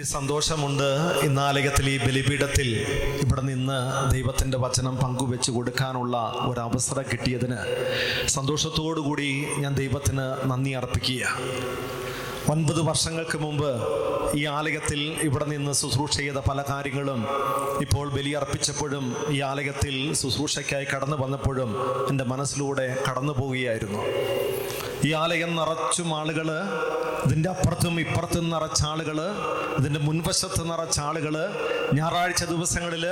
ഒത്തിരി സന്തോഷമുണ്ട് ഇന്നാലയത്തിൽ ഈ ബലിപീഠത്തിൽ ഇവിടെ നിന്ന് ദൈവത്തിന്റെ വചനം പങ്കുവെച്ച് കൊടുക്കാനുള്ള ഒരു അവസരം കിട്ടിയതിന് സന്തോഷത്തോടു കൂടി ഞാൻ ദൈവത്തിന് നന്ദി അർപ്പിക്കുക. ഒൻപത് വർഷങ്ങൾക്ക് മുമ്പ് ഈ ആലയത്തിൽ ഇവിടെ നിന്ന് ശുശ്രൂഷ ചെയ്ത പല കാര്യങ്ങളും ഇപ്പോൾ ബലിയർപ്പിച്ചപ്പോഴും ഈ ആലയത്തിൽ ശുശ്രൂഷയ്ക്കായി കടന്നു വന്നപ്പോഴും എന്റെ മനസ്സിലൂടെ കടന്നു പോവുകയായിരുന്നു. ഈ ആലയം നിറച്ചും ആളുകൾ ഇതിന്റെ അപ്പുറത്തും ഇപ്പുറത്തും നിറച്ച ആളുകൾ ഇതിന്റെ മുൻവശത്ത് നിറച്ച ആളുകൾ ഞായറാഴ്ച ദിവസങ്ങളിൽ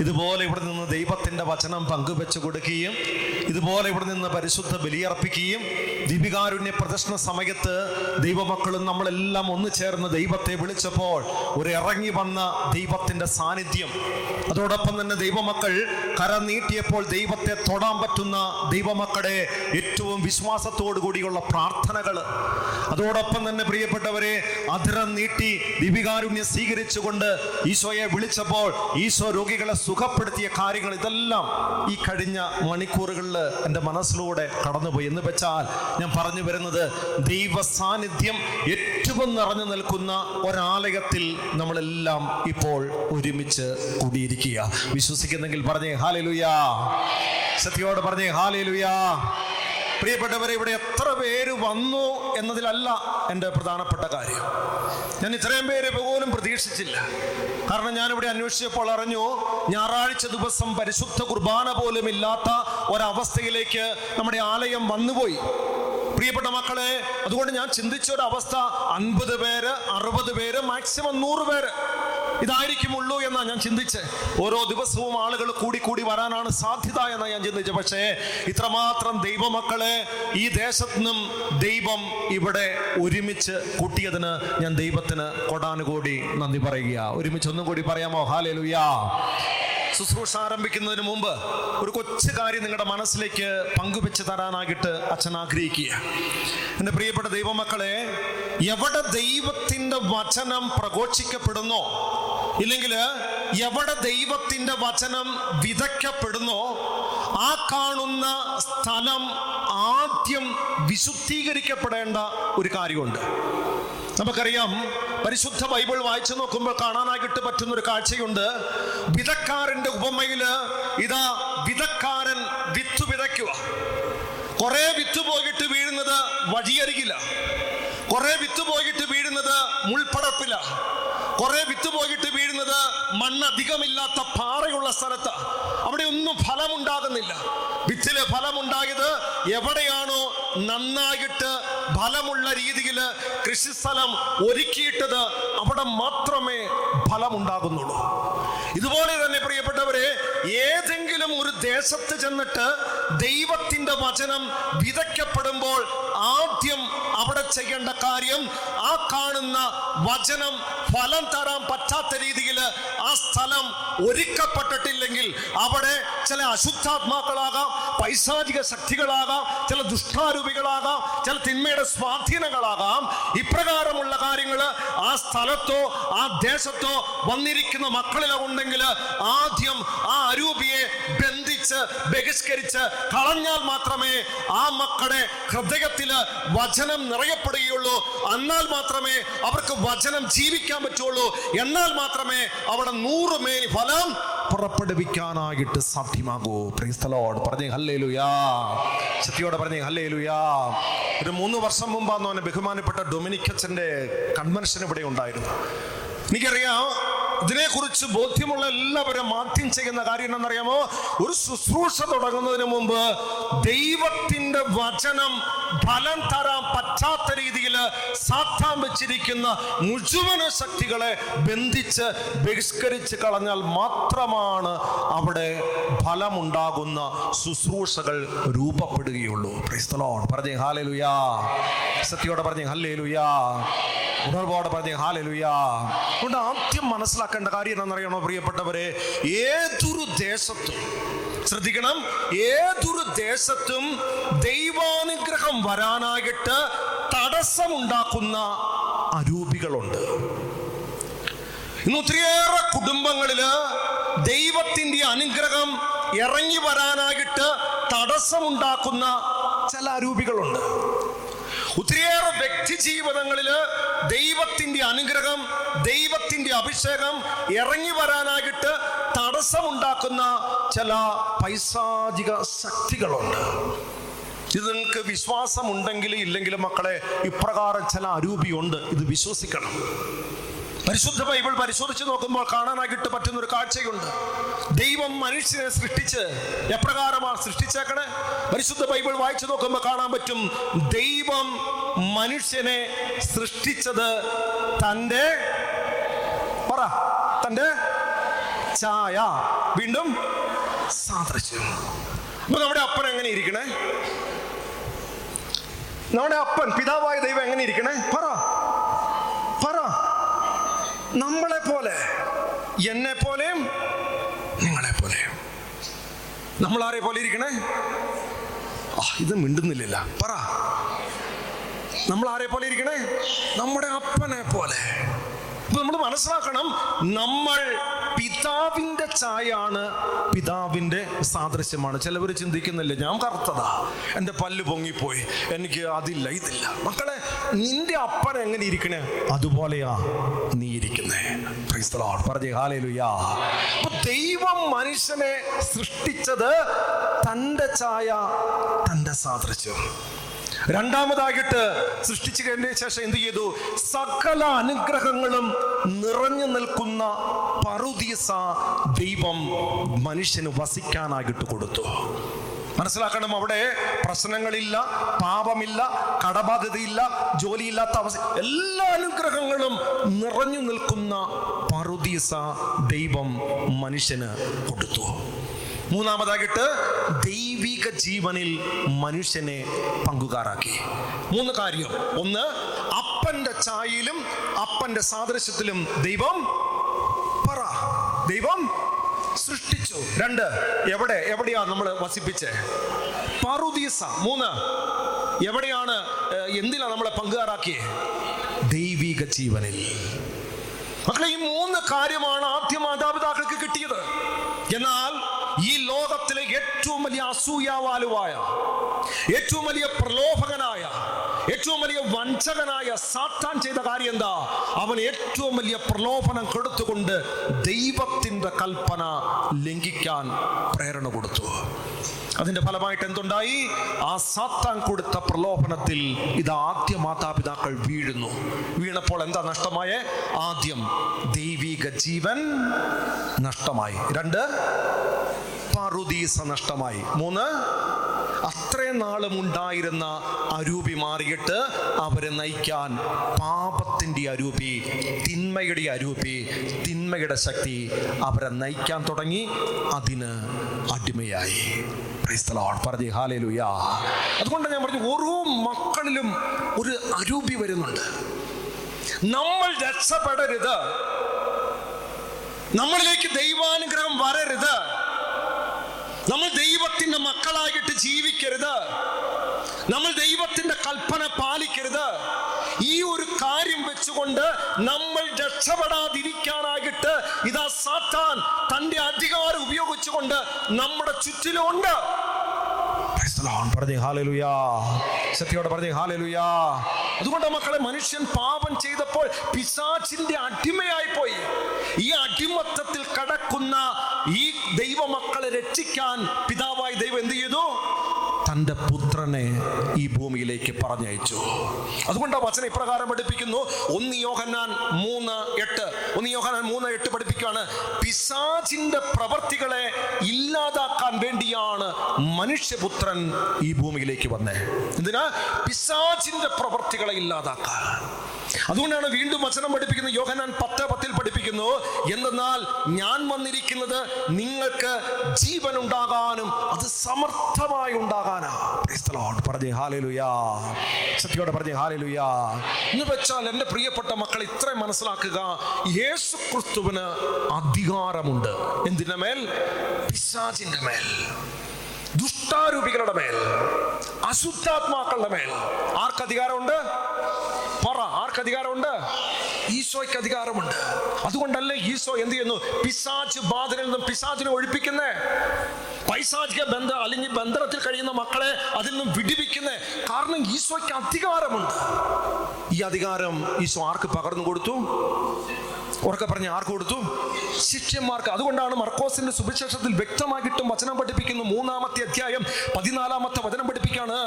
ഇതുപോലെ ഇവിടെ നിന്ന് ദൈവത്തിന്റെ വചനം പങ്കുവെച്ച് കൊടുക്കുകയും ഇതുപോലെ ഇവിടെ നിന്ന് പരിശുദ്ധ ബലിയർപ്പിക്കുകയും ദീപികാരുണ്യ പ്രദർശന സമയത്ത് ദൈവമക്കളും നമ്മളെല്ലാം ഒന്നു ചേർന്ന് ദൈവത്തെ വിളിച്ചപ്പോൾ ഒരു ഇറങ്ങി വന്ന ദൈവത്തിന്റെ സാന്നിധ്യം. അതോടൊപ്പം തന്നെ ദൈവമക്കൾ കര നീട്ടിയപ്പോൾ ദൈവത്തെ തൊടാൻ പറ്റുന്ന ദൈവമക്കളുടെ ഏറ്റവും വിശ്വാസത്തോടു കൂടിയുള്ള പ്രാർത്ഥനകൾ. അതോടൊപ്പം തന്നെ പ്രിയപ്പെട്ടവരെ അധരം നീട്ടി ദീപികാരുണ്യ സ്വീകരിച്ചുകൊണ്ട് ഈശോയെ വിളിച്ചപ്പോൾ ഈശോ രോഗികളെ സുഖപ്പെടുത്തിയ കാര്യങ്ങൾ ഇതെല്ലാം ഈ കഴിഞ്ഞ മണിക്കൂറുകളിൽ എന്റെ മനസ്സിലൂടെ കടന്നുപോയി. എന്ന് വെച്ചാൽ ഞാൻ പറഞ്ഞു വരുന്നത് ദൈവ സാന്നിധ്യം ഏറ്റവും നിറഞ്ഞു നിൽക്കുന്ന ഒരാലയത്തിൽ നമ്മളെല്ലാം ഇപ്പോൾ ഒരുമിച്ച് കൂടിയിരിക്കുക. വിശ്വസിക്കുന്നെങ്കിൽ പറഞ്ഞേ ഹാലലുയാ. സത്യോട് പറഞ്ഞേ ഹാലലുയാ. പ്രിയപ്പെട്ടവരെ ഇവിടെ എത്ര പേര് വന്നു എന്നതിലല്ല എന്റെ പ്രധാനപ്പെട്ട കാര്യം. ഞാൻ ഇത്രയും പേര് പോലും പ്രതീക്ഷിച്ചില്ല. കാരണം ഞാനിവിടെ അന്വേഷിച്ചപ്പോൾ അറിഞ്ഞു ഞായറാഴ്ച ദിവസം പരിശുദ്ധ കുർബാന പോലും ഇല്ലാത്ത ഒരവസ്ഥയിലേക്ക് നമ്മുടെ ആലയം വന്നുപോയി. പ്രിയപ്പെട്ട മക്കളെ അതുകൊണ്ട് ഞാൻ ചിന്തിച്ച ഒരു അവസ്ഥ അൻപത് പേര് അറുപത് പേര് മാക്സിമം നൂറ് പേര്. ഇതായിരിക്കുമുള്ളൂ എന്നാ ഞാൻ ചിന്തിച്ച്. ഓരോ ദിവസവും ആളുകൾ കൂടി കൂടി വരാനാണ് സാധ്യത എന്നാ ഞാൻ ചിന്തിച്ചത് പക്ഷേ ഇത്രമാത്രം ദൈവമക്കളെ ഈ ദേശത്തിനും ദൈവം ഇവിടെ ഒരുമിച്ച് കൂട്ടിയതിന് ഞാൻ ദൈവത്തിന് കൊടാനുകൂടി നന്ദി പറയുക ഒരുമിച്ച് ഒന്നും കൂടി പറയാമോ? ഹാലേലുയാ. ശുശ്രൂഷ ആരംഭിക്കുന്നതിന് മുമ്പ് ഒരു കൊച്ചു കാര്യം നിങ്ങളുടെ മനസ്സിലേക്ക് പങ്കുവെച്ച് തരാനായിട്ട് അച്ഛൻ ആഗ്രഹിക്കുക. എന്റെ പ്രിയപ്പെട്ട ദൈവമക്കളെ എവിടെ ദൈവത്തിന്റെ വചനം പ്രഘോഷിക്കപ്പെടുന്നോ ഇല്ലെങ്കിൽ എവിടെ ദൈവത്തിന്റെ വചനം വിതയ്ക്കപ്പെടുന്നോ ആ കാണുന്ന സ്ഥലം ആദ്യം വിശുദ്ധീകരിക്കപ്പെടേണ്ട ഒരു കാര്യമുണ്ട്. നമുക്കറിയാം പരിശുദ്ധ ബൈബിൾ വായിച്ചു നോക്കുമ്പോൾ കാണാനായിട്ട് പറ്റുന്ന ഒരു കാഴ്ചയുണ്ട്. വിതക്കാരന്റെ ഉപമയിൽ ഇതാ വിതക്കാരൻ വിത്ത് വിതയ്ക്കുക. കുറെ വിത്ത് പോയിട്ട് വീഴുന്നത് വഴിയരികില. കുറെ വിത്ത് പോയിട്ട് വീഴുന്നത് മുൾപ്പടപ്പില കുറെ വിത്ത് പോയിട്ട് വീഴുന്നത് മണ്ണധികമില്ലാത്ത പാറയുള്ള സ്ഥലത്ത്. അവിടെ ഒന്നും ഫലമുണ്ടാകുന്നില്ല. വിത്തിൽ ഫലമുണ്ടായത് എവിടെയാണോ നന്നായിട്ട് ഫലമുള്ള രീതിയിൽ കൃഷിസ്ഥലം ഒരുക്കിയിട്ടത് അവിടെ മാത്രമേ ഫലമുണ്ടാകുന്നുള്ളൂ. ഇതുപോലെ തന്നെ പ്രിയപ്പെട്ടവരെ ദേശത്ത് ചെന്നിട്ട് ദൈവത്തിന്റെ വചനം വിതയ്ക്കപ്പെടുമ്പോൾ ആദ്യം അവിടെ ചെയ്യേണ്ട കാര്യം ആ കാണുന്ന വചനം ഫലം തരാൻ പറ്റാത്ത രീതിയിൽ ആ സ്ഥലം ഒരുക്കപ്പെട്ടിട്ടില്ലെങ്കിൽ അവിടെ ചില അശുദ്ധാത്മാക്കളാകാം പൈശാചിക ശക്തികളാകാം ചില ദുഷ്ടാരൂപികളാകാം ചില തിന്മയുടെ സ്വാധീനങ്ങളാകാം. ഇപ്രകാരമുള്ള കാര്യങ്ങൾ ആ സ്ഥലത്തോ ആ ദേശത്തോ വന്നിരിക്കുന്ന മക്കളിലോ ഉണ്ടെങ്കിൽ ആദ്യം ആ അരൂപിയെ ബന്ധിച്ച് ബഹിഷ്കരിച്ച് കളഞ്ഞാൽ മാത്രമേ ആ മക്കളുടെ ഹൃദയത്തിൽ വചനം നിറയപ്പെടുകയുള്ളൂ. എന്നാൽ മാത്രമേ അവർക്ക് വചനം ജീവിക്കാൻ പറ്റുള്ളൂ. എന്നാൽ മാത്രമേ അവിടെ നൂറ് മേൽ ഫലം പുറപ്പെടുവിക്കാനായിട്ട് സാധ്യമാകൂ. പ്രീസ്തലോട് പറഞ്ഞേ ഹല്ലേലുയാ. ശക്തിയോടെ പറഞ്ഞേ ഹല്ലേ ലുയാ ഒരു മൂന്ന് വർഷം മുമ്പാന്ന് അവനെ ബഹുമാനപ്പെട്ട ഡൊമിനിക്കച്ചന്റെ കൺവെൻഷൻ ഇവിടെ ഉണ്ടായിരുന്നു. എനിക്കറിയാം ഇതിനെക്കുറിച്ച് ബോധ്യമുള്ള എല്ലാവരും ആദ്യം ചെയ്യുന്ന കാര്യം എന്നറിയാമോ ഒരു ശുശ്രൂഷ തുടങ്ങുന്നതിന് മുമ്പ് ദൈവത്തിന്റെ വചനം ഫലം തരാൻ പറ്റാത്ത രീതിയിൽ സാത്താൻ വെച്ചിരിക്കുന്ന മുഴുവൻ ശക്തികളെ ബന്ധിച്ച് ബഹിഷ്കരിച്ച് കളഞ്ഞാൽ മാത്രമാണ് അവിടെ ഫലമുണ്ടാകുന്ന ശുശ്രൂഷകൾ രൂപപ്പെടുകയുള്ളൂ. പറഞ്ഞേ ഹാലേലുയാ. സത്യോടെ പറഞ്ഞേ ഹല്ലേലുയാ ഉണർവോടെ പറഞ്ഞേ ഹാലേലുയാ. അതുകൊണ്ട് ആദ്യം മനസ്സിലാക്കേണ്ട കാര്യം എന്നറിയണോ പ്രിയപ്പെട്ടവരെ? ഏതൊരു ദേശത്തും ശ്രദ്ധിക്കണം ഏതൊരു ദേശത്തും ദൈവാനുഗ്രഹം വരാനായിട്ട് തടസ്സമുണ്ടാക്കുന്ന അരൂപികളുണ്ട്. ഇന്ന് ഒത്തിരിയേറെ കുടുംബങ്ങളിൽ ദൈവത്തിന്റെ അനുഗ്രഹം ഇറങ്ങി വരാനായിട്ട് തടസ്സമുണ്ടാക്കുന്ന ചില അരൂപികളുണ്ട്. ഒത്തിരിയേറെ വ്യക്തി ജീവിതങ്ങളിൽ ദൈവത്തിന്റെ അനുഗ്രഹം ദൈവത്തിന്റെ അഭിഷേകം ഇറങ്ങി വരാനായിട്ട് തടസ്സമുണ്ടാക്കുന്ന ചില പൈസാചിക ശക്തികളുണ്ട്. ഇത് നിങ്ങൾക്ക് വിശ്വാസമുണ്ടെങ്കിൽ ഇല്ലെങ്കിലും മക്കളെ ഇപ്രകാരം ചില അരൂപിയുണ്ട്. ഇത് വിശ്വസിക്കണം. പരിശുദ്ധ ബൈബിൾ പരിശോധിച്ച് നോക്കുമ്പോൾ കാണാനായിട്ട് പറ്റുന്ന ഒരു കാഴ്ചയുണ്ട്. ദൈവം മനുഷ്യനെ സൃഷ്ടിച്ച് എപ്രകാരമാണ് സൃഷ്ടിച്ചേക്കണേ? പരിശുദ്ധ ബൈബിൾ വായിച്ചു നോക്കുമ്പോൾ കാണാൻ പറ്റും ദൈവം മനുഷ്യനെ സൃഷ്ടിച്ചത് തന്റെ പറ തന്റെ ചായ. വീണ്ടും സാദൃശ്യം. അപ്പൊ നമ്മുടെ അപ്പൻ എങ്ങനെ ഇരിക്കണേ? നമ്മുടെ അപ്പൻ പിതാവായ ദൈവം എങ്ങനെ ഇരിക്കണേ? പറ പറ. നമ്മളെ പോലെ എന്നെ പോലെയും നിങ്ങളെ പോലെയും നമ്മൾ ആരെ പോലെ ഇരിക്കണേ? ആ ഇത് മിണ്ടുന്നില്ല പറ. നമ്മൾ ആരെ പോലെ ഇരിക്കണേ? നമ്മുടെ അപ്പനെ പോലെ ഇപ്പൊ നമ്മൾ മനസ്സിലാക്കണം. നമ്മൾ പിതാവിന്റെ ചായാണ് പിതാവിന്റെ സാദൃശ്യമാണ്. ചിലവർ ചിന്തിക്കുന്നില്ല ഞാൻ കറുത്തതാ എന്റെ പല്ല് പൊങ്ങിപ്പോയി എനിക്ക് അതില്ല ഇതില്ല. മക്കളെ നിന്റെ അപ്പൻ എങ്ങനെ ഇരിക്കണേ? അതുപോലെയാ നീ ഇരിക്കുന്നേ. ദൈവം മനുഷ്യനെ സൃഷ്ടിച്ചത് തന്റെ ചായ തന്റെ സാദൃശ്യം. രണ്ടാമതായിട്ട് സൃഷ്ടിച്ചു കഴിഞ്ഞ ശേഷം എന്ത് ചെയ്തു? സകല അനുഗ്രഹങ്ങളും നിറഞ്ഞു നിൽക്കുന്ന പറുദീസ ദൈവം മനുഷ്യന് വസിക്കാനായിട്ട് കൊടുത്തു. മനസ്സിലാക്കണം അവിടെ പ്രശ്നങ്ങളില്ല പാപമില്ല കടബാധ്യതയില്ല ജോലിയില്ലാത്ത അവസ്ഥ എല്ലാ അനുഗ്രഹങ്ങളും നിറഞ്ഞു നിൽക്കുന്ന പറുദീസ ദൈവം മനുഷ്യന് കൊടുത്തു. മൂന്നാമതായിട്ട് ദൈവിക ജീവനിൽ മനുഷ്യനെ പങ്കുകാരാക്കി മൂന്ന് കാര്യം. ഒന്ന് അപ്പന്റെ ചായയിലും അപ്പന്റെ സാദൃശ്യത്തിലും ദൈവം പറ. ദൈവം സൃഷ്ടിച്ചു. രണ്ട് എവിടെ എവിടെയാ നമ്മൾ വസിപ്പിച്ചേ? പറുദീസ. മൂന്ന് എവിടെയാണ് എന്തിനാ നമ്മളെ പങ്കുകാരാക്കിയേ ദൈവിക ജീവനിൽ. മക്കളെ ഈ മൂന്ന് കാര്യമാണ് ആദ്യ മാതാപിതാക്കൾക്ക് കിട്ടിയത്. എന്നാൽ വലിയ അസൂയാവാലുവായ ഏറ്റവും വലിയ പ്രലോഭകനായ ഏറ്റവും വലിയ വഞ്ചകനായ സാത്താൻ ചെയ്ത കാര്യം എന്താ? അവൻ ഏറ്റവും വലിയ പ്രലോഭനം കൊടുത്തുകൊണ്ട് ദൈവത്തിന്റെ കൽപ്പന ലംഘിക്കാൻ പ്രേരണ കൊടുത്തു. അതിന്റെ ഫലമായിട്ട് എന്തുണ്ടായി? ആ സാത്താൻ കൊടുത്ത പ്രലോഭനത്തിൽ ഇത് ആദ്യ മാതാപിതാക്കൾ വീഴുന്നു. വീണപ്പോൾ എന്താ നഷ്ടമായ? ആദ്യം ദൈവിക ജീവൻ നഷ്ടമായി. രണ്ട് പറുദീസ നഷ്ടമായി മൂന്ന് അത്രയും നാളും ഉണ്ടായിരുന്ന അരൂപി മാറിയിട്ട് അവരെ നയിക്കാൻ പാപത്തിന്റെ അരൂപി തിന്മയുടെ അരൂപി തിന്മയുടെ ശക്തി അവരെ നയിക്കാൻ തുടങ്ങി. അതിന് അടിമയായി. അതുകൊണ്ട് ഞാൻ പറഞ്ഞു ഓരോ മക്കളിലും ഒരു അരൂപി വരുന്നുണ്ട്. നമ്മൾ രക്ഷപ്പെടരുത്. നമ്മളിലേക്ക് ദൈവാനുഗ്രഹം വരരുത്. നമ്മൾ ദൈവത്തിന്റെ മക്കളായിട്ട് ജീവിക്കരുത്. നമ്മൾ ദൈവത്തിന്റെ കൽപ്പന പാലിക്കരുത്. ഈ ഒരു കാര്യം വെച്ചുകൊണ്ട് നമ്മൾ രക്ഷപ്പെടാതിരിക്കാനായിട്ട് ഇതാ സാത്താൻ തന്റെ അധികാരം ഉപയോഗിച്ചുകൊണ്ട് നമ്മുടെ ചുറ്റിലുണ്ട് സത്യയോടെ പറഞ്ഞേ ഹാലലുയാ അതുകൊണ്ട് മക്കളെ മനുഷ്യൻ പാപം ചെയ്തപ്പോൾ പിശാചിന്റെ അടിമയായി പോയി ഈ അടിമത്തത്തിൽ കടക്കുന്ന ഈ ദൈവമക്കളെ രക്ഷിക്കാൻ പിതാവായ ദൈവം എന്ത് ചെയ്തു? തന്റെ പുത്രനെ ഈ ഭൂമിയിലേക്ക് പറഞ്ഞയച്ചു. അതുകൊണ്ട് വചന ഇപ്രകാരം പഠിപ്പിക്കുന്നു. ഒന്ന് യോഹന്നാൻ മൂന്ന് എട്ട്. ഒന്ന് യോഹന്നാൻ മൂന്ന് എട്ട് പഠിപ്പിക്കുകയാണ്. പിശാചിന്റെ പ്രവർത്തികളെ ഇല്ലാതാക്കാൻ വേണ്ടിയാണ് മനുഷ്യപുത്രൻ ഈ ഭൂമിയിലേക്ക് വന്നേ. എന്തിനാ? പിശാചിന്റെ പ്രവർത്തികളെ ഇല്ലാതാക്കാൻ. അതുകൊണ്ടാണ് വീണ്ടും വചനം പഠിപ്പിക്കുന്നത് യോഹനാൻ പത്ത് പത്തിൽ പഠിപ്പിക്കുന്നു എന്തെന്നാൽ ഞാൻ വന്നിരിക്കുന്നത് നിങ്ങൾക്ക് ജീവൻ ഉണ്ടാകാനും അത് സമർത്ഥമായി ഉണ്ടാകാനാ. പറഞ്ഞേ ഹാലേലുയാ സത്യോടെ പറഞ്ഞേ ഹാലേലുയാ എന്ന് വെച്ചാൽ എന്റെ പ്രിയപ്പെട്ട മക്കൾ ഇത്രയും മനസ്സിലാക്കുക യേശു ക്രിസ്തുവിന് അധികാരമുണ്ട്. എന്തിന്റെ മേൽ? പിശാചിന്റെ മേൽ. ദുഷ്ടാരൂപികളുടെ മേൽ. അശുദ്ധാത്മാക്കളുടെ മേൽ. ആർക്ക് അധികാരമുണ്ട്? പറ ആർക്ക് അധികാരമുണ്ട് ഈശോയ്ക്ക് അധികാരമുണ്ട് അതുകൊണ്ടല്ലേ ഈശോ എന്ത് ചെയ്യുന്നു? പിശാച്ച് ബാധനിൽ നിന്നും പിശാച്ചിനെ ഒഴിപ്പിക്കുന്നേ. പൈസാചിക ബന്ധ അല്ലെങ്കിൽ ബന്ധനത്തിൽ കഴിയുന്ന മക്കളെ അതിൽ നിന്നും വിടിവിക്കുന്നേ. കാരണം ഈശോയ്ക്ക് അധികാരമുണ്ട്. ഈ അധികാരം ഈശോ ആർക്ക് പകർന്നു കൊടുത്തു? ഉറക്കെ പറഞ്ഞ് ആർക്ക് കൊടുത്തു? ശിഷ്യന്മാർക്ക്. അതുകൊണ്ടാണ് മർക്കോസിന്റെ സുവിശേഷത്തിൽ വ്യക്തമായിട്ടും വചനം പഠിപ്പിക്കുന്നു. മൂന്നാമത്തെ അധ്യായം പതിനാലാമത്തെ വചനം പഠിപ്പിക്കാണ്.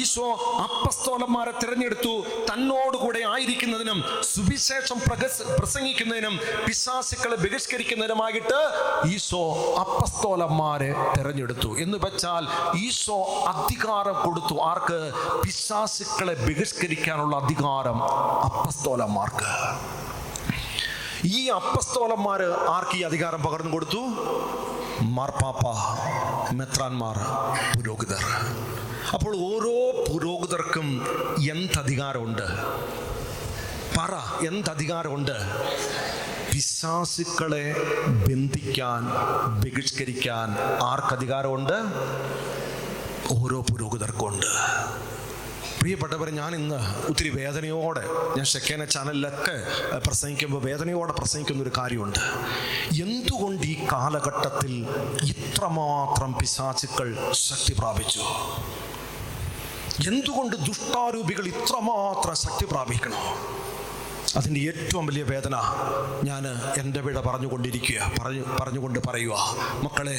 ഈശോ അപ്പസ്തോലന്മാരെ തിരഞ്ഞെടുത്തു. തന്നോടുകൂടെ ആയിരിക്കുന്നതിനും സുവിശേഷം പ്രസംഗിക്കുന്നതിനും പിശാസുക്കളെ ബഹിഷ്കരിക്കുന്നതിനുമായിട്ട് ഈശോ അപ്പസ്തോലന്മാരെ തിരഞ്ഞെടുത്തു. എന്ന് വെച്ചാൽ ഈശോ അധികാരം കൊടുത്തു. ആർക്ക്? പിശാസുക്കളെ ബഹിഷ്കരിക്കാനുള്ള അധികാരം അപ്പസ്തോലന്മാർക്ക്. ഈ അപ്പസ്തോലന്മാര് ആർക്ക് ഈ അധികാരം പകർന്നു കൊടുത്തു? മാർപ്പാപ്പ മെത്രാന്മാർ പുരോഹിതർ. അപ്പോൾ ഓരോ പുരോഹിതർക്കും എന്തധികാരമുണ്ട്? പറ എന്തധികാരമുണ്ട്? പിശാസുക്കളെ ബന്ധിക്കാൻ ബഹിഷ്കരിക്കാൻ ആർക്കധികാരമുണ്ട്? ഓരോ പുരോഹിതർക്കുണ്ട് പ്രിയപ്പെട്ടവരെ ഞാൻ ഇന്ന് ഒത്തിരി വേദനയോടെ ഞാൻ ഷെക്കേന ചാനലിലൊക്കെ പ്രസംഗിക്കുമ്പോൾ വേദനയോടെ പ്രസംഗിക്കുന്ന ഒരു കാര്യമുണ്ട്. എന്തുകൊണ്ട് ഈ കാലഘട്ടത്തിൽ ഇത്രമാത്രം പിശാചുക്കൾ ശക്തി പ്രാപിച്ചു? എന്തുകൊണ്ട് ദുഷ്ടാരൂപികൾ ഇത്രമാത്രം ശക്തി പ്രാപിക്കണം? അതിന്റെ ഏറ്റവും വലിയ വേദന ഞാൻ എന്റെ വിട പറഞ്ഞുകൊണ്ടിരിക്കുക. പറഞ്ഞു പറഞ്ഞുകൊണ്ട് പറയുക മക്കളെ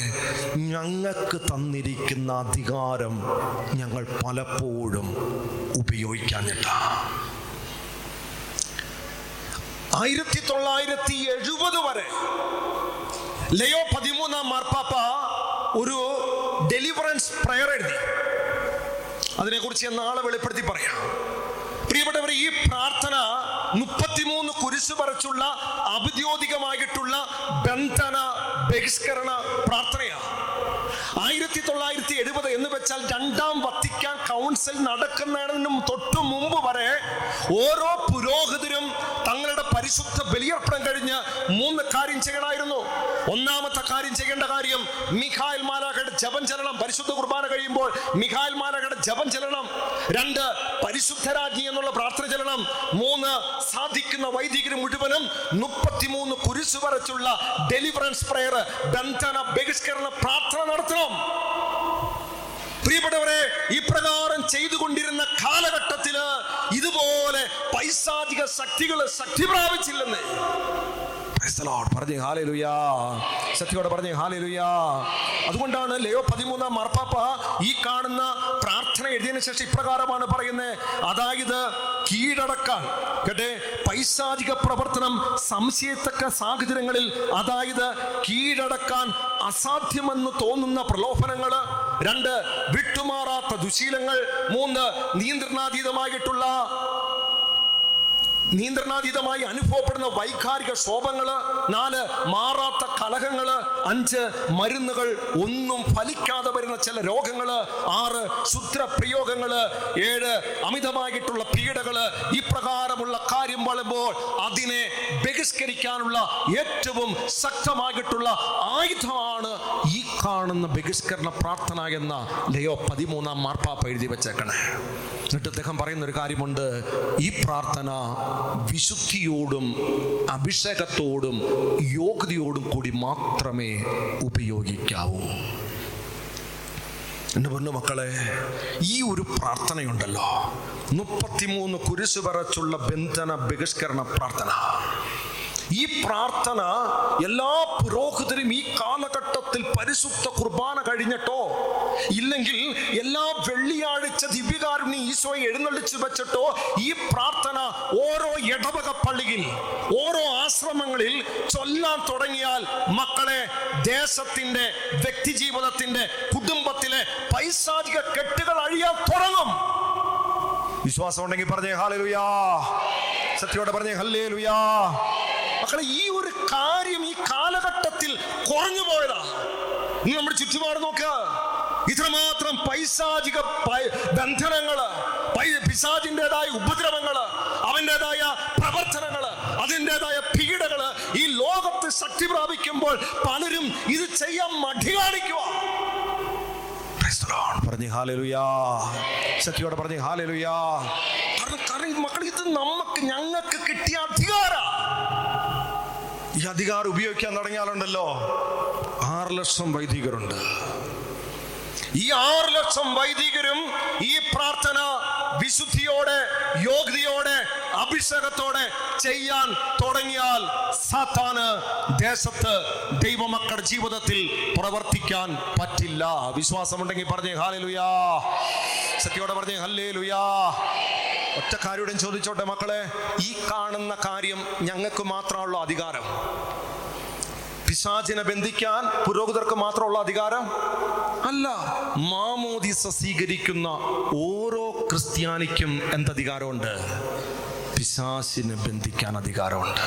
ഞങ്ങൾക്ക് തന്നിരിക്കുന്ന അധികാരം ഞങ്ങൾ പലപ്പോഴും ഉപയോഗിക്കാഞ്ഞിട്ട. ആയിരത്തി തൊള്ളായിരത്തി എഴുപത് വരെ ലയോ പതിമൂന്നാം മാർപ്പാപ്പ ഒരു ഡെലിവറൻസ് പ്രയർ എഴുതി. അതിനെക്കുറിച്ച് നാളെ വെളിപ്പെടുത്തി പറയാം. പ്രിയപ്പെട്ടവർ ഈ പ്രാർത്ഥന മുപ്പത്തിമൂന്ന് കുരിശ് വരച്ചുള്ള ഔദ്യോഗികമായിട്ടുള്ള ബന്ധന ബഹിഷ്കരണ പ്രാർത്ഥനയാണ്. ആയിരത്തി തൊള്ളായിരത്തി എഴുപത് എന്ന് വെച്ചാൽ രണ്ടാം വത്തിക്കാൻ കൗൺസിൽ നടക്കുന്നതിനും തൊട്ടു മുമ്പ് വരെ ഓരോ പുരോഹിതരും തങ്ങളുടെ പരിശുദ്ധ ബലിയർപ്പണം കഴിഞ്ഞ് മൂന്ന് കാര്യം ചെയ്യണമായിരുന്നു. ഒന്നാമത്തെ കാര്യം ചെയ്യേണ്ട കാര്യം മിഖായൽ മാലാഖയുടെ ജപം ചെല്ലണം പരിശുദ്ധ കുർബാന കഴിയുമ്പോൾ മിഖായൽ മാലാഖയുടെ ജപം ചെല്ലണം രണ്ട് പരിശുദ്ധരാജ്ഞി എന്നുള്ള പ്രാർത്ഥന ചെല്ലണം മൂന്ന് സാധിക്കുന്ന വൈദികര് മുഴുവനും മുപ്പത്തിമൂന്ന് കുരിശു വരച്ചുള്ള ഡെലിവറൻസ് പ്രയർ ബന്ധന ബഹിഷ്കരണ പ്രാർത്ഥന നടത്തണം പ്രിയപ്പെട്ടവരെ ഇപ്രകാരം ചെയ്തുകൊണ്ടിരുന്ന കാലഘട്ടത്തിൽ ഇതുപോലെ പൈസാധിക ശക്തികൾ ശക്തി പ്രാപിച്ചില്ലെന്ന്. പറഞ്ഞേ ഹാലേലുയാ സത്യോടെ പറഞ്ഞേ ഹാലേലുയാ അതുകൊണ്ടാണ് ലയോ പതിമൂന്നാം മർപ്പാപ്പ ഈ കാണുന്ന പ്രാർത്ഥന എഴുതിയതിനു ശേഷം ഇപ്രകാരമാണ് പറയുന്നത്. അതായത് കീഴടക്കാൻ. കേട്ടെ? പൈശാചിക പ്രവർത്തനം സംശയത്തക്ക സാഹചര്യങ്ങളിൽ അതായത് കീഴടക്കാൻ അസാധ്യമെന്ന് തോന്നുന്ന പ്രലോഭനങ്ങൾ. രണ്ട് വിട്ടുമാറാത്ത ദുശീലങ്ങൾ. മൂന്ന് നിയന്ത്രണാതീതമായിട്ടുള്ള നിയന്ത്രണാതീതമായി അനുഭവപ്പെടുന്ന വൈകാരിക ശോഭങ്ങൾ നാല് മാറാത്ത കലഹങ്ങൾ അഞ്ച് മരുന്നുകൾ ഒന്നും ഫലിക്കാതെ വരുന്ന ചില രോഗങ്ങൾ ആറ് ശുദ്രപ്രയോഗങ്ങൾ ഏഴ് അമിതമായിട്ടുള്ള പീഡകൾ. ഇപ്രകാരമുള്ള കാര്യം വളരുമ്പോൾ അതിനെ ബഹിഷ്കരിക്കാനുള്ള ഏറ്റവും ശക്തമായിട്ടുള്ള ആയുധമാണ് ഈ കാണുന്ന ബഹിഷ്കരണ പ്രാർത്ഥന എന്ന ലയോ പതിമൂന്നാം മാർപ്പാപ്പ എഴുതി വെച്ചേക്കണേ. എന്നിട്ട് അദ്ദേഹം പറയുന്ന ഒരു കാര്യമുണ്ട്. ഈ പ്രാർത്ഥന വിശുദ്ധിയോടും അഭിഷേകത്തോടും യോഗ്യതയോടും കൂടി മാത്രമേ ഉപയോഗിക്കാവൂ. എന്റെ പൊന്നു മക്കളെ ഈ ഒരു പ്രാർത്ഥനയുണ്ടല്ലോ. മുപ്പത്തിമൂന്ന് കുരിശു വരച്ചുള്ള ബന്ധന ബഹിഷ്കരണ പ്രാർത്ഥന. ഈ പ്രാർത്ഥന എല്ലാ പുരോഹിതരും ഈ കാലഘട്ടത്തിൽ പരിശുദ്ധ കുർബാന കഴിഞ്ഞിട്ടോ? ഇല്ലെങ്കിൽ എല്ലാ വെള്ളിയാഴ്ച ദിവ്യകാരുണ്യ ഈശോയെ എഴുന്നള്ളിച്ചു വെച്ചിട്ടോ? ഈ പ്രാർത്ഥന ഓരോ ഇടവക പള്ളിയിൽ ഓരോ ആശ്രമങ്ങളിൽ ചൊല്ലാൻ തുടങ്ങിയാൽ മക്കളെ ദേശത്തിന്റെ വ്യക്തി ജീവിതത്തിന്റെ കുടുംബത്തിലെ പൈശാചിക കെട്ടുകൾ അഴിയാൻ തുടങ്ങും. വിശ്വാസം ഉണ്ടെങ്കിൽ പറഞ്ഞേ ഹാലലുയാ സത്യോടെ പറഞ്ഞേ ഹല്ലേ ലുയാ മക്കളെ ഈ ഒരു കുറഞ്ഞു പോയതാ. നീ നമ്മുടെ ചുറ്റുപാട് നോക്കുക ഇത്രമാത്രം പൈശാചിക പൈ- ബന്ധനങ്ങൾ പിശാചിന്റെതായ ഉപദ്രവങ്ങൾ അവന്റെതായ പ്രവർത്തനങ്ങൾ അതിന്റെതായ പീഡകൾ ഈ ലോകത്ത് ശക്തി പ്രാപിക്കുമ്പോൾ പലരും ഇത് ചെയ്യാൻ മടി കാണിക്കുക പറഞ്ഞു ഹാലലുയാ ശക്തിയോടെ പറഞ്ഞു ഹാലലുയാ മക്കൾ ഇത് നമുക്ക് ഞങ്ങൾക്ക് കിട്ടിയ അധികാര. ഈ അധികാരം ഉപയോഗിക്കാൻ തുടങ്ങിയാലുണ്ടല്ലോ ആറ് ലക്ഷം വൈദികരുണ്ട്. ഈ ആറ് ലക്ഷം വൈദികരും ഈ പ്രാർത്ഥന വിശുദ്ധിയോടെ യോഗ്യതയോടെ അഭിഷേകത്തോടെ ചെയ്യാൻ തുടങ്ങിയാൽ സാത്താന് ദേശത്ത് ദൈവമക്കളുടെ ജീവിതത്തിൽ പ്രവർത്തിക്കാൻ പറ്റില്ല. വിശ്വാസമുണ്ടെങ്കിൽ പറഞ്ഞേ ഹാലേലുയാ സത്യോടെ പറഞ്ഞേ ഹല്ലേ ലുയാ ഒറ്റ കാര്യോടും ചോദിച്ചോട്ടെ മക്കളെ ഈ കാണുന്ന കാര്യം ഞങ്ങൾക്ക് മാത്രമുള്ള അധികാരം. പിശാചിനെ ബന്ധിക്കാൻ പുരോഹിതർക്ക് മാത്രമുള്ള അധികാരം? അല്ല മാമോദിസ സ്വീകരിക്കുന്ന ഓരോ ക്രിസ്ത്യാനിക്കും എന്തധികാരമുണ്ട് പിശാചിനെ ബന്ധിക്കാൻ അധികാരമുണ്ട്.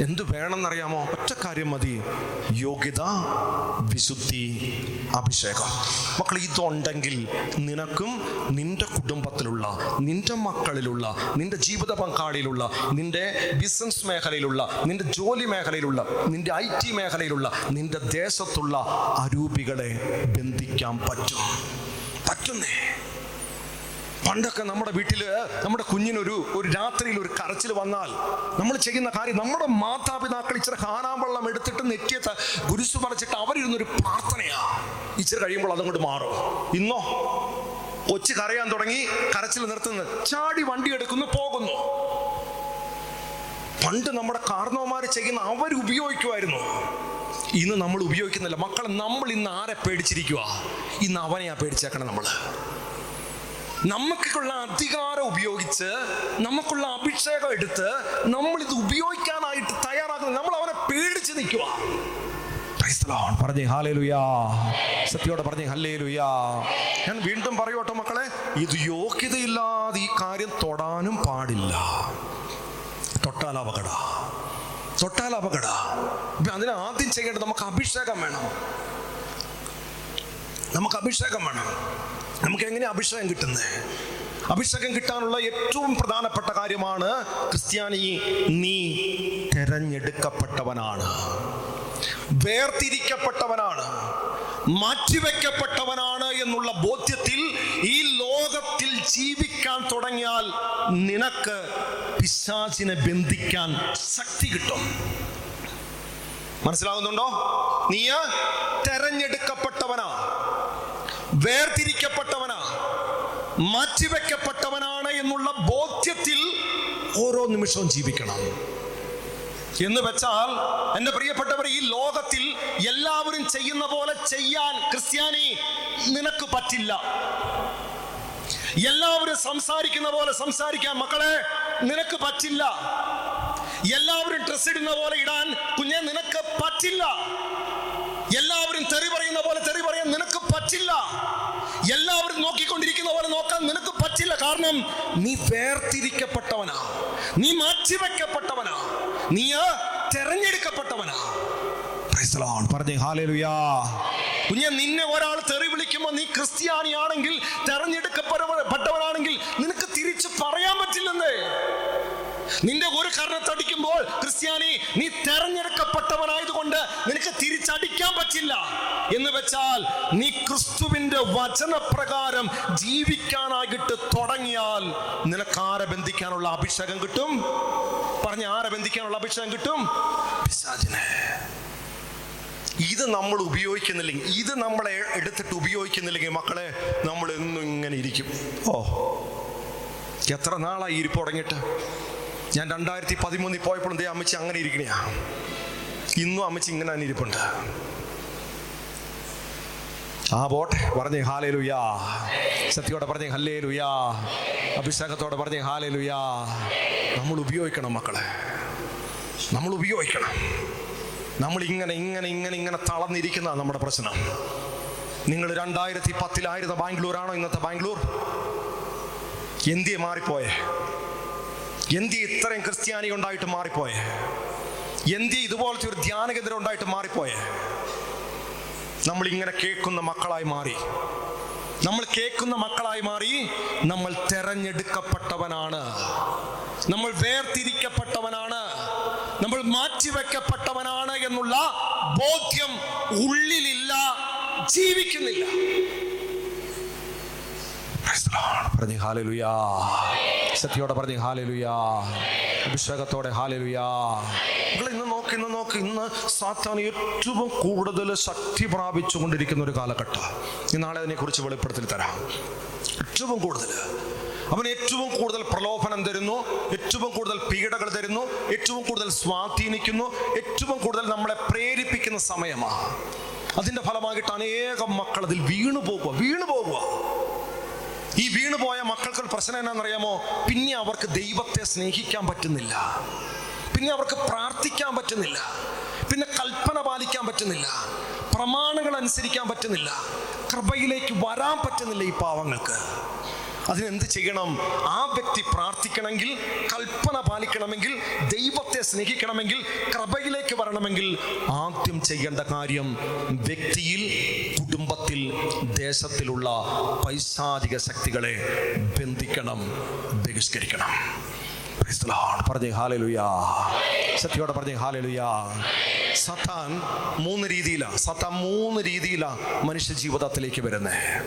എന്ത് വേണമെന്നറിയാമോ? ഒറ്റ കാര്യം മതി. യോഗ്യത വിശുദ്ധി അഭിഷേകം. മക്കൾ ഇതുണ്ടെങ്കിൽ നിനക്കും നിന്റെ കുടുംബത്തിലുള്ള നിന്റെ മക്കളിലുള്ള നിന്റെ ജീവിത പങ്കാളിയിലുള്ള നിന്റെ ബിസിനസ് മേഖലയിലുള്ള നിന്റെ ജോലി മേഖലയിലുള്ള നിന്റെ ഐ ടി മേഖലയിലുള്ള നിന്റെ ദേശത്തുള്ള അരൂപികളെ ബന്ധിക്കാൻ പറ്റും. പറ്റുന്നേ? പണ്ടൊക്കെ നമ്മുടെ വീട്ടിൽ നമ്മുടെ കുഞ്ഞിനൊരു ഒരു രാത്രിയിൽ ഒരു കരച്ചിൽ വന്നാൽ നമ്മൾ ചെയ്യുന്ന കാര്യം നമ്മുടെ മാതാപിതാക്കൾ ഇച്ചിരി ഹാനാവെള്ളം എടുത്തിട്ട് നെറ്റിയത്ത് ഗുരുസു പറിച്ചിട്ട് അവരിരുന്നൊരു പ്രാർത്ഥനയാ. ഇച്ചിരി കഴിയുമ്പോൾ അതങ്ങോട്ട് മാറും. ഇന്നോ? ഒച്ച് കരയാൻ തുടങ്ങി കരച്ചിൽ നിർത്തുന്നു. ചാടി വണ്ടി എടുക്കുന്നു പോകുന്നു. പണ്ട് നമ്മുടെ കാർന്നവന്മാർ ചെയ്യുന്ന അവർ ഉപയോഗിക്കുമായിരുന്നു. ഇന്ന് നമ്മൾ ഉപയോഗിക്കുന്നില്ല. മക്കളെ നമ്മൾ ഇന്ന് ആരെ പേടിച്ചിരിക്കുക ഇന്ന് അവനെയാ പേടിച്ചേക്കണം നമ്മൾ നമുക്കുള്ള അധികാരം ഉപയോഗിച്ച് നമുക്കുള്ള അഭിഷേകം എടുത്ത് നമ്മൾ ഇത് ഉപയോഗിക്കാനായിട്ട് തയ്യാറാക്കുന്നത് നമ്മൾ അവനെ പേടിച്ച് നിൽക്കുക പറഞ്ഞേ ഹാലേലുയാ സത്യോടെ പറഞ്ഞേ ഹല്ലേലുയാ ഞാൻ വീണ്ടും പറയോട്ടോ മക്കളെ ഇത് യോഗ്യതയില്ലാതെ ഈ കാര്യം തൊടാനും പാടില്ല. തൊട്ടാൽ അപകട. തൊട്ടാൽ അപകട. അതിന് ആദ്യം ചെയ്യേണ്ടത് നമുക്ക് അഭിഷേകം വേണം. നമുക്ക് അഭിഷേകം വേണം. നമുക്ക് എങ്ങനെ അഭിഷേകം കിട്ടുന്നത് അഭിഷേകം കിട്ടാനുള്ള ഏറ്റവും പ്രധാനപ്പെട്ട കാര്യമാണ് ക്രിസ്ത്യാനി നീ തെരഞ്ഞെടുക്കപ്പെട്ടവനാണ്. വേർതിരിക്കപ്പെട്ടവനാണ്. മാറ്റിവെക്കപ്പെട്ടവനാണ് എന്നുള്ള ബോധ്യത്തിൽ ഈ ലോകത്തിൽ ജീവിക്കാൻ തുടങ്ങിയാൽ നിനക്ക് പിശാചിനെ ബന്ധിക്കാൻ ശക്തി കിട്ടും. മനസ്സിലാകുന്നുണ്ടോ നീ തെരഞ്ഞെടുക്കപ്പെട്ടവനാ. വേർതിരിക്കപ്പെട്ടവനാ. മാറ്റിവെക്കപ്പെട്ടവനാണ് എന്നുള്ള ബോധ്യത്തിൽ ഓരോ നിമിഷവും ജീവിക്കണം. എന്ന് വെച്ചാൽ എന്റെ പ്രിയപ്പെട്ടവർ ഈ ലോകത്തിൽ എല്ലാവരും ചെയ്യുന്ന പോലെ ചെയ്യാൻ ക്രിസ്ത്യാനി നിനക്ക് പറ്റില്ല. എല്ലാവരും സംസാരിക്കുന്ന പോലെ സംസാരിക്കാൻ മക്കളെ നിനക്ക് പറ്റില്ല. എല്ലാവരും ഡ്രസ് ഇടുന്ന പോലെ ഇടാൻ കുഞ്ഞെ നിനക്ക് പറ്റില്ല. എല്ലാവരും തെറി പറയുന്ന പോലെ തെറി പറയാൻ നിനക്ക് പറ്റില്ല. എല്ലാവരും നോക്കിക്കൊണ്ടിരിക്കുന്ന പോലെ നോക്കാൻ നിനക്ക് പറ്റില്ല. കാരണം നീ വേർതിരിക്കപ്പെട്ടവനാ. നീ മാറ്റിവെക്കപ്പെട്ടവനാ. നീ തെരഞ്ഞെടുക്കപ്പെട്ടവനാ. പറഞ്ഞേ നിന്നെ ഒരാൾ തെറി വിളിക്കുമ്പോൾ നീ ക്രിസ്ത്യാനിയാണെങ്കിൽ തെരഞ്ഞെടുക്കപ്പെട്ടവനാണെങ്കിൽ നിനക്ക് തിരിച്ചു പറയാൻ പറ്റില്ലെന്നേ. നിന്റെ ഒരു കാരണത്തടിക്കുമ്പോൾ ക്രിസ്ത്യാനി നീ തെരഞ്ഞെടുക്കപ്പെട്ടവനായതുകൊണ്ട് നിനക്ക് തിരിച്ചടിക്കാൻ പറ്റില്ല. എന്ന് വെച്ചാൽ നീ ക്രിസ്തുവിന്റെ വചനപ്രകാരം ജീവിക്കാനായിട്ട് തുടങ്ങിയാൽ നിനക്ക് ആരെ ബന്ധിക്കാനുള്ള അഭിഷേകം കിട്ടും? പറഞ്ഞ ആരെ ബന്ധിക്കാനുള്ള അഭിഷേകം കിട്ടും? ഇത് നമ്മൾ ഉപയോഗിക്കുന്നില്ലെങ്കിൽ ഇത് നമ്മളെ എടുത്തിട്ട് ഉപയോഗിക്കുന്നില്ലെങ്കിൽ മക്കളെ നമ്മൾ എന്നും ഇങ്ങനെ ഇരിക്കും. ഓ എത്ര നാളായി ഇരിപ്പ് തുടങ്ങിയിട്ട്? ഞാൻ രണ്ടായിരത്തി പതിമൂന്നിൽ പോയപ്പോഴും ദേ അമ്മച്ചി അങ്ങനെ ഇരിക്കണയാ. ഇന്നും അമ്മച്ചി ഇങ്ങനെ തന്നെ ഇരിപ്പുണ്ട്. ആ പോട്ടെ പറഞ്ഞേ ഹാലേ ലുയാ സത്യോടെ പറഞ്ഞേ ഹല്ലേ ലുയാ അഭിഷേകത്തോടെ പറഞ്ഞേ ഹാലേ ലുയാ നമ്മൾ ഉപയോഗിക്കണം മക്കളെ. നമ്മൾ ഉപയോഗിക്കണം. നമ്മൾ ഇങ്ങനെ ഇങ്ങനെ ഇങ്ങനെ ഇങ്ങനെ തളർന്നിരിക്കുന്ന നമ്മുടെ പ്രശ്നം. നിങ്ങൾ രണ്ടായിരത്തി പത്തിലായിരുന്ന ബാംഗ്ലൂരാണോ ഇന്നത്തെ ബാംഗ്ലൂർ? എന്തിയെ മാറിപ്പോയേ? എന്തി ഇത്രയും ക്രിസ്ത്യാനി ഉണ്ടായിട്ട് മാറിപ്പോയെ? എന്തി ഇതുപോലത്തെ ഒരു ധ്യാന കേന്ദ്രം ഉണ്ടായിട്ട് മാറിപ്പോയെ? നമ്മൾ ഇങ്ങനെ കേൾക്കുന്ന മക്കളായി മാറി. നമ്മൾ കേൾക്കുന്ന മക്കളായി മാറി നമ്മൾ തെരഞ്ഞെടുക്കപ്പെട്ടവനാണ്. നമ്മൾ വേർതിരിക്കപ്പെട്ടവനാണ്. നമ്മൾ മാറ്റിവെക്കപ്പെട്ടവനാണ് എന്നുള്ള ബോധ്യം ഉള്ളിലില്ല ജീവിക്കുന്നില്ല. ഹാലലുയാ സത്യോടെ പറഞ്ഞു ഹാലലുയാ. അഭിഷേകത്തോടെ ഹാലലുയാ. ഇന്ന് നോക്ക് ഇന്ന് നോക്ക് ഇന്ന് സാത്താൻ ഏറ്റവും കൂടുതൽ ശക്തി പ്രാപിച്ചുകൊണ്ടിരിക്കുന്ന ഒരു കാലഘട്ടം. ഈ നാളെ അതിനെക്കുറിച്ച് വെളിപ്പെടുത്തി തരാം. ഏറ്റവും കൂടുതൽ. അവൻ ഏറ്റവും കൂടുതൽ പ്രലോഭനം തരുന്നു ഏറ്റവും കൂടുതൽ പീഡകൾ തരുന്നു ഏറ്റവും കൂടുതൽ സ്വാധീനിക്കുന്നു ഏറ്റവും കൂടുതൽ നമ്മളെ പ്രേരിപ്പിക്കുന്ന സമയമാണ്. അതിന്റെ ഫലമായിട്ട് അനേകം മക്കൾ അതിൽ വീണു പോകുക വീണു പോകുക ഈ വീണുപോയ മക്കൾക്ക് പ്രശ്നം എന്നാണെന്നറിയാമോ? പിന്നെ അവർക്ക് ദൈവത്തെ സ്നേഹിക്കാൻ പറ്റുന്നില്ല. പിന്നെ അവർക്ക് പ്രാർത്ഥിക്കാൻ പറ്റുന്നില്ല. പിന്നെ കൽപ്പന പാലിക്കാൻ പറ്റുന്നില്ല. പ്രമാണങ്ങൾ അനുസരിക്കാൻ പറ്റുന്നില്ല. കൃപയിലേക്ക് വരാൻ പറ്റുന്നില്ല ഈ പാവങ്ങൾക്ക്. അതിനെന്ത് ചെയ്യണം ആ വ്യക്തി പ്രാർത്ഥിക്കണമെങ്കിൽ കൽപ്പന പാലിക്കണമെങ്കിൽ ദൈവത്തെ സ്നേഹിക്കണമെങ്കിൽ കൃപയിലേക്ക് വരണമെങ്കിൽ ആദ്യം ചെയ്യേണ്ട കാര്യം വ്യക്തിയിൽ കുടുംബത്തിൽ ദേശത്തിലുള്ള പൈശാചിക ശക്തികളെ ബന്ധിക്കണം ബഹിഷ്കരിക്കണം. പറഞ്ഞേ ഹാലലുയാ സത്യോടെ പറഞ്ഞേ ഹാലലുയാ സത്താൻ മൂന്ന് രീതിയിലാണ് സത്താൻ മൂന്ന് രീതിയിലാണ് മനുഷ്യ ജീവിതത്തിലേക്ക് വരുന്നത്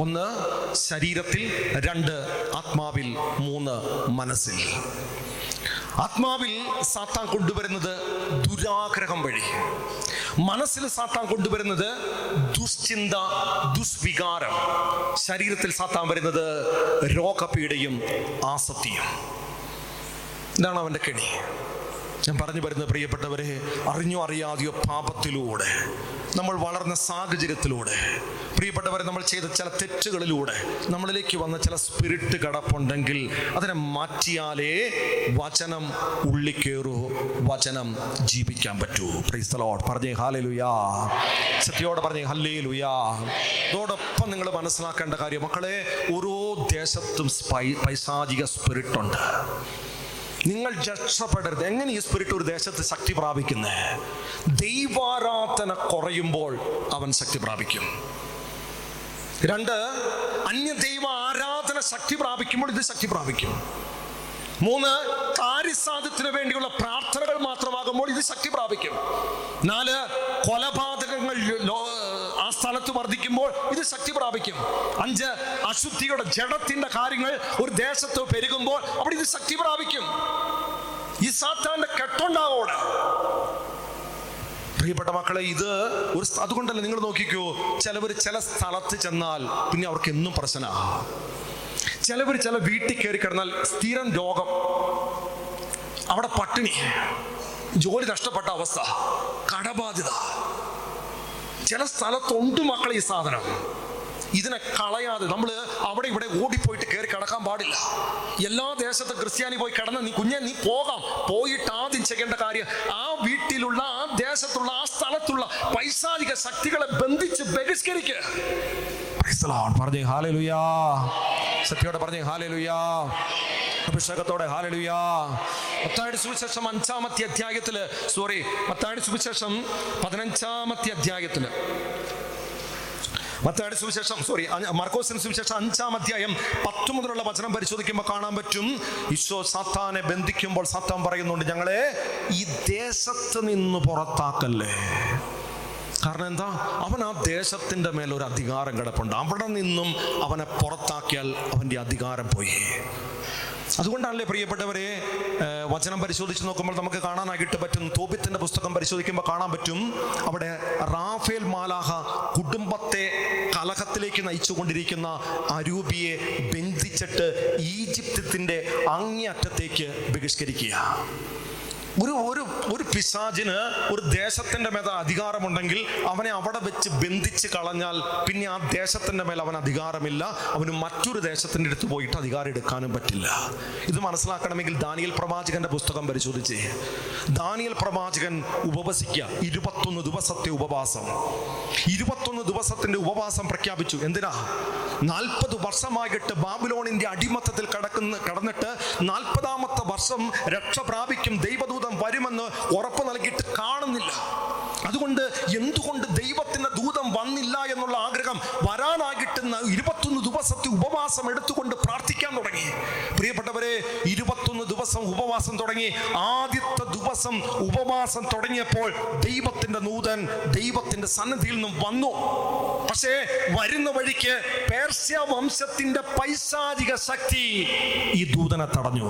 ഒന്ന് ശരീരത്തിൽ രണ്ട് ആത്മാവിൽ മൂന്ന് മനസ്സിൽ. ആത്മാവിൽ സാത്താൻ കൊണ്ടുവരുന്നത് ദുരാഗ്രഹം വഴി. മനസ്സിൽ സാത്താൻ കൊണ്ടുവരുന്നത് ദുശ്ചിന്ത ദുസ്വികാരം. ശരീരത്തിൽ സാത്താൻ വരുന്നത് രോഗപീഡയും ആസക്തിയും. ഇതാണ് അവന്റെ കെണി? ഞാൻ പറഞ്ഞു വരുന്ന പ്രിയപ്പെട്ടവരെ അറിഞ്ഞോ അറിയാതെയോ പാപത്തിലൂടെ നമ്മൾ വളർന്ന സാഹചര്യത്തിലൂടെ പ്രിയപ്പെട്ടവരെ നമ്മൾ ചെയ്ത ചില തെറ്റുകളിലൂടെ നമ്മളിലേക്ക് വന്ന ചില സ്പിരിറ്റ് കടപ്പുണ്ടെങ്കിൽ അതിനെ മാറ്റിയാലേ വചനം ഉള്ളിക്കേറൂ വചനം ജീവിക്കാൻ പറ്റൂ. പ്രീസ്തലോട് പറഞ്ഞേ ഹാലലുയാ സത്യോടെ പറഞ്ഞേ ഹല്ലേ ലുയാ അതോടൊപ്പം നിങ്ങൾ മനസ്സിലാക്കേണ്ട കാര്യം മക്കളെ ഓരോ ദേശത്തും പൈസാചിക സ്പിരിറ്റ് ഉണ്ട്. നിങ്ങൾ രക്ഷപ്പെടരുത്. എങ്ങനെ ഈ സ്പിരിറ്റ് ഒരു ദേശത്ത് ശക്തി പ്രാപിക്കുന്നത് ദൈവാരാധന കുറയുമ്പോൾ അവൻ ശക്തി പ്രാപിക്കും. രണ്ട് അന്യ ദൈവ ആരാധന ശക്തി പ്രാപിക്കുമ്പോൾ ഇത് ശക്തി പ്രാപിക്കും. മൂന്ന് കാര്യസാധ്യത്തിന് വേണ്ടിയുള്ള പ്രാർത്ഥനകൾ മാത്രമാകുമ്പോൾ ഇത് ശക്തി പ്രാപിക്കും. നാല് ലോ- ആ സ്ഥലത്ത് വർദ്ധിക്കുമ്പോൾ ഇത് ശക്തി പ്രാപിക്കും. അഞ്ച് അശുദ്ധിയുടെ ജഡത്തിന്റെ കാര്യങ്ങൾ ഒരു ദേശത്ത് പെരുകുമ്പോൾ അവിടെ ഇത് ശക്തി പ്രാപിക്കും. ഈ സാത്താന്റെ കെട്ടുണ്ടാവോടെ. പ്രിയപ്പെട്ട മക്കളെ ഇത് ഒരു അതുകൊണ്ടല്ല അതുകൊണ്ടല്ലേ നിങ്ങൾ നോക്കിക്കോ ചിലവർ ചില സ്ഥലത്ത് ചെന്നാൽ പിന്നെ അവർക്ക് എന്നും പ്രശ്നമാണ് ചിലവർ ചില വീട്ടിൽ കയറി കിടന്നാൽ സ്ഥിരം രോഗം. അവിടെ പട്ടിണി. ജോലി നഷ്ടപ്പെട്ട അവസ്ഥ. കടബാധ്യത. ചില സ്ഥലത്തുണ്ട് മക്കളെ ഈ സാധനം. ഇതിനെ കളയാതെ നമ്മൾ അവിടെ ഇവിടെ ഓടിപ്പോയിട്ട് കയറി കിടക്കാൻ പാടില്ല. എല്ലാ ദേശത്തും ക്രിസ്ത്യാനി പോയി കിടന്ന് നീ കുഞ്ഞെ നീ പോകാം. പോയിട്ട് ആദ്യം ചെയ്യേണ്ട കാര്യം ആ വീട്ടിലുള്ള ആ ദേശത്തുള്ള ആ സ്ഥലത്തുള്ള പൈസാലിക ശക്തികളെ ബന്ധിച്ച് ബഹിഷ്കരിക്കുക. പറഞ്ഞേ ഹാലലുയാ. സത്യോടെ പറഞ്ഞേ ഹാലലുയാ. അഭിഷേകത്തോടെ ഹാലലുയാ. മത്തായുടെ സുവിശേഷം അഞ്ചാമത്തെ അധ്യായത്തിൽ സോറി മത്തായുടെ സുവിശേഷം പതിനഞ്ചാമത്തെ അധ്യായത്തിൽ. മത്തായുടെ സുവിശേഷം സോറി മർക്കോസിന് സുവിശേഷം അഞ്ചാം അധ്യായം പത്ത് മുതലുള്ള വചനം പരിശോധിക്കുമ്പോൾ കാണാൻ പറ്റും. ഈശോ സാത്താനെ ബന്ധിക്കുമ്പോൾ സാത്താൻ പറയുന്നുണ്ട് ഞങ്ങളെ ഈ ദേശത്ത് നിന്ന് പുറത്താക്കല്ലേ? കാരണം എന്താ? അവൻ ആ ദേശത്തിന്റെ മേൽ ഒരു അധികാരം കിടപ്പുണ്ട്. അവിടെ നിന്നും അവനെ പുറത്താക്കിയാൽ അവന്റെ അധികാരം പോയി. അതുകൊണ്ടാണല്ലേ പ്രിയപ്പെട്ടവരെ വചനം പരിശോധിച്ച് നോക്കുമ്പോൾ നമുക്ക് കാണാനായിട്ട് പറ്റും. തോബിത്തിന്റെ പുസ്തകം പരിശോധിക്കുമ്പോൾ കാണാൻ പറ്റും. അവിടെ റാഫേൽ മാലാഹ കുടുംബത്തെ കലഹത്തിലേക്ക് നയിച്ചുകൊണ്ടിരിക്കുന്ന അരൂപിയെ ബന്ധിച്ചിട്ട് ഈജിപ്തിന്റെ അങ്ങേയറ്റത്തേക്ക് ബഹിഷ്കരിക്കുക ഒരു ഒരു ഒരു പിശാചിന് ഒരു ദേശത്തിന്റെ മേൽ അധികാരമുണ്ടെങ്കിൽ അവനെ അവിടെ വെച്ച് ബന്ധിച്ച് കളഞ്ഞാൽ പിന്നെ ആ ദേശത്തിന്റെ മേൽ അവൻ അധികാരമില്ല. അവന് മറ്റൊരു ദേശത്തിന്റെ അടുത്ത് പോയിട്ട് അധികാരം എടുക്കാനും പറ്റില്ല. ഇത് മനസ്സിലാക്കണമെങ്കിൽ ദാനിയൽ പ്രവാചകന്റെ പുസ്തകം പരിശോധിച്ച്. ദാനിയൽ പ്രവാചകൻ ഉപവസിക്ക. ഇരുപത്തൊന്ന് ദിവസത്തെ ഉപവാസം. ഇരുപത്തൊന്ന് ദിവസത്തിന്റെ ഉപവാസം പ്രഖ്യാപിച്ചു. എന്തിനാ? നാൽപ്പത് വർഷമായിട്ട് ബാബിലോണിന്റെ അടിമത്തത്തിൽ കടക്കുന്ന കടന്നിട്ട് നാൽപ്പതാമത്തെ വർഷം രക്ഷ പ്രാപിക്കും ദൈവദൂതം വരുമെന്ന് ഉറപ്പ് നൽകിയിട്ട് കാണുന്നില്ല. അതുകൊണ്ട് എന്തുകൊണ്ട് ദൈവത്തിന്റെ ദൂതം വന്നില്ല എന്നുള്ള ആഗ്രഹം വരാനായിട്ട് ന- ഇരുപത്തൊന്ന് ദിവസത്തെ ഉപവാസം എടുത്തുകൊണ്ട് പ്രാർത്ഥിക്കാൻ തുടങ്ങി. പ്രിയപ്പെട്ടവരെ ഇരുപത്തൊന്ന് ദിവസം ഉപവാസം തുടങ്ങി. ആദ്യത്തെ ദിവസം ഉപവാസം തുടങ്ങിയപ്പോൾ ദൈവത്തിന്റെ നൂതൻ ദൈവത്തിന്റെ സന്നദ്ധിയിൽ നിന്നും വന്നു. പക്ഷേ വരുന്ന വഴിക്ക് പേർസ്യ വംശത്തിന്റെ പൈശാചിക ശക്തി ഈ ദൂതനെ തടഞ്ഞു.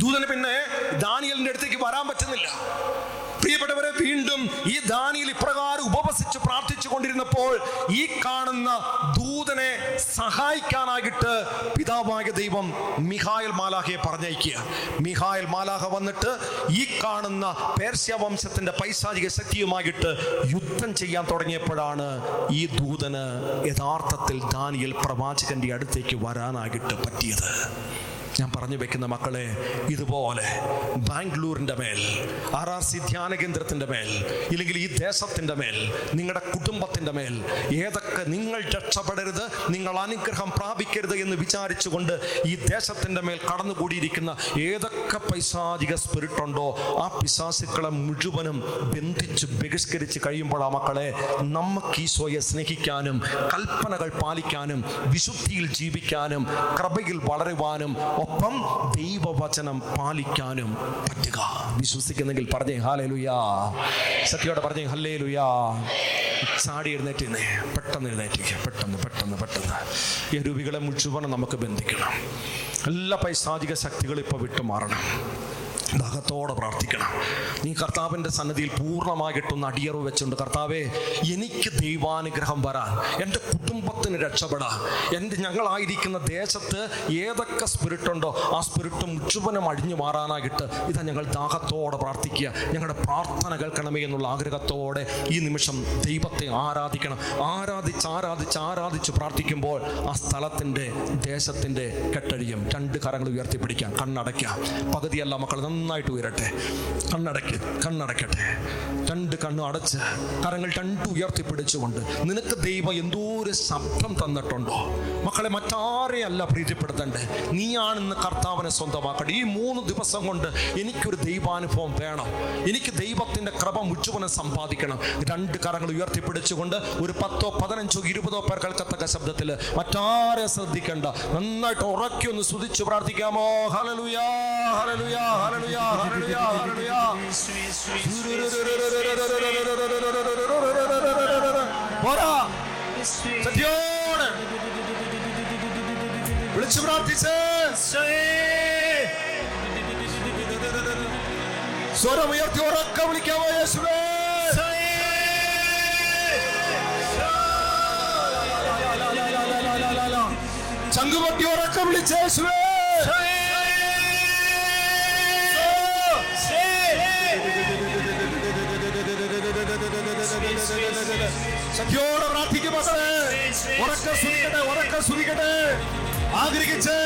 ദൂതന് പിന്നെ ദാനിയലിന്റെ അടുത്തേക്ക് വരാൻ പറ്റുന്നില്ല. പ്രിയപ്പെട്ടവരെ വീണ്ടും ഈ ദാനിയിൽ ഇപ്രകാരം ഉപവസിച്ച് പ്രാർത്ഥിച്ചു കൊണ്ടിരുന്നപ്പോൾ ഈ കാണുന്ന ദൂതനെ സഹായിക്കാനായിട്ട് പിതാവായ ദൈവം മിഹായൽ മാലാഹയെ പറഞ്ഞയക്കുക. മിഹായൽ മാലാഹ വന്നിട്ട് ഈ കാണുന്ന പേർഷ്യ വംശത്തിന്റെ പൈശാചിക ശക്തിയുമായിട്ട് യുദ്ധം ചെയ്യാൻ തുടങ്ങിയപ്പോഴാണ് ഈ ദൂതന് യഥാർത്ഥത്തിൽ ദാനിയൽ പ്രവാചകന്റെ അടുത്തേക്ക് വരാനായിട്ട് പറ്റിയത്. ഞാൻ പറഞ്ഞു വെക്കുന്ന മക്കളെ ഇതുപോലെ ബാംഗ്ലൂരിന്റെ മേൽ ആർ ആർ സി ധ്യാന കേന്ദ്രത്തിന്റെ മേൽ ഇല്ലെങ്കിൽ ഈ ദേശത്തിന്റെ മേൽ നിങ്ങളുടെ കുടുംബത്തിന്റെ മേൽ ഏതൊക്കെ നിങ്ങൾ രക്ഷപ്പെടരുത് നിങ്ങൾ അനുഗ്രഹം പ്രാപിക്കരുത് എന്ന് വിചാരിച്ചുകൊണ്ട് ഈ ദേശത്തിന്റെ മേൽ കടന്നുകൂടിയിരിക്കുന്ന ഏതൊക്കെ പൈശാചിക സ്പിരിറ്റ് ഉണ്ടോ ആ പിശാസുക്കളെ മുഴുവനും ബന്ധിച്ച് ബഹിഷ്കരിച്ച് കഴിയുമ്പോൾ ആ മക്കളെ നമുക്ക് ഈശോയെ സ്നേഹിക്കാനും കൽപ്പനകൾ പാലിക്കാനും വിശുദ്ധിയിൽ ജീവിക്കാനും കൃപയിൽ വളരുവാനും ഒപ്പം ദൈവവചനം പാലിക്കാനും പറ്റുക. വിശ്വസിക്കുന്നെങ്കിൽ പറഞ്ഞേ ഹാലേ ലുയാ സത്യോടെ പറഞ്ഞേ ഹല്ലേ ലുയാ ചാടി എഴുന്നേറ്റ് പെട്ടെന്ന് എഴുന്നേറ്റ് പെട്ടെന്ന് പെട്ടെന്ന്. പെട്ടെന്ന്. ഈ രൂപികളെ മുഴുവൻ നമുക്ക് ബന്ധിക്കണം. എല്ലാ പൈശാചിക ശക്തികളും ഇപ്പോൾ വിട്ടുമാറണം. ദാഹത്തോടെ പ്രാർത്ഥിക്കണം. നീ കർത്താവിന്റെ സന്നദ്ധിയിൽ പൂർണമായിട്ടൊന്ന് അടിയറവ് വെച്ചുകൊണ്ട് കർത്താവെ എനിക്ക് ദൈവാനുഗ്രഹം വരാൻ എന്റെ കുടുംബത്തിന് രക്ഷപ്പെടാൻ എന്റെ ഞങ്ങളായിരിക്കുന്ന ദേശത്ത് ഏതൊക്കെ സ്പിരിറ്റുണ്ടോ ആ സ്പിരിറ്റ് മുഴുവനും അഴിഞ്ഞു മാറാനായിട്ട് ഇതാ ഞങ്ങൾ ദാഹത്തോടെ പ്രാർത്ഥിക്കുക. ഞങ്ങളുടെ പ്രാർത്ഥന കേൾക്കണമേ എന്നുള്ള ആഗ്രഹത്തോടെ ഈ നിമിഷം ദൈവത്തെ ആരാധിക്കണം. ആരാധിച്ച് ആരാധിച്ച് ആരാധിച്ച് പ്രാർത്ഥിക്കുമ്പോൾ ആ സ്ഥലത്തിന്റെ ദേശത്തിന്റെ കെട്ടഴിയും രണ്ട് കരങ്ങൾ ഉയർത്തിപ്പിടിക്കാം കണ്ണടയ്ക്കാം. പകുതിയല്ല മക്കൾ നന്നായിട്ട് ഉയരട്ടെ. കണ്ണടയ്ക്ക് കണ്ണടക്കട്ടെ. രണ്ട് കണ്ണു അടച്ച് കരങ്ങൾ രണ്ട് ഉയർത്തിപ്പിടിച്ചുകൊണ്ട് നിനക്ക് ദൈവം എന്തോ ഒരു ശബ്ദം തന്നിട്ടുണ്ടോ? മക്കളെ മറ്റാരെയല്ല പ്രീതിപ്പെടുത്തണ്ടേ നീയാണെന്ന് കർത്താവിനെ സ്വന്തമാക്കട്ടെ. ഈ മൂന്ന് ദിവസം കൊണ്ട് എനിക്കൊരു ദൈവാനുഭവം വേണം. എനിക്ക് ദൈവത്തിന്റെ കൃപ മുഴുവനും സമ്പാദിക്കണം. രണ്ട് കരങ്ങൾ ഉയർത്തിപ്പിടിച്ചുകൊണ്ട് ഒരു പത്തോ പതിനഞ്ചോ ഇരുപതോ പേർ കേൾക്കത്തക്ക ശബ്ദത്തിൽ മറ്റാരെ ശ്രദ്ധിക്കണ്ട. നന്നായിട്ട് ഉറക്കി ഒന്ന് സ്തുതിച്ചു പ്രാർത്ഥിക്കാമോ? ഹലലുയാ ഹലലുയാ ഹലലുയാ പോരാ. സത്യോടെ. വിളിച്ചു പ്രാർത്ഥിച്ച്. സ്വരം ഉയർത്തി ഉറക്കം വിളിക്കാമോ യേശുവേ? ചങ്കുപൊട്ടി ഉറക്കം വിളിച്ച ഉറക്ക സുരിക്കട്ടെ ഉറക്ക സുരിക്കട്ടെ. ആഗ്രഹിച്ച്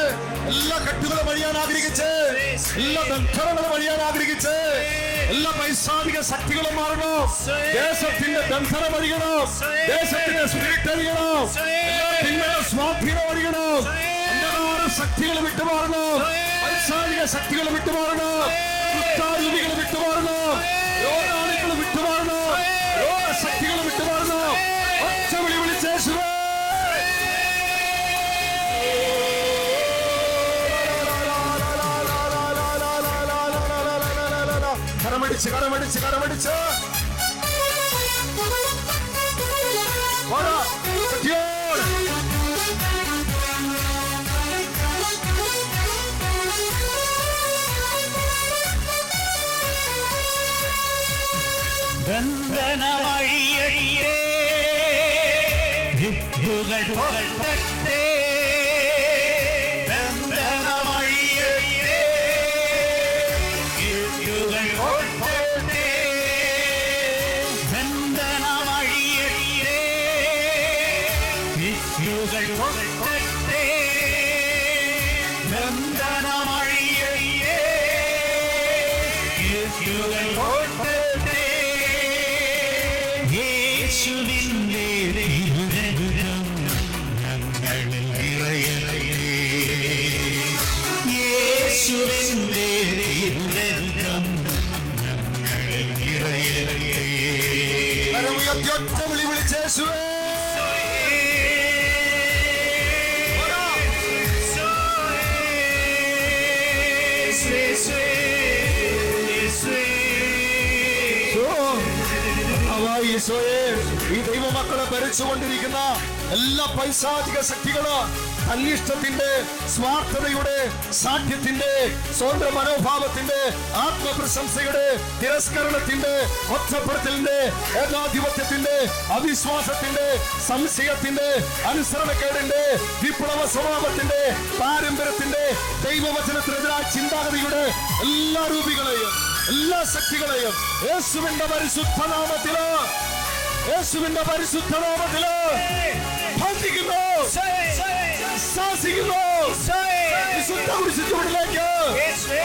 എല്ലാ കെട്ടുകളും വഴിയാൻ ആഗ്രഹിച്ച് എല്ലാ ബന്ധനങ്ങളും വഴിയാൻ ആഗ്രഹിച്ച് എല്ലാ പൈസാധിക ശക്തികളും മാറണം. ദേശത്തിന്റെ ബന്ധനം അഴിയണം ദേശത്തിന്റെ സ്പിരിറ്റ് എല്ലാ തിന്മയുടെ സ്വാധീനം അഴിയണം അന്ധകാര ശക്തികൾ വിട്ടുമാറണം. പൈസാധിക ശക്തികൾ വിട്ടുമാറണം. വിട്ടുമാറണം. அடிச்சு கரம் அடிச்சு கரம் அடிச்சு ഭരിച്ചുകൊണ്ടിരിക്കുന്ന എല്ലാ പൈശാചിക ശക്തികളും അന്വേഷണത്തിന്റെ സ്വാർത്ഥതയുടെ സാധ്യത്തിന്റെ സ്വന്തം മനോഭാവത്തിന്റെ ആത്മപ്രശംസയുടെ തിരസ്കരണത്തിന്റെ ഒറ്റപ്പെടുത്തലിന്റെ ഏകാധിപത്യത്തിന്റെ അവിശ്വാസത്തിന്റെ സംശയത്തിന്റെ അനുസരണക്കേടിന്റെ വിപ്ലവ സ്വഭാവത്തിന്റെ പാരമ്പര്യത്തിന്റെ ദൈവവചനത്തിനെതിരായ ചിന്താഗതിയുടെ എല്ലാ രൂപികളെയും എല്ലാ ശക്തികളെയും യേശുവിന്റെ പരിശുദ്ധ നാമത്തിൽ യേശുവിന്റെ പരിശുദ്ധ നാമത്തിൽ ഭജിക്കുന്നു ശാസിക്കുന്നു. വിശുദ്ധ കുരിശുചുവടിലേക്ക്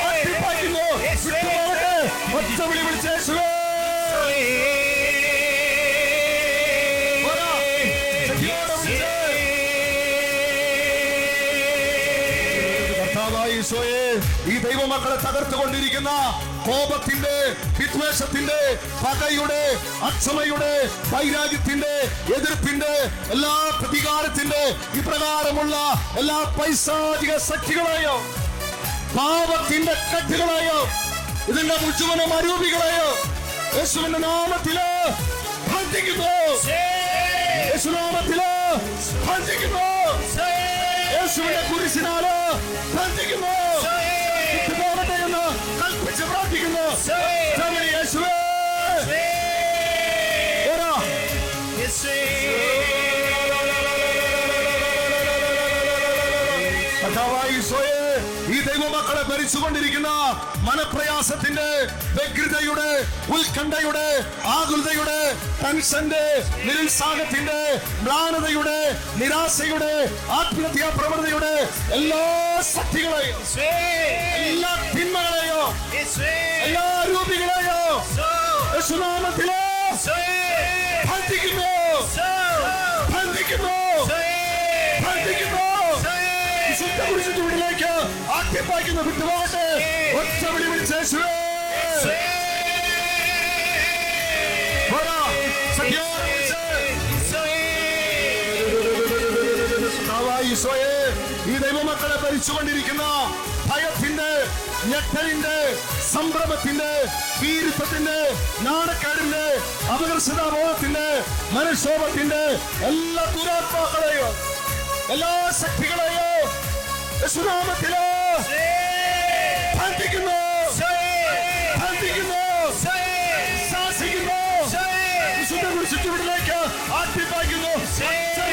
അട്ടിപ്പാക്കുന്നു വിട്ടുപോകട്ടെ. ഒറ്റ വിളി വിളിച്ച് യേശുവേ. കർത്താവായ ഈശോയെ ഈ ദൈവമക്കളെ തകർത്തുകൊണ്ടിരിക്കുന്ന കോപത്തിന്റെ വിദ്വേഷത്തിന്റെ പകയുടെ അക്ഷമയുടെ വൈരാഗ്യത്തിന്റെ എതിർപ്പിന്റെ എല്ലാ പ്രതികാരത്തിന്റെ ഇപ്രകാരമുള്ള എല്ലാ പൈസാധിക ശക്തികളെയോ പാപത്തിന്റെ കട്ടുകളായോ ഇതിന്റെ മുഴുവനും അരൂപികളെയോ യേശുവിന്റെ നാമത്തിൽ ബന്ധിക്കുന്നു യേശുനാമത്തിൽ ബന്ധിക്കുന്നു യേശുവിന്റെ കുരിശിനാല് ബന്ധിക്കുന്നു പ്രാർത്ഥിക്കുന്നു ഭരിച്ചുകൊണ്ടിരിക്കുന്ന മനപ്രയാസത്തിന്റെ വ്യഗ്രതയുടെ ഉത്കണ്ഠയുടെ ആകുലതയുടെ ടെൻഷന്റെ നിരുത്സാഹത്തിന്റെ മ്ലാനതയുടെ നിരാശയുടെ ആത്മഹത്യാ പ്രവണതയുടെ എല്ലാ ശക്തികളെയും എല്ലാ തിന്മകളെയോ എല്ലാ രൂപികളെയോ യേശുനാമത്തിലോ. ആട്ടിപ്പായ്ക്കുന്ന വിട്ടുപോകട്ടെ. ഒറ്റ വിളി വിളിച്ച് യേശുവേ. പോരാ. സഖ്യോടെ വിളിച്ച് കർത്താവായ ഈശോയെ ഈ ദൈവമക്കളെ ഭരിച്ചുകൊണ്ടിരിക്കുന്ന ഭയത്തിന്റെ ഞെട്ടലിന്റെ സംഭ്രമത്തിന്റെ ഭീരുത്വത്തിന്റെ നാണക്കേടിന്റെ അപകർഷതാബോധത്തിന്റെ മനഃശോഭത്തിന്റെ എല്ലാ ദുരാത്മാക്കളെയോ എല്ലാ ശക്തികളെയോ യേശുനാമത്തിലോ ബന്ധിക്കുന്നു ബന്ധിക്കുന്നു ശാസിക്കുന്നു. വിശുദ്ധ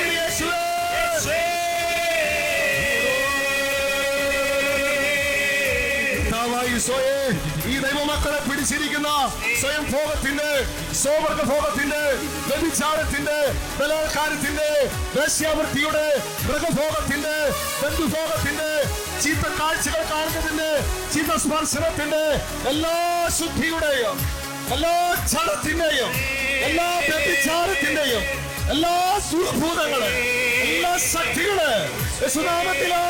യേശുവേ. കർത്താവായ ഈ ദൈവമക്കളെ പിടിച്ചിരിക്കുന്ന സ്വയം ഭോഗത്തിന്റെ സോവർഗ ഭോഗത്തിന്റെ വ്യഭിചാരത്തിന്റെ ബലാത്കാരത്തിന്റെ വേശ്യാവൃത്തിയുടെ മൃഗഭോഗത്തിന്റെ ബന്ധുഭോഗത്തിന്റെ ചീത്ത കാഴ്ചകൾ കാണുന്നതിന്റെ ചീത്ത സ്പർശനത്തിന്റെ എല്ലാ ശുദ്ധിയുടെയും എല്ലാ ചടത്തിന്റെയും എല്ലാ വ്യഭിചാരത്തിന്റെയും എല്ലാ സുഭൂതങ്ങളും എല്ലാ ശക്തികളെ സുനാമത്തിലോ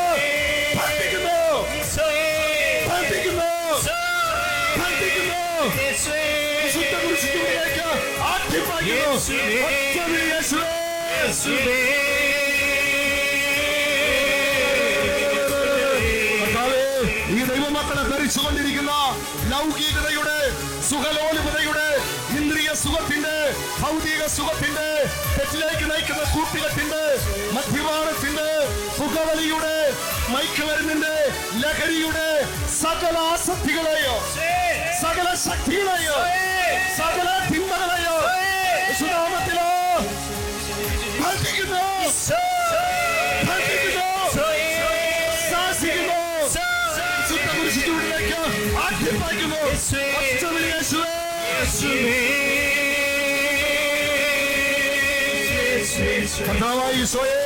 വിശുദ്ധ കുരിശിലേക്ക് ആട്ടിപ്പാക്കുന്നു യേശുവേ. ദൈവമക്കളെ ലൗകികതയുടെ സുഖലോലുപതയുടെ ഇന്ദ്രിയ സുഖത്തിന്റെ ഭൗതിക സുഖത്തിന്റെ തെറ്റിലേക്ക് നയിക്കുന്ന കൂട്ടുകെട്ടിന്റെ മദ്യപാനത്തിന്റെ പുകവലിയുടെ മയക്കുമരുന്നിന്റെ ലഹരിയുടെ സകല ആസക്തികളെയോ സകല ശക്തികളെയോ സകല തിന്മകളെയോ യേശുനാമത്തിലോ കർത്താവായ ഈശോയെ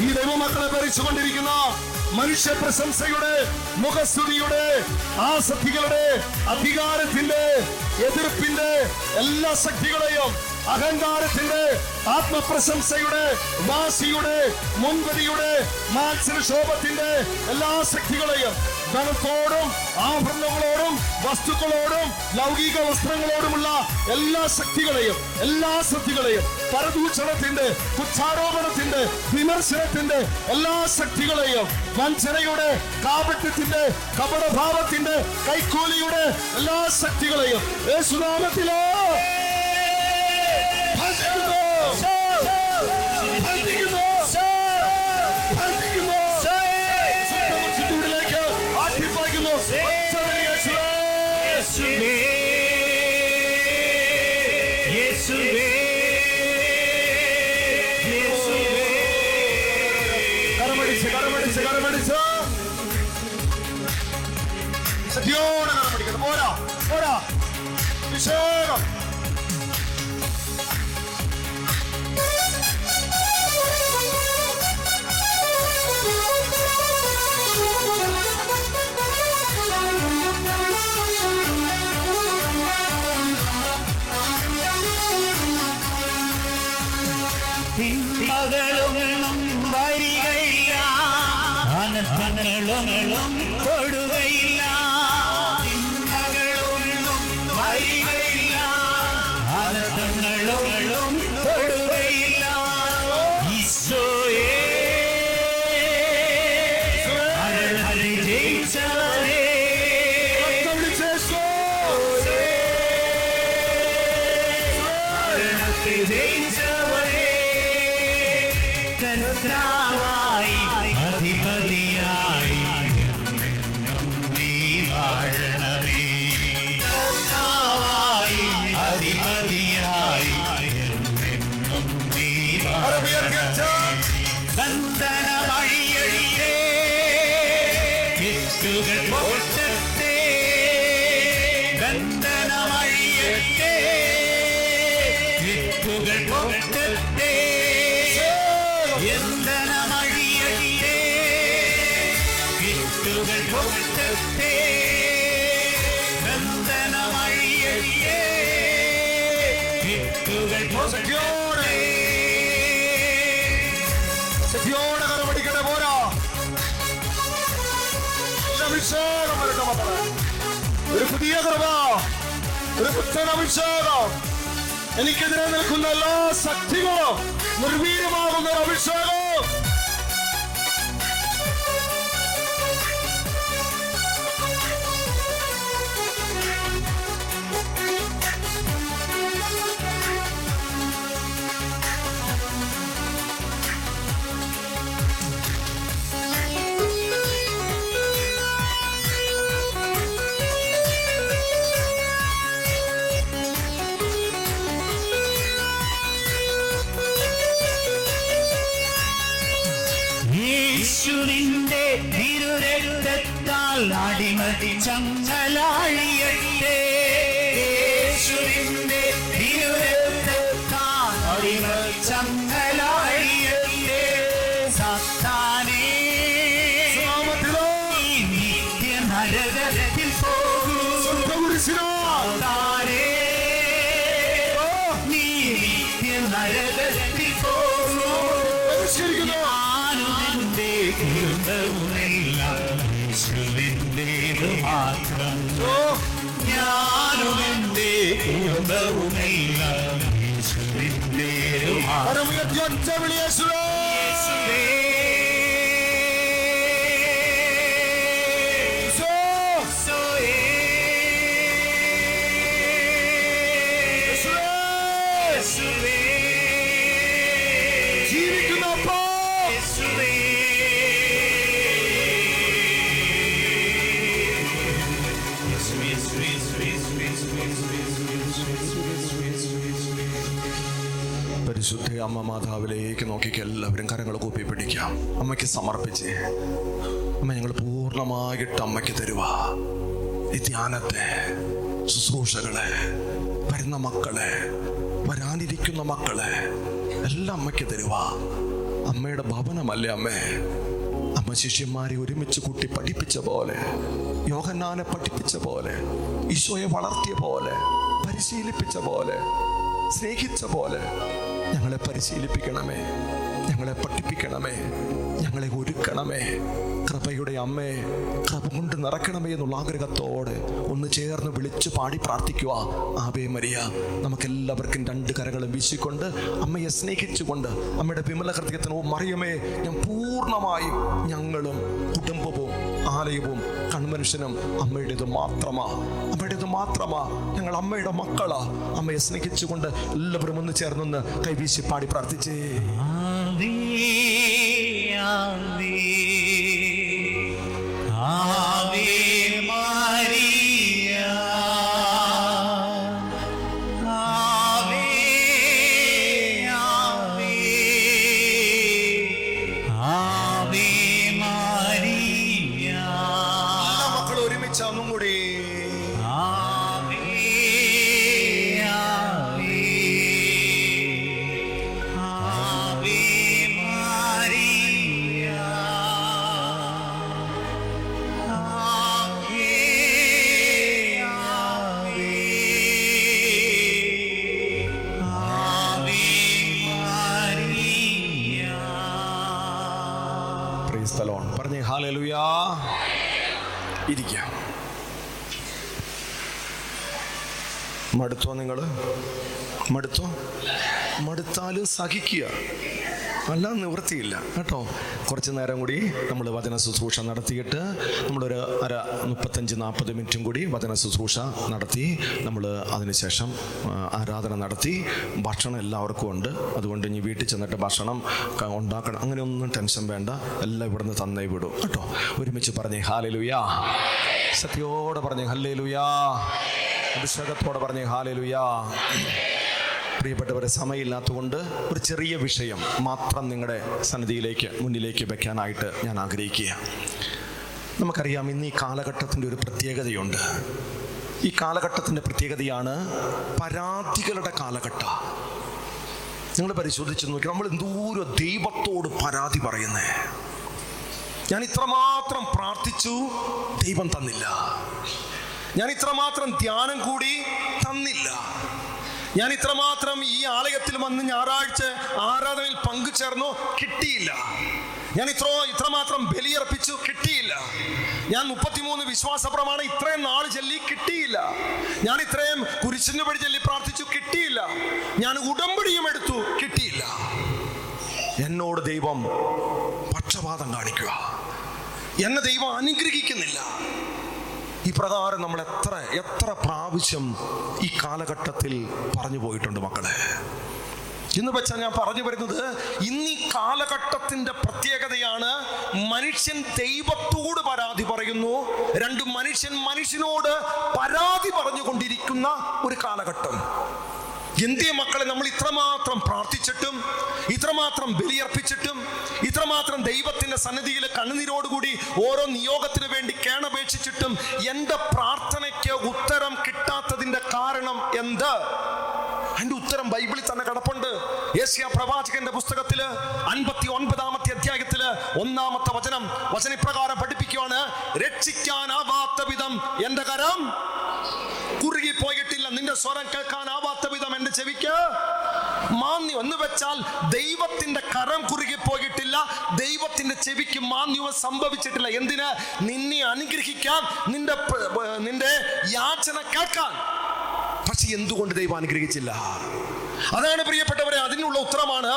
ഈ ദൈവമക്കളെ ഭരിച്ചുകൊണ്ടിരിക്കുന്ന മനുഷ്യ പ്രശംസയുടെ മുഖസ്തുതിയുടെ ആസക്തികളുടെ അധികാരത്തിന്റെ എതിർപ്പിന്റെ എല്ലാ ശക്തികളെയും അഹങ്കാരത്തിന്റെ ആത്മപ്രശംസയുടെ വാശിയുടെ മുൻപതിയുടെ മാത്സരക്ഷോഭത്തിന്റെ എല്ലാ ശക്തികളെയും ധനത്തോടും ആഭരണങ്ങളോടും വസ്തുക്കളോടും ലൗകിക വസ്ത്രങ്ങളോടുമുള്ള എല്ലാ ശക്തികളെയും എല്ലാ ശക്തികളെയും പരദൂഷണത്തിന്റെ കുച്ഛാരോപണത്തിന്റെ വിമർശനത്തിന്റെ എല്ലാ ശക്തികളെയും വഞ്ചനയുടെ കാപട്യത്തിന്റെ കപടഭാവത്തിന്റെ കൈക്കൂലിയുടെ എല്ലാ ശക്തികളെയും. യേശുനാമത്തിലോ അഭിഷേകം സത്താനേ നീ നിത്യ നരകത്തിൽ പോകൂ നമസ്കരിക്കുന്നു ഞാനുമെന്റെ കുടുംബവുമെല്ലാം യേശുവിന്റേത് അമ്മ മാതാവിലേക്ക് നോക്കിക്ക് എല്ലാവരും കരങ്ങൾ കൂപ്പി പിടിക്കാം അമ്മയ്ക്ക് സമർപ്പിച്ച് അമ്മ ഞങ്ങൾ പൂർണമായിട്ട് അമ്മയ്ക്ക് തരുക ഈ ധ്യാനത്തെ ശുശ്രൂഷകളെ വരുന്ന മക്കളെ വരാനിരിക്കുന്ന മക്കളെ എല്ലാം അമ്മയ്ക്ക് തരുക അമ്മയുടെ ഭവനമല്ലേ അമ്മേ? അമ്മ ശിഷ്യന്മാരെ ഒരുമിച്ച് കൂട്ടി പഠിപ്പിച്ച പോലെ യോഹന്നാനെ പഠിപ്പിച്ച പോലെ ഈശോയെ വളർത്തിയ പോലെ പരിശീലിപ്പിച്ച പോലെ സ്നേഹിച്ച പോലെ ഞങ്ങളെ പരിശീലിപ്പിക്കണമേ. ഞങ്ങളെ പഠിപ്പിക്കണമേ. ഞങ്ങളെ ഒരുക്കണമേ. കൃപയുടെ അമ്മേ കൃപ കൊണ്ട് നിറക്കണമേ എന്നുള്ള ആഗ്രഹത്തോടെ ഒന്ന് ചേർന്ന് വിളിച്ച് പാടി പ്രാർത്ഥിക്കുക. ആബേ മരിയ നമുക്കെല്ലാവർക്കും രണ്ട് കരകളും വീശിക്കൊണ്ട് അമ്മയെ സ്നേഹിച്ചുകൊണ്ട് അമ്മയുടെ വിമല ഹൃദയത്തിനോ മറിയമേ ഞാൻ പൂർണമായും ഞങ്ങളും ആലയവും കൺവെൻഷനും അമ്മയുടേത് മാത്രമാ അമ്മയുടേത് മാത്രമാ. ഞങ്ങൾ അമ്മയുടെ മക്കളാ. അമ്മയെ സ്നേഹിച്ചുകൊണ്ട് എല്ലാവരും ഒന്ന് ചേർന്നൊന്ന് കൈവീശി പാടി പ്രാർത്ഥിച്ചേ. ആവേ, ആവേ, ഇരിക്കാം. മടുത്തോ നിങ്ങൾ മടുത്തോ? മടുത്താലും സഹിക്കുക. അല്ല നിവൃത്തിയില്ല. കേട്ടോ? കുറച്ച് നേരം കൂടി നമ്മൾ വചന ശുശ്രൂഷ നടത്തിയിട്ട് നമ്മളൊരു അര മുപ്പത്തഞ്ച് നാൽപ്പത് മിനിറ്റും കൂടി വചന ശുശ്രൂഷ നടത്തി നമ്മൾ അതിനുശേഷം ആരാധന നടത്തി. ഭക്ഷണം എല്ലാവർക്കും ഉണ്ട്. അതുകൊണ്ട് ഇനി വീട്ടിൽ ചെന്നിട്ട് ഭക്ഷണം ഉണ്ടാക്കണം. അങ്ങനെയൊന്നും ടെൻഷൻ വേണ്ട. എല്ലാം ഇവിടുന്ന് തന്നേ വിടും. കേട്ടോ? ഒരുമിച്ച് പറഞ്ഞേ ഹാലലുയാ. സത്യോടെ പറഞ്ഞേ ഹല്ലേ ലുയാ അഭിഷേകത്തോടെ പറഞ്ഞേ ഹാലേ ലുയാ പ്രിയപ്പെട്ടവരെ സമയമില്ലാത്തതുകൊണ്ട് ഒരു ചെറിയ വിഷയം മാത്രം നിങ്ങളുടെ സന്നിധിയിലേക്ക് മുന്നിലേക്ക് വെക്കാനായിട്ട് ഞാൻ ആഗ്രഹിക്കുക നമുക്കറിയാം ഇന്ന് ഈ കാലഘട്ടത്തിന്റെ ഒരു പ്രത്യേകതയുണ്ട്. ഈ കാലഘട്ടത്തിന്റെ പ്രത്യേകതയാണ് പരാതികളുടെ കാലഘട്ടം. നിങ്ങൾ പരിശോധിച്ച് നോക്കി നമ്മൾ എന്തോരം ദൈവത്തോട് പരാതി പറയുന്നേ. ഞാൻ ഇത്രമാത്രം പ്രാർത്ഥിച്ചു ദൈവം തന്നില്ല. ഞാൻ ഇത്രമാത്രം ധ്യാനം കൂടി തന്നില്ല. ഞാൻ ഇത്രമാത്രം ഈ ആലയത്തിൽ വന്ന് ഞായറാഴ്ച ആരാധനയിൽ പങ്കുചേർന്നു കിട്ടിയില്ല. ഞാൻ ഇത്ര ഇത്രമാത്രം ബലിയർപ്പിച്ചു കിട്ടിയില്ല. ഞാൻ മുപ്പത്തിമൂന്ന് വിശ്വാസ പ്രമാണം ഇത്രയും നാൾ ചൊല്ലി കിട്ടിയില്ല. ഞാൻ ഇത്രയും കുരിശിന് പടി ചൊല്ലി പ്രാർത്ഥിച്ചു കിട്ടിയില്ല. ഞാൻ ഉടമ്പടിയും എടുത്തു കിട്ടിയില്ല. എന്നോട് ദൈവം പക്ഷപാതം കാണിക്കുക. എന്നെ ദൈവം അനുഗ്രഹിക്കുന്നില്ല. ഈ പ്രകാരം നമ്മൾ എത്ര എത്ര പ്രാവശ്യം ഈ കാലഘട്ടത്തിൽ പറഞ്ഞു പോയിട്ടുണ്ട് മക്കളെ? എന്ന് വെച്ചാൽ ഞാൻ പറഞ്ഞു വരുന്നത് ഇന്ന് കാലഘട്ടത്തിന്റെ പ്രത്യേകതയാണ് മനുഷ്യൻ ദൈവത്തോട് പരാതി പറയുന്നു. രണ്ട് മനുഷ്യൻ മനുഷ്യനോട് പരാതി പറഞ്ഞുകൊണ്ടിരിക്കുന്ന ഒരു കാലഘട്ടം. എന്തേ മക്കളെ നമ്മൾ ഇത്രമാത്രം പ്രാർത്ഥിച്ചിട്ടും ഇത്രമാത്രം ബലിയർപ്പിച്ചിട്ടും ഇത്രമാത്രം ദൈവത്തിന്റെ സന്നിധിയിൽ കണ്ണുനീരോടുകൂടി ഓരോ നിയോഗത്തിന് വേണ്ടി കേണപേക്ഷിച്ചിട്ടും എന്റെ പ്രാർത്ഥനയ്ക്ക് ഉത്തരം കിട്ടാത്തതിന്റെ കാരണം എന്ത്? അതിന്റെ ഉത്തരം ബൈബിളിൽ തന്നെ കിടപ്പുണ്ട്. ഏഷ്യ പ്രവാചകന്റെ പുസ്തകത്തിൽ അൻപത്തി ഒൻപതാമത്തെ അധ്യായത്തിൽ ഒന്നാമത്തെ വചനം വചനപ്രകാരം പഠിപ്പിക്കുകയാണ് രക്ഷിക്കാനാവാത്ത വിധം എന്റെ കരം കുറുകി നിന്റെ സ്വരം കേൾക്കാനാവാത്ത വിധം എന്റെ ചെവിക്ക് മാന്യം എന്ന് വെച്ചാൽ ദൈവത്തിന്റെ കരം കുറുകി പോയിട്ടില്ല. ദൈവത്തിന്റെ ചെവിക്ക് മാന്യവും സംഭവിച്ചിട്ടില്ല. എന്തിന്? നിന്നെ അനുഗ്രഹിക്കാൻ നിന്റെ നിന്റെ യാചന കേൾക്കാൻ. പക്ഷെ എന്തുകൊണ്ട് ദൈവം അനുഗ്രഹിച്ചില്ല? അതാണ് പ്രിയപ്പെട്ടവരെ അതിനുള്ള ഉത്തരമാണ്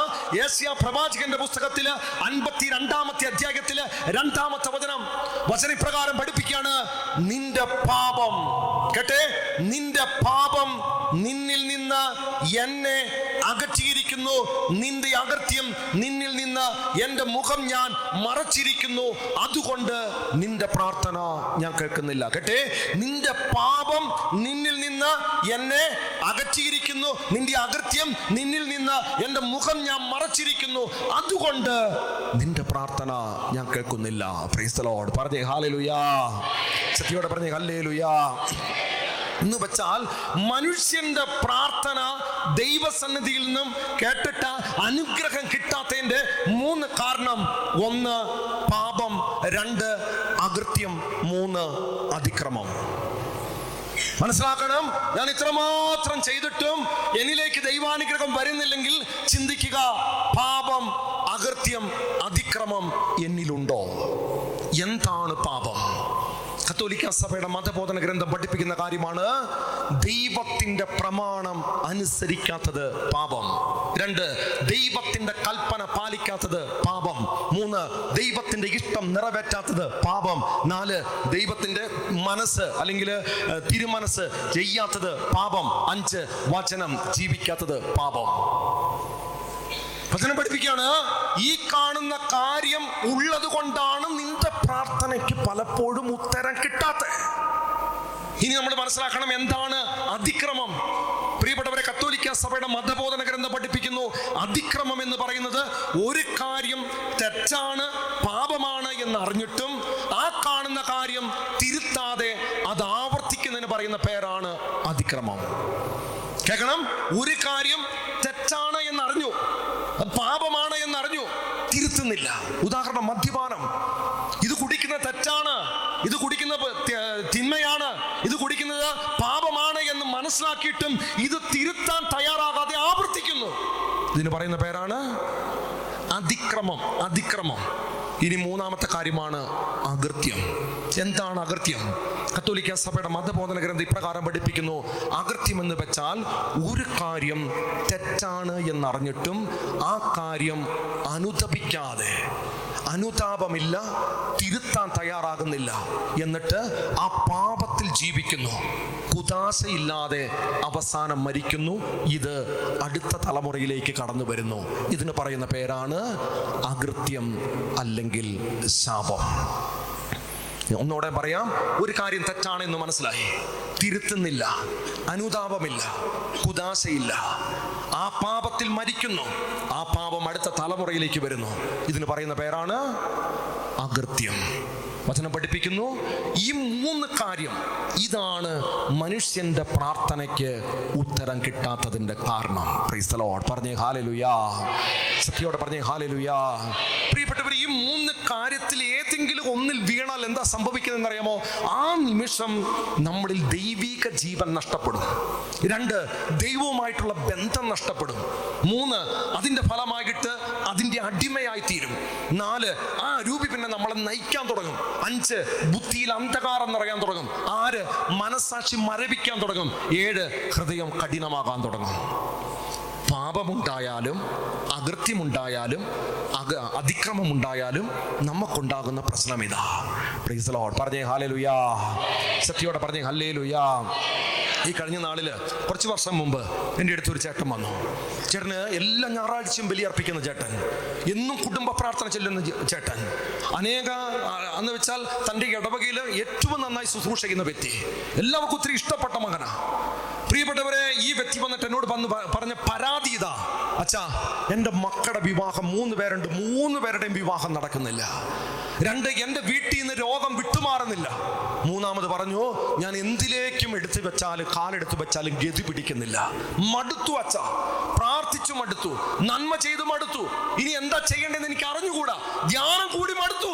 ഏഷ്യ പ്രവാചകന്റെ പുസ്തകത്തിൽ അൻപത്തി രണ്ടാമത്തെ അധ്യായത്തിൽ രണ്ടാമത്തെ വചനം. വചനപ്രകാരം പഠിപ്പിക്കുകയാണ് നിന്റെ പാപം കേട്ടെ? നിന്റെ പാപം നിന്നിൽ നിന്ന് എന്നെ അകറ്റിയിരിക്കുന്നു. നിന്റെ അകർത്യം നിന്നിൽ നിന്ന് എന്റെ മുഖം ഞാൻ മറച്ചിരിക്കുന്നു. അതുകൊണ്ട് നിന്റെ പ്രാർത്ഥന ഞാൻ കേൾക്കുന്നില്ല. കേട്ടെ? നിന്റെ പാപം നിന്നിൽ നിന്ന് എന്നെ അകറ്റിയിരിക്കുന്നു. നിന്റെ അകർത്യം നിന്നിൽ നിന്ന് എന്റെ മുഖം ഞാൻ മറച്ചിരിക്കുന്നു. അതുകൊണ്ട് നിന്റെ പ്രാർത്ഥന ഞാൻ കേൾക്കുന്നില്ല. പ്രീസ്തലോട് പറഞ്ഞേ ഹാലലുയാ സത്യോടെ പറഞ്ഞേ ഹല്ലേലുയാ എന്ന് വെച്ചാൽ മനുഷ്യന്റെ പ്രാർത്ഥന ദൈവസന്നിധിയിൽ നിന്നും കേട്ടിട്ട് അനുഗ്രഹം കിട്ടാത്തതിന്റെ മൂന്ന് കാരണം. ഒന്ന് പാപം. രണ്ട് അകൃത്യം. മൂന്ന് അതിക്രമം. മനസ്സിലാക്കണം? ഞാൻ ഇത്രമാത്രം ചെയ്തിട്ടും എന്നിലേക്ക് ദൈവാനുഗ്രഹം വരുന്നില്ലെങ്കിൽ ചിന്തിക്കുക പാപം അകൃത്യം അതിക്രമം എന്നിലുണ്ടോ? എന്താണ് പാപം? കത്തോലിക്ക സഭയുടെ മതബോധന ഗ്രന്ഥം പഠിപ്പിക്കുന്ന കാര്യമാണ്. ദൈവത്തിന്റെ പ്രമാണം അനുസരിക്കാത്തത് പാപം. രണ്ട് ദൈവത്തിന്റെ കൽപ്പന പാലിക്കാത്തത് പാപം. മൂന്ന് ദൈവത്തിന്റെ ഇഷ്ടം നിറവേറ്റാത്തത് പാപം. നാല് ദൈവത്തിന്റെ മനസ്സ് അല്ലെങ്കിൽ തിരുമനസ് ചെയ്യാത്തത് പാപം. അഞ്ച് വചനം ജീവിക്കാത്തത് പാപം. വചനം പഠിപ്പിക്കുകയാണ്. ഈ കാണുന്ന കാര്യം ഉള്ളത് കൊണ്ടാണ് നിന്റെ പ്രാർത്ഥനയ്ക്ക് പലപ്പോഴും ഉത്തരം കിട്ടാത്തത്. ഇനി നമ്മൾ മനസ്സിലാക്കണം എന്താണ് അതിക്രമം. പ്രിയപ്പെട്ടവരെ കത്തോലിക്ക സഭയുടെ മതബോധന ഗ്രന്ഥം പഠിപ്പിക്കുന്നു. അതിക്രമം എന്ന് പറയുന്നത് ഒരു കാര്യം തെറ്റാണ് പാപമാണ് എന്ന് അറിഞ്ഞിട്ടും ആ കാണുന്ന കാര്യം തിരുത്താതെ അത് ആവർത്തിക്കുന്നതിന് പറയുന്ന പേരാണ് അതിക്രമം. കേൾക്കണം? ഒരു കാര്യം തെറ്റാണ് എന്നറിഞ്ഞു അത് പാപമാണ് എന്നറിഞ്ഞു തിരുത്തുന്നില്ല ഉദാഹരണം മദ്യപാനം. ഇത് കുടിക്കുന്ന തെറ്റാണ്. ഇത് കുടിക്കുന്ന തിന്മയാണ്. ഇത് കുടിക്കുന്നത് പാപമാണ് എന്ന് മനസ്സിലാക്കിയിട്ടും ഇത് തിരുത്താൻ തയ്യാറാകാതെ ആവർത്തിക്കുന്നു. ഇതിന് പറയുന്ന പേരാണ്? അതിക്രമം. അതിക്രമം. ഇനി മൂന്നാമത്തെ കാര്യമാണ് അകൃത്യം. എന്താണ് അകൃത്യം? കത്തോലിക്ക സഭയുടെ മതബോധന ഗ്രന്ഥം ഇപ്രകാരം പഠിപ്പിക്കുന്നു. അകൃത്യം എന്ന് വെച്ചാൽ ഒരു കാര്യം തെറ്റാണ് എന്നറിഞ്ഞിട്ടും ആ കാര്യം അനുതപിക്കാതെ അനുതാപമില്ല തിരുത്താൻ തയ്യാറാകുന്നില്ല. എന്നിട്ട് ആ പാപത്തിൽ ജീവിക്കുന്നു. കുതാശയില്ലാതെ അവസാനം മരിക്കുന്നു. ഇത് അടുത്ത തലമുറയിലേക്ക് കടന്നു വരുന്നു. ഇതിന് പറയുന്ന പേരാണ് അകൃത്യം അല്ലെങ്കിൽ ശാപം. ഒന്നുകൂടെ പറയാം ഒരു കാര്യം തെറ്റാണെന്ന് മനസ്സിലായി. തിരുത്തുന്നില്ല അനുതാപമില്ല കുതാശയില്ല. ആ പാപത്തിൽ മരിക്കുന്നു. ആ പാപം അടുത്ത തലമുറയിലേക്ക് വരുന്നു. ഇതിന് പറയുന്ന പേരാണ് അകൃത്യം. വചനം പഠിപ്പിക്കുന്നു. ഈ മൂന്ന് കാര്യം ഇതാണ് മനുഷ്യന്റെ പ്രാർത്ഥനയ്ക്ക് ഉത്തരം കിട്ടാത്തതിന്റെ കാരണം. Lord. പറഞ്ഞേ ഹാലലുയാ സത്യോടെ പറഞ്ഞേ ഹാലലുയാ പ്രിയപ്പെട്ടവർ ഈ മൂന്ന് കാര്യത്തിൽ ഏതെങ്കിലും ഒന്നിൽ വീണാൽ എന്താ സംഭവിക്കുന്നതെന്ന് അറിയാമോ ആ നിമിഷം നമ്മളിൽ ദൈവിക ജീവൻ നഷ്ടപ്പെടും. രണ്ട് ദൈവവുമായിട്ടുള്ള ബന്ധം നഷ്ടപ്പെടും. മൂന്ന് അതിന്റെ ഫലമായിട്ട് അതിന്റെ അടിമയായി തീരും നാല് ആ രൂപി നമ്മളെ നയിക്കാൻ തുടങ്ങും. അഞ്ച് ബുദ്ധിയിൽ അന്ധകാരം നിറയാൻ തുടങ്ങും. ആറ് മനസാക്ഷി മരവിക്കാൻ തുടങ്ങും. ഏഴ് ഹൃദയം കഠിനമാകാൻ തുടങ്ങും. പാപമുണ്ടായാലും അകൃത്യമുണ്ടായാലും അക അതിക്രമമുണ്ടായാലും നമുക്കുണ്ടാകുന്ന പ്രശ്നം ഇതാ പ്രൈസ് ലോഡ് പറഞ്ഞേ ഹാലേ ലുയാ സത്യോടെ പറഞ്ഞേ ഹല്ലേ ലുയാ ഈ കഴിഞ്ഞ നാളിൽ കുറച്ച് വർഷം മുമ്പ് എന്റെ അടുത്ത് ഒരു ചേട്ടൻ വന്നു. ചേട്ടന് എല്ലാ ഞായറാഴ്ചയും ബലിയർപ്പിക്കുന്ന ചേട്ടൻ. എന്നും കുടുംബ പ്രാർത്ഥന ചെല്ലുന്ന ചേട്ടൻ. അനേക എന്ന് വെച്ചാൽ തന്റെ ഇടവകയിൽ ഏറ്റവും നന്നായി ശുശ്രൂഷിക്കുന്ന വ്യക്തി. എല്ലാവർക്കും ഒത്തിരി ഇഷ്ടപ്പെട്ട മകനാ. പ്രിയപ്പെട്ടവരെ ഈ വ്യക്തി വന്നിട്ട് എന്നോട് വന്ന് പറഞ്ഞ പരാതി ഇതാ. അച്ഛാ എന്റെ മക്കളുടെ വിവാഹം മൂന്ന് പേരുണ്ട്. മൂന്ന് പേരുടെയും വിവാഹം നടക്കുന്നില്ല. രണ്ട് എന്റെ വീട്ടിൽ നിന്ന് രോഗം വിട്ടുമാറുന്നില്ല. മൂന്നാമത് പറഞ്ഞു ഞാൻ എന്തിലേക്കും എടുത്തു വെച്ചാലും കാലെടുത്ത് വെച്ചാലും ഗതി പിടിക്കുന്നില്ല. മടുത്തു അച്ഛ. പ്രാർത്ഥിച്ചു മടുത്തു. നന്മ ചെയ്തു മടുത്തു. ഇനി എന്താ ചെയ്യേണ്ടതെന്ന് എനിക്ക് അറിഞ്ഞുകൂടാ ധ്യാനം കൂടി മടുത്തു.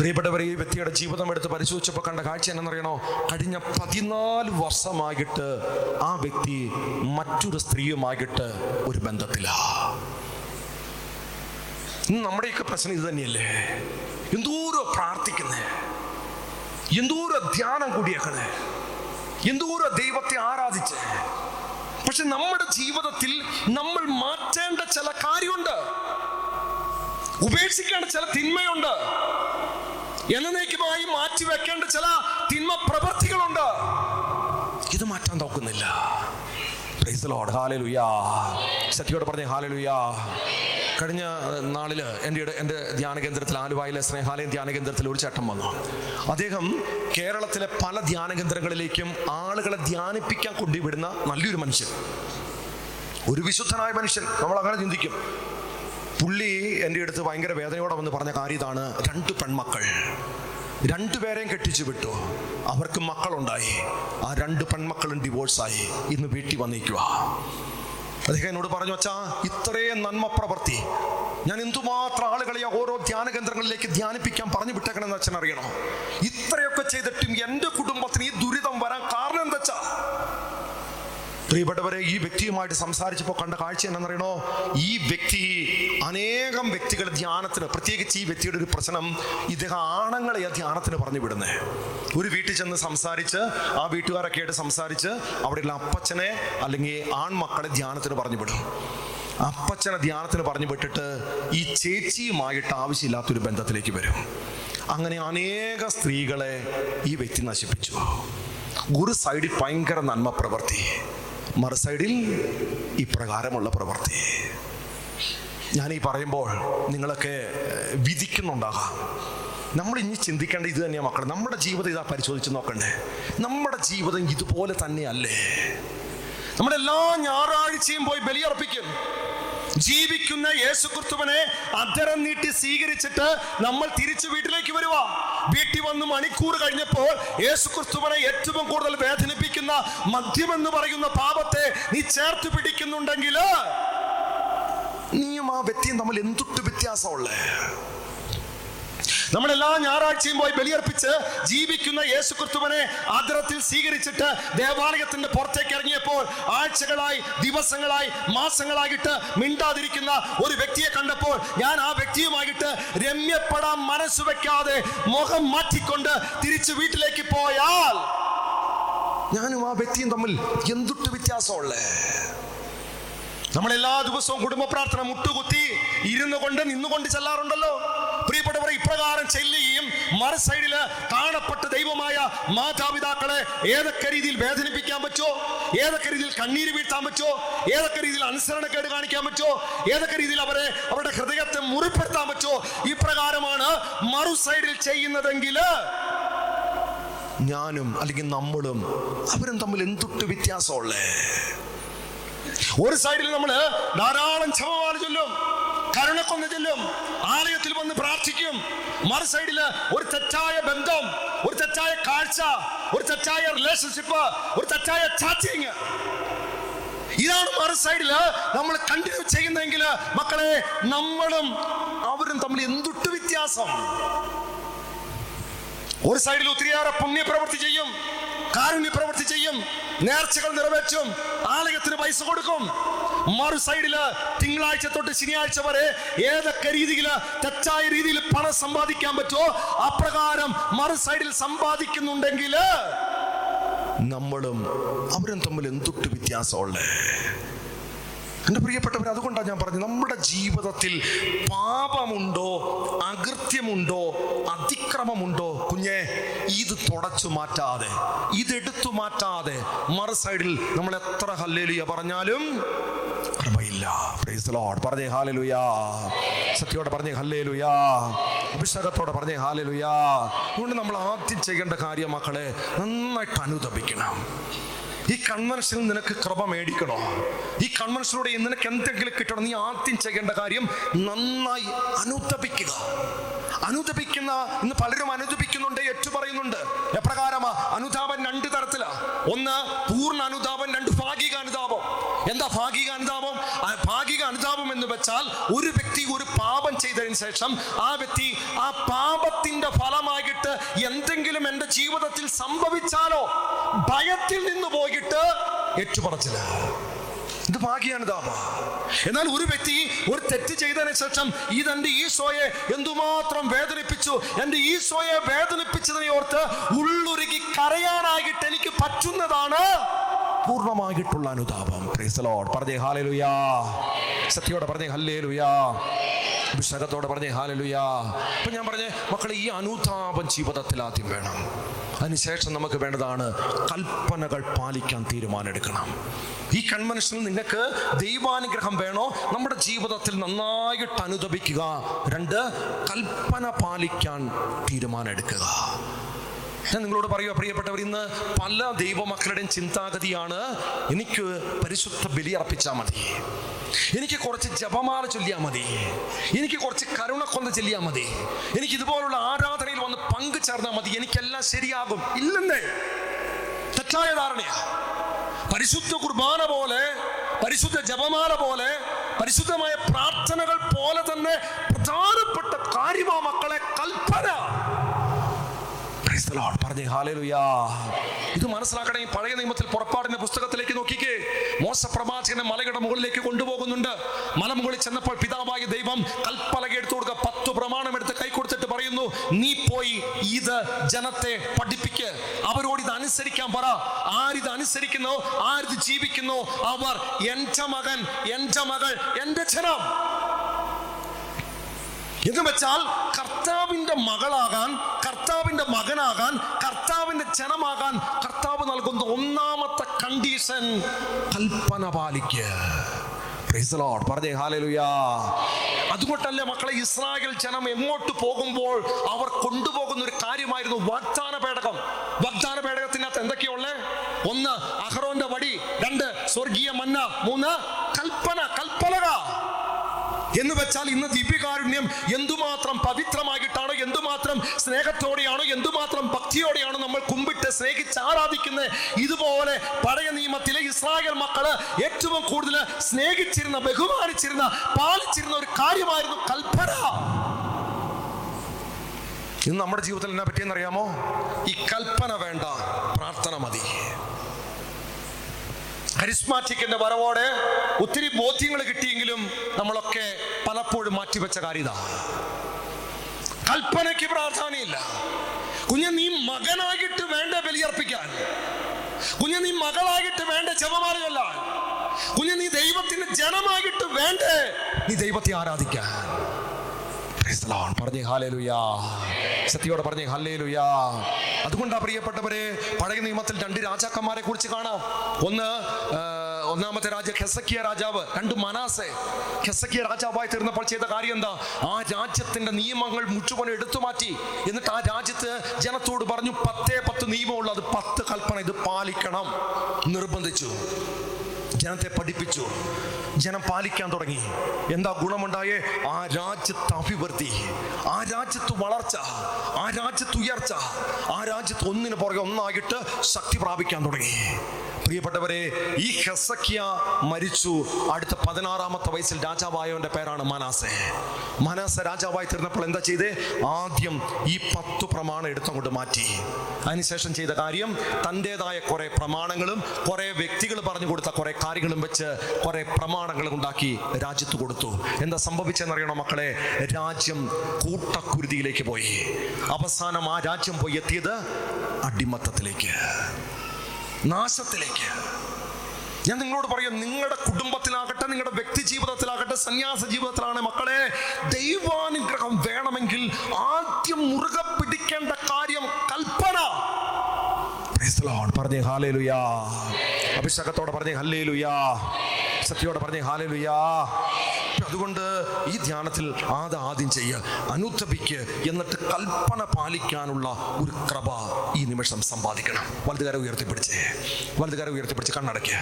പ്രിയപ്പെട്ടവരെ ഈ വ്യക്തിയുടെ ജീവിതം എടുത്ത് പരിശോധിച്ചപ്പോൾ കണ്ട കാഴ്ച എന്നറിയണോ? കഴിഞ്ഞ പതിനാല് വർഷമായിട്ട് ആ വ്യക്തി മറ്റൊരു സ്ത്രീയുമായിട്ട് ഒരു ബന്ധത്തിലാ. നമ്മുടെയൊക്കെ പ്രശ്നം ഇത് തന്നെയല്ലേ? എന്തോരോ പ്രാർത്ഥിക്കുന്നേ? എന്തോരോ ധ്യാനം കൂടിയേക്കണേ? എന്തോരോ ദൈവത്തെ ആരാധിച്ച്? പക്ഷെ നമ്മുടെ ജീവിതത്തിൽ നമ്മൾ മാറ്റേണ്ട ചില കാര്യമുണ്ട്. ഉപേക്ഷിക്കേണ്ട ചില തിന്മയുണ്ട്. എന്നേക്കുമായി മാറ്റി വെക്കേണ്ട ചില തിന്മ പ്രവൃത്തികളുണ്ട് ഇത് മാറ്റാൻ നോക്കുന്നില്ല. Praise പറഞ്ഞ ഹാലലുയാ കഴിഞ്ഞ നാളിൽ എന്റെ എന്റെ ധ്യാന കേന്ദ്രത്തിൽ ആലുവായിലെ സ്നേഹാലയം ധ്യാന കേന്ദ്രത്തിൽ ഒരു ചട്ടം വന്നു. അദ്ദേഹം കേരളത്തിലെ പല ധ്യാന കേന്ദ്രങ്ങളിലേക്കും ആളുകളെ ധ്യാനിപ്പിക്കാൻ കൊണ്ടുവിടുന്ന നല്ലൊരു മനുഷ്യൻ. ഒരു വിശുദ്ധനായ മനുഷ്യൻ. നമ്മൾ അങ്ങനെ ചിന്തിക്കും. പുള്ളി എന്റെ അടുത്ത് ഭയങ്കര വേദനയോടെ വന്ന് പറഞ്ഞ കാര്യം ഇതാണ്. രണ്ട് പെൺമക്കൾ. രണ്ടുപേരെയും കെട്ടിച്ചു വിട്ടു. അവർക്ക് മക്കളുണ്ടായി. ആ രണ്ട് പെൺമക്കളും ഡിവോഴ്സായി. ഇന്ന് വീട്ടിൽ വന്നിരിക്കുക അദ്ദേഹം എന്നോട് പറഞ്ഞു വച്ചാ ഇത്രയും നന്മ പ്രവർത്തി ഞാൻ എന്തുമാത്രം ആളുകളെ ഓരോ ധ്യാന കേന്ദ്രങ്ങളിലേക്ക് ധ്യാനിപ്പിക്കാൻ പറഞ്ഞു വിട്ടേക്കണമെന്ന് അച്ഛൻ അറിയണോ? ഇത്രയൊക്കെ ചെയ്തിട്ടും എന്റെ കുടുംബത്തിന് ഈ ദുരിതം വരാൻ കാരണം പ്രിയപ്പെട്ടവരെ ഈ വ്യക്തിയുമായിട്ട് സംസാരിച്ചപ്പോൾ കണ്ട കാഴ്ച എന്നറിയണോ ഈ വ്യക്തി അനേകം വ്യക്തികൾ ധ്യാനത്തിന് പ്രത്യേകിച്ച് ഈ വ്യക്തിയുടെ ഒരു പ്രശ്നം ഇദ്ദേഹം ആണുങ്ങളെ ധ്യാനത്തിന് പറഞ്ഞു വിടുന്നത് ഒരു വീട്ടിൽ ചെന്ന് സംസാരിച്ച് ആ വീട്ടുകാരൊക്കെ ആയിട്ട് സംസാരിച്ച് അവിടെയുള്ള അപ്പച്ചനെ അല്ലെങ്കിൽ ആൺമക്കളെ ധ്യാനത്തിന് പറഞ്ഞു വിടും. അപ്പച്ചനെ ധ്യാനത്തിന് പറഞ്ഞു വിട്ടിട്ട് ഈ ചേച്ചിയുമായിട്ട് ആവശ്യമില്ലാത്തൊരു ബന്ധത്തിലേക്ക് വരും. അങ്ങനെ അനേക സ്ത്രീകളെ ഈ വ്യക്തി നശിപ്പിച്ചു. ഗുരു സൈഡിൽ ഭയങ്കര നന്മ പ്രവൃത്തി മറു സൈഡിൽ ഇപ്രകാരമുള്ള പ്രവൃത്തി. ഞാൻ ഈ പറയുമ്പോൾ നിങ്ങളൊക്കെ വിധിക്കുന്നുണ്ടാകാം. നമ്മൾ ഇനി ചിന്തിക്കേണ്ട ഇത് തന്നെയാണ് മക്കൾ നമ്മുടെ ജീവിതം ഇതാ പരിശോധിച്ച് നോക്കണ്ടേ. നമ്മുടെ ജീവിതം ഇതുപോലെ തന്നെയല്ലേ? നമ്മുടെ എല്ലാ ഞായറാഴ്ചയും പോയി ബലിയർപ്പിക്കും. ജീവിക്കുന്ന യേശു ക്രിസ്തുവിനെ അധരം നീട്ടി സ്വീകരിച്ചിട്ട് നമ്മൾ തിരിച്ചു വീട്ടിലേക്ക് വരുക വീട്ടിൽ വന്ന് മണിക്കൂർ കഴിഞ്ഞപ്പോൾ യേശു ക്രിസ്തുവിനെ ഏറ്റവും കൂടുതൽ വേദനിപ്പിക്കുന്ന മദ്യം എന്ന് പറയുന്ന പാപത്തെ നീ ചേർത്ത് പിടിക്കുന്നുണ്ടെങ്കിൽ നീയും ആ വ്യക്തിയും തമ്മിൽ എന്തൊട്ട് വ്യത്യാസമുള്ളേ? നമ്മളെല്ലാ ഞായറാഴ്ചയും പോയി ബലിയർപ്പിച്ച് ജീവിക്കുന്ന യേശു ക്രിസ്തുവിനെ ആദരത്തിൽ സ്വീകരിച്ചിട്ട് ദേവാലയത്തിന്റെ പുറത്തേക്ക് ഇറങ്ങിയപ്പോൾ ആഴ്ചകളായി ദിവസങ്ങളായി മാസങ്ങളായിട്ട് മിണ്ടാതിരിക്കുന്ന ഒരു വ്യക്തിയെ കണ്ടപ്പോൾ ഞാൻ ആ വ്യക്തിയുമായിട്ട് രമ്യപ്പെടാൻ മനസ്സ് വെക്കാതെ മുഖം മാറ്റിക്കൊണ്ട് തിരിച്ച് വീട്ടിലേക്ക് പോയാൽ ഞാനും ആ വ്യക്തിയും തമ്മിൽ എന്തുട്ട് വ്യത്യാസമുള്ളേ? നമ്മൾ എല്ലാ ദിവസവും കുടുംബ പ്രാർത്ഥന മുട്ടുകുത്തി ഇരുന്നു കൊണ്ട് നിന്നുകൊണ്ട് ചെല്ലാറുണ്ടല്ലോ. പ്രിയപ്പെട്ടവർ ഇപ്രകാരം ചെല്ലുകയും മറു സൈഡിൽ കാണപ്പെട്ട ദൈവമായ മാതാപിതാക്കളെ ഏതൊക്കെ രീതിയിൽ വേദനിപ്പിക്കാൻ പറ്റുമോ? ഏതൊക്കെ രീതിയിൽ കണ്ണീര് വീഴ്ത്താൻ പറ്റുമോ? ഏതൊക്കെ രീതിയിൽ അനുസരണക്കേട് കാണിക്കാൻ പറ്റുമോ? ഏതൊക്കെ രീതിയിൽ അവരെ അവരുടെ ഹൃദയത്തെ മുറിപ്പെടുത്താൻ പറ്റുമോ? ഇപ്രകാരമാണ് മറു സൈഡിൽ ചെയ്യുന്നതെങ്കിൽ ഞാനും അല്ലെങ്കിൽ നമ്മളും അവരും തമ്മിൽ എന്തൊട്ട് വ്യത്യാസമുള്ളേ? ഒരു സൈഡിൽ നമ്മൾ ധാരാളം ക്ഷമമാല ചൊല്ലും കരുണക്കൊന്ന് ചൊല്ലും ആലയത്തിൽ വന്ന് പ്രാർത്ഥിക്കും. മറു സൈഡിൽ ഒരു തെറ്റായ ബന്ധം ഒരു തെറ്റായ കാഴ്ച ഒരു തെറ്റായ റിലേഷൻഷിപ്പ് ഒരു തെറ്റായ ചാറ്റിങ് ഇതാണ് മറു സൈഡിൽ നമ്മൾ കണ്ടിന്യൂ ചെയ്യുന്നതെങ്കിൽ മക്കളെ നമ്മളും അവരും തമ്മിൽ എന്തുട്ട് വ്യത്യാസം? ഒരു സൈഡിൽ ഒത്തിരിയേറെ പുണ്യപ്രവൃത്തി ചെയ്യും. കാരുണ്യ പ്രവൃത്തി ചെയ്യും. നേർച്ചകൾ നിറവേറ്റും. ആലയത്തിന് പൈസ കൊടുക്കും. മറു സൈഡിൽ തിങ്കളാഴ്ച തൊട്ട് ശനിയാഴ്ച വരെ ഏതൊക്കെ രീതിയിൽ തെറ്റായ രീതിയിൽ പണം സമ്പാദിക്കാൻ പറ്റുമോ അപ്രകാരം മറു സൈഡിൽ സമ്പാദിക്കുന്നുണ്ടെങ്കിൽ നമ്മളും അവരും തമ്മിൽ എന്തൊട്ട് വ്യത്യാസമുള്ളേ? എന്റെ പ്രിയപ്പെട്ടവർ അതുകൊണ്ടാണ് ഞാൻ പറഞ്ഞത് നമ്മുടെ ജീവിതത്തിൽ പാപമുണ്ടോ അകൃത്യമുണ്ടോ അതിക്രമമുണ്ടോ കുഞ്ഞെ ഇത് തുടച്ചു മാറ്റാതെ ഇതെടുത്തു മാറ്റാതെ മറു സൈഡിൽ നമ്മൾ എത്ര ഹല്ലേലുയ പറഞ്ഞാലും കൃപയില്ല. പറഞ്ഞേ ഹാലലുയാ. സത്യോടെ പറഞ്ഞേ ഹല്ലേലുയാ അഭിഷേകത്തോടെ പറഞ്ഞേ ഹാലലുയാ. അതുകൊണ്ട് നമ്മൾ ആദ്യം ചെയ്യേണ്ട കാര്യം മക്കളെ നന്നായിട്ട് അനുദപിക്കണം. ഈ കൺവെൻഷനിൽ നിനക്ക് കൃപ മേടിക്കണോ? ഈ കൺവെൻഷനിലൂടെ നിനക്ക് എന്തെങ്കിലും കിട്ടണം? നീ ആദ്യം ചെയ്യേണ്ട കാര്യം നന്നായി അനുദപിക്കുക. അനുദപിക്കുന്ന ഇന്ന് പലരും അനുദപിക്കുന്നുണ്ട് ഏറ്റു പറയുന്നുണ്ട് എപ്രകാരമാ? അനുതാപം രണ്ട് തരത്തിലാ. ഒന്ന് പൂർണ അനുതാപം രണ്ട് ഭാഗിക അനുതാപം എന്താ ഭാഗിക അനുതാപം ഭാഗിക അനുതാപം എന്ന് വെച്ചാൽ ഒരു വ്യക്തി ഒരു പാപം ചെയ്തതിന് ശേഷം ആ വ്യക്തി ആ പാപത്തിന്റെ ഫലമായിട്ട് എന്തെങ്കിലും എന്റെ ജീവിതത്തിൽ സംഭവിച്ചാലോ? ഭയത്തിൽ നിന്ന് പോയിട്ട് ഏറ്റുപറച്ചില്ല. ഇത് ഭാഗ്യാനുതാപ എന്നാൽ ഒരു വ്യക്തി ഒരു തെറ്റ് ചെയ്തതിന് ശേഷം ഇതെന്റെ ഈശോയെ എന്തുമാത്രം വേദനിപ്പിച്ചു? എന്റെ ഈശോയെ വേദനിപ്പിച്ചതിനെ ഓർത്ത് ഉള്ളുരുകി കരയാനായിട്ട് എനിക്ക് പറ്റുന്നതാണ്. പൂർണമായിട്ടുള്ള അനുതാപം. പറഞ്ഞേ ഹാലലുയാ സത്യോടെ പറഞ്ഞേ ഹല്ലേലുയാ അഭിഷേകത്തോടെ പറഞ്ഞേ ഹാലലുയാ അപ്പൊ ഞാൻ പറഞ്ഞേ മക്കളെ ഈ അനുതാപം ജീവിതത്തിൽ ആദ്യം വേണം. അതിനുശേഷം നമുക്ക് വേണ്ടതാണ് കൽപ്പനകൾ പാലിക്കാൻ തീരുമാനമെടുക്കണം. ഈ കൺവെൻഷനിൽ നിങ്ങൾക്ക് ദൈവാനുഗ്രഹം വേണോ? നമ്മുടെ ജീവിതത്തിൽ നന്നായിട്ട് അനുദപിക്കുക. രണ്ട് കൽപ്പന പാലിക്കാൻ തീരുമാനമെടുക്കുക. ഞാൻ നിങ്ങളോട് പറയുക പ്രിയപ്പെട്ടവർ ഇന്ന് പല ദൈവമക്കളുടെയും ചിന്താഗതിയാണ് എനിക്ക് പരിശുദ്ധ ബലി അർപ്പിച്ചാൽ മതി. എനിക്ക് കുറച്ച് ജപമാല ചൊല്ലിയാൽ മതി. എനിക്ക് കുറച്ച് കരുണക്കൊന്ത ചൊല്ലിയാൽ മതി. എനിക്ക് ഇതുപോലുള്ള ആരാധനയിൽ വന്ന് പങ്കുചേർന്നാൽ മതി. എനിക്കെല്ലാം ശരിയാകും. ഇല്ലെന്നേ. തെറ്റായ ധാരണയാ. പരിശുദ്ധ കുർബാന പോലെ പരിശുദ്ധ ജപമാല പോലെ പരിശുദ്ധമായ പ്രാർത്ഥനകൾ പോലെ തന്നെ പ്രധാനപ്പെട്ട കാര്യമാ മക്കളെ കൽപ്പന. പറഞ്ഞേ ഹാലേലുയാ. ഇത് മനസ്സിലാക്കണേ പഴയ നിയമത്തിൽ പുറപ്പാടിന്റെ പുസ്തകത്തിലേക്ക് നോക്കിക്കേ. മോശ പ്രവാചകനെ മലയുടെ മുകളിലേക്ക് കൊണ്ടുപോകുന്നുണ്ട്. മലമുകളിൽ ചെന്നപ്പോൾ പിതാവായ ദൈവം കൽപ്പലക എടുത്തു കൊടുക്കുക പത്ത് പ്രമാണം എടുത്ത് കൈ കൊടുത്തിട്ട് പറയുന്നു നീ പോയി ഇത് ജനത്തെ പഠിപ്പിക്ക്. അവരോട് ഇത് അനുസരിക്കാൻ പറ. ആരിത് അനുസരിക്കുന്നോ ആരിത് ജീവിക്കുന്നു? അവർ എന്റെ മകൻ എന്റെ മകൾ എന്റെ ജനം. എന്ന് വെച്ചാൽ കർത്താവിന്റെ മകളാകാൻ കർത്താവിന്റെ മകനാകാൻ കർത്താവിന്റെ ജനമാകാൻ കർത്താവ് നൽകുന്ന ഒന്നാമത്തെ കണ്ടീഷൻ കൽപ്പന പാലിക്ക. Praise the Lord. പറഞ്ഞേ ഹാലലുയാ അതുകൊണ്ടല്ലേ മക്കളെ ഇസ്രായേൽ ജനം എങ്ങോട്ട് പോകുമ്പോൾ അവർ കൊണ്ടുപോകുന്ന ഒരു കാര്യമായിരുന്നു വാഗ്ദാന പേടകം. വാഗ്ദാന പേടകത്തിനകത്ത് എന്തൊക്കെയുള്ളേ? ഒന്ന് അഹറോന്റെ വടി. രണ്ട് സ്വർഗീയ മന്ന. മൂന്ന് എന്ന് വെച്ചാൽ ഇന്ന് ദിവ്യകാരുണ്യം എന്തുമാത്രം പവിത്രമായിട്ടാണോ എന്തുമാത്രം സ്നേഹത്തോടെയാണോ എന്തുമാത്രം ഭക്തിയോടെയാണോ നമ്മൾ കുമ്പിട്ട് സ്നേഹിച്ച് ആരാധിക്കുന്നത് ഇതുപോലെ പഴയ നിയമത്തിലെ ഇസ്രായേൽ മക്കൾ ഏറ്റവും കൂടുതൽ സ്നേഹിച്ചിരുന്ന ബഹുമാനിച്ചിരുന്ന പാലിച്ചിരുന്ന ഒരു കാര്യമായിരുന്നു കൽപ്പന. ഇന്ന് നമ്മുടെ ജീവിതത്തിൽ എന്നെ പറ്റിയെന്നറിയാമോ? ഈ കൽപ്പന വേണ്ട പ്രാർത്ഥന മതി. കരിസ്മാറ്റിക്കിന്റെ വരവോടെ ഒത്തിരി ബോധ്യങ്ങൾ കിട്ടിയെങ്കിലും നമ്മളൊക്കെ പലപ്പോഴും മാറ്റിവെച്ച കാര്യത. കൽപ്പനയ്ക്ക് പ്രാധാന്യമില്ല. കുഞ്ഞ് നീ മകനായിട്ട് വേണ്ട ബലിയർപ്പിക്കാൻ. കുഞ്ഞ് നീ മകളായിട്ട് വേണ്ട ജപമാലയല്ല. കുഞ്ഞ് നീ ദൈവത്തിന്റെ ജനമായിട്ട് വേണ്ടേ നീ ദൈവത്തെ ആരാധിക്കാൻ. പറഞ്ഞേ സത്യോടെ പറഞ്ഞേ ഹല്ലേലുയാ. അതുകൊണ്ടാ പ്രിയപ്പെട്ടവരെ പഴയ നിയമത്തിൽ രണ്ട് രാജാക്കന്മാരെ കുറിച്ച് കാണാം. ഒന്ന് ഒന്നാമത്തെ രാജ ഖെസക്കിയ രാജാവ് രണ്ട് മനാസെ. ഖെസക്കിയ രാജാവായി തീർന്നപ്പോൾ ചെയ്ത കാര്യം എന്താ? ആ രാജ്യത്തിന്റെ നിയമങ്ങൾ മുഴുവൻ എടുത്തു മാറ്റി. എന്നിട്ട് ആ രാജ്യത്ത് ജനത്തോട് പറഞ്ഞു പത്തേ പത്ത് നിയമമുള്ളൂ. അത് പത്ത് കൽപ്പന ഇത് പാലിക്കണം. നിർബന്ധിച്ചു. ജനത്തെ പഠിപ്പിച്ചു. ജനം പാലിക്കാൻ തുടങ്ങി. എന്താ ഗുണമുണ്ടായേ? ആ രാജ്യത്ത് അഭിവൃദ്ധി. ആ രാജ്യത്ത് വളർച്ച. ആ രാജ്യത്ത് ഉയർച്ച. ആ രാജ്യത്ത് ഒന്നിനു പുറകെ ഒന്നായിട്ട് ശക്തി പ്രാപിക്കാൻ തുടങ്ങി. പ്രിയപ്പെട്ടവരെ ഈ ഹെസക്കിയ മരിച്ചു. അടുത്ത പതിനാറാമത്തെ വയസ്സിൽ രാജാവായവന്റെ പേരാണ് മനാസെ. മനാസ രാജാവായി തീർന്നപ്പോൾ എന്താ ചെയ്തേ? ആദ്യം ഈ പത്തു പ്രമാണം എടുത്തുകൊണ്ട് മാറ്റി. അതിനുശേഷം ചെയ്ത കാര്യം തന്റെതായ കുറെ പ്രമാണങ്ങളും കുറെ വ്യക്തികൾ പറഞ്ഞു കൊടുത്ത കുറെ കാര്യങ്ങളും വെച്ച് കുറെ പ്രമാണങ്ങൾ ഉണ്ടാക്കി രാജ്യത്ത് കൊടുത്തു. എന്താ സംഭവിച്ചെന്നറിയണോ മക്കളെ? രാജ്യം കൂട്ടക്കുരുതിയിലേക്ക് പോയി. അവസാനം ആ രാജ്യം പോയി എത്തിയത് അടിമത്തത്തിലേക്ക്. നാശത്തിലേക്ക്. ഞാൻ നിങ്ങളോട് പറയും നിങ്ങളുടെ കുടുംബത്തിലാകട്ടെ നിങ്ങളുടെ വ്യക്തി ജീവിതത്തിലാകട്ടെ സന്യാസ ജീവിതത്തിലാണ് മക്കളെ ദൈവാനുഗ്രഹം വേണമെങ്കിൽ ആദ്യം മുറുകെ പിടിക്കേണ്ട കാര്യം കൽപ്പന. പറഞ്ഞേ ഹാലേലുയാ അഭിഷേകത്തോടെ പറഞ്ഞേ ഹല്ലേലുയാ. സത്യോടെ പറഞ്ഞേ ഹാലേലുയാ അതുകൊണ്ട് ഈ ധ്യാനത്തിൽ ആദ ആദ്യം ചെയ്യുക അനുത്തപിക്ക് എന്നിട്ട് കൽപ്പന പാലിക്കാനുള്ള ഒരു കൃപ ഈ നിമിഷം സമ്പാദിക്കണം. വലുതുകാരെ ഉയർത്തിപ്പിടിച്ചേ വലുതുകാരെ ഉയർത്തിപ്പിടിച്ച് കണ്ണടയ്ക്ക്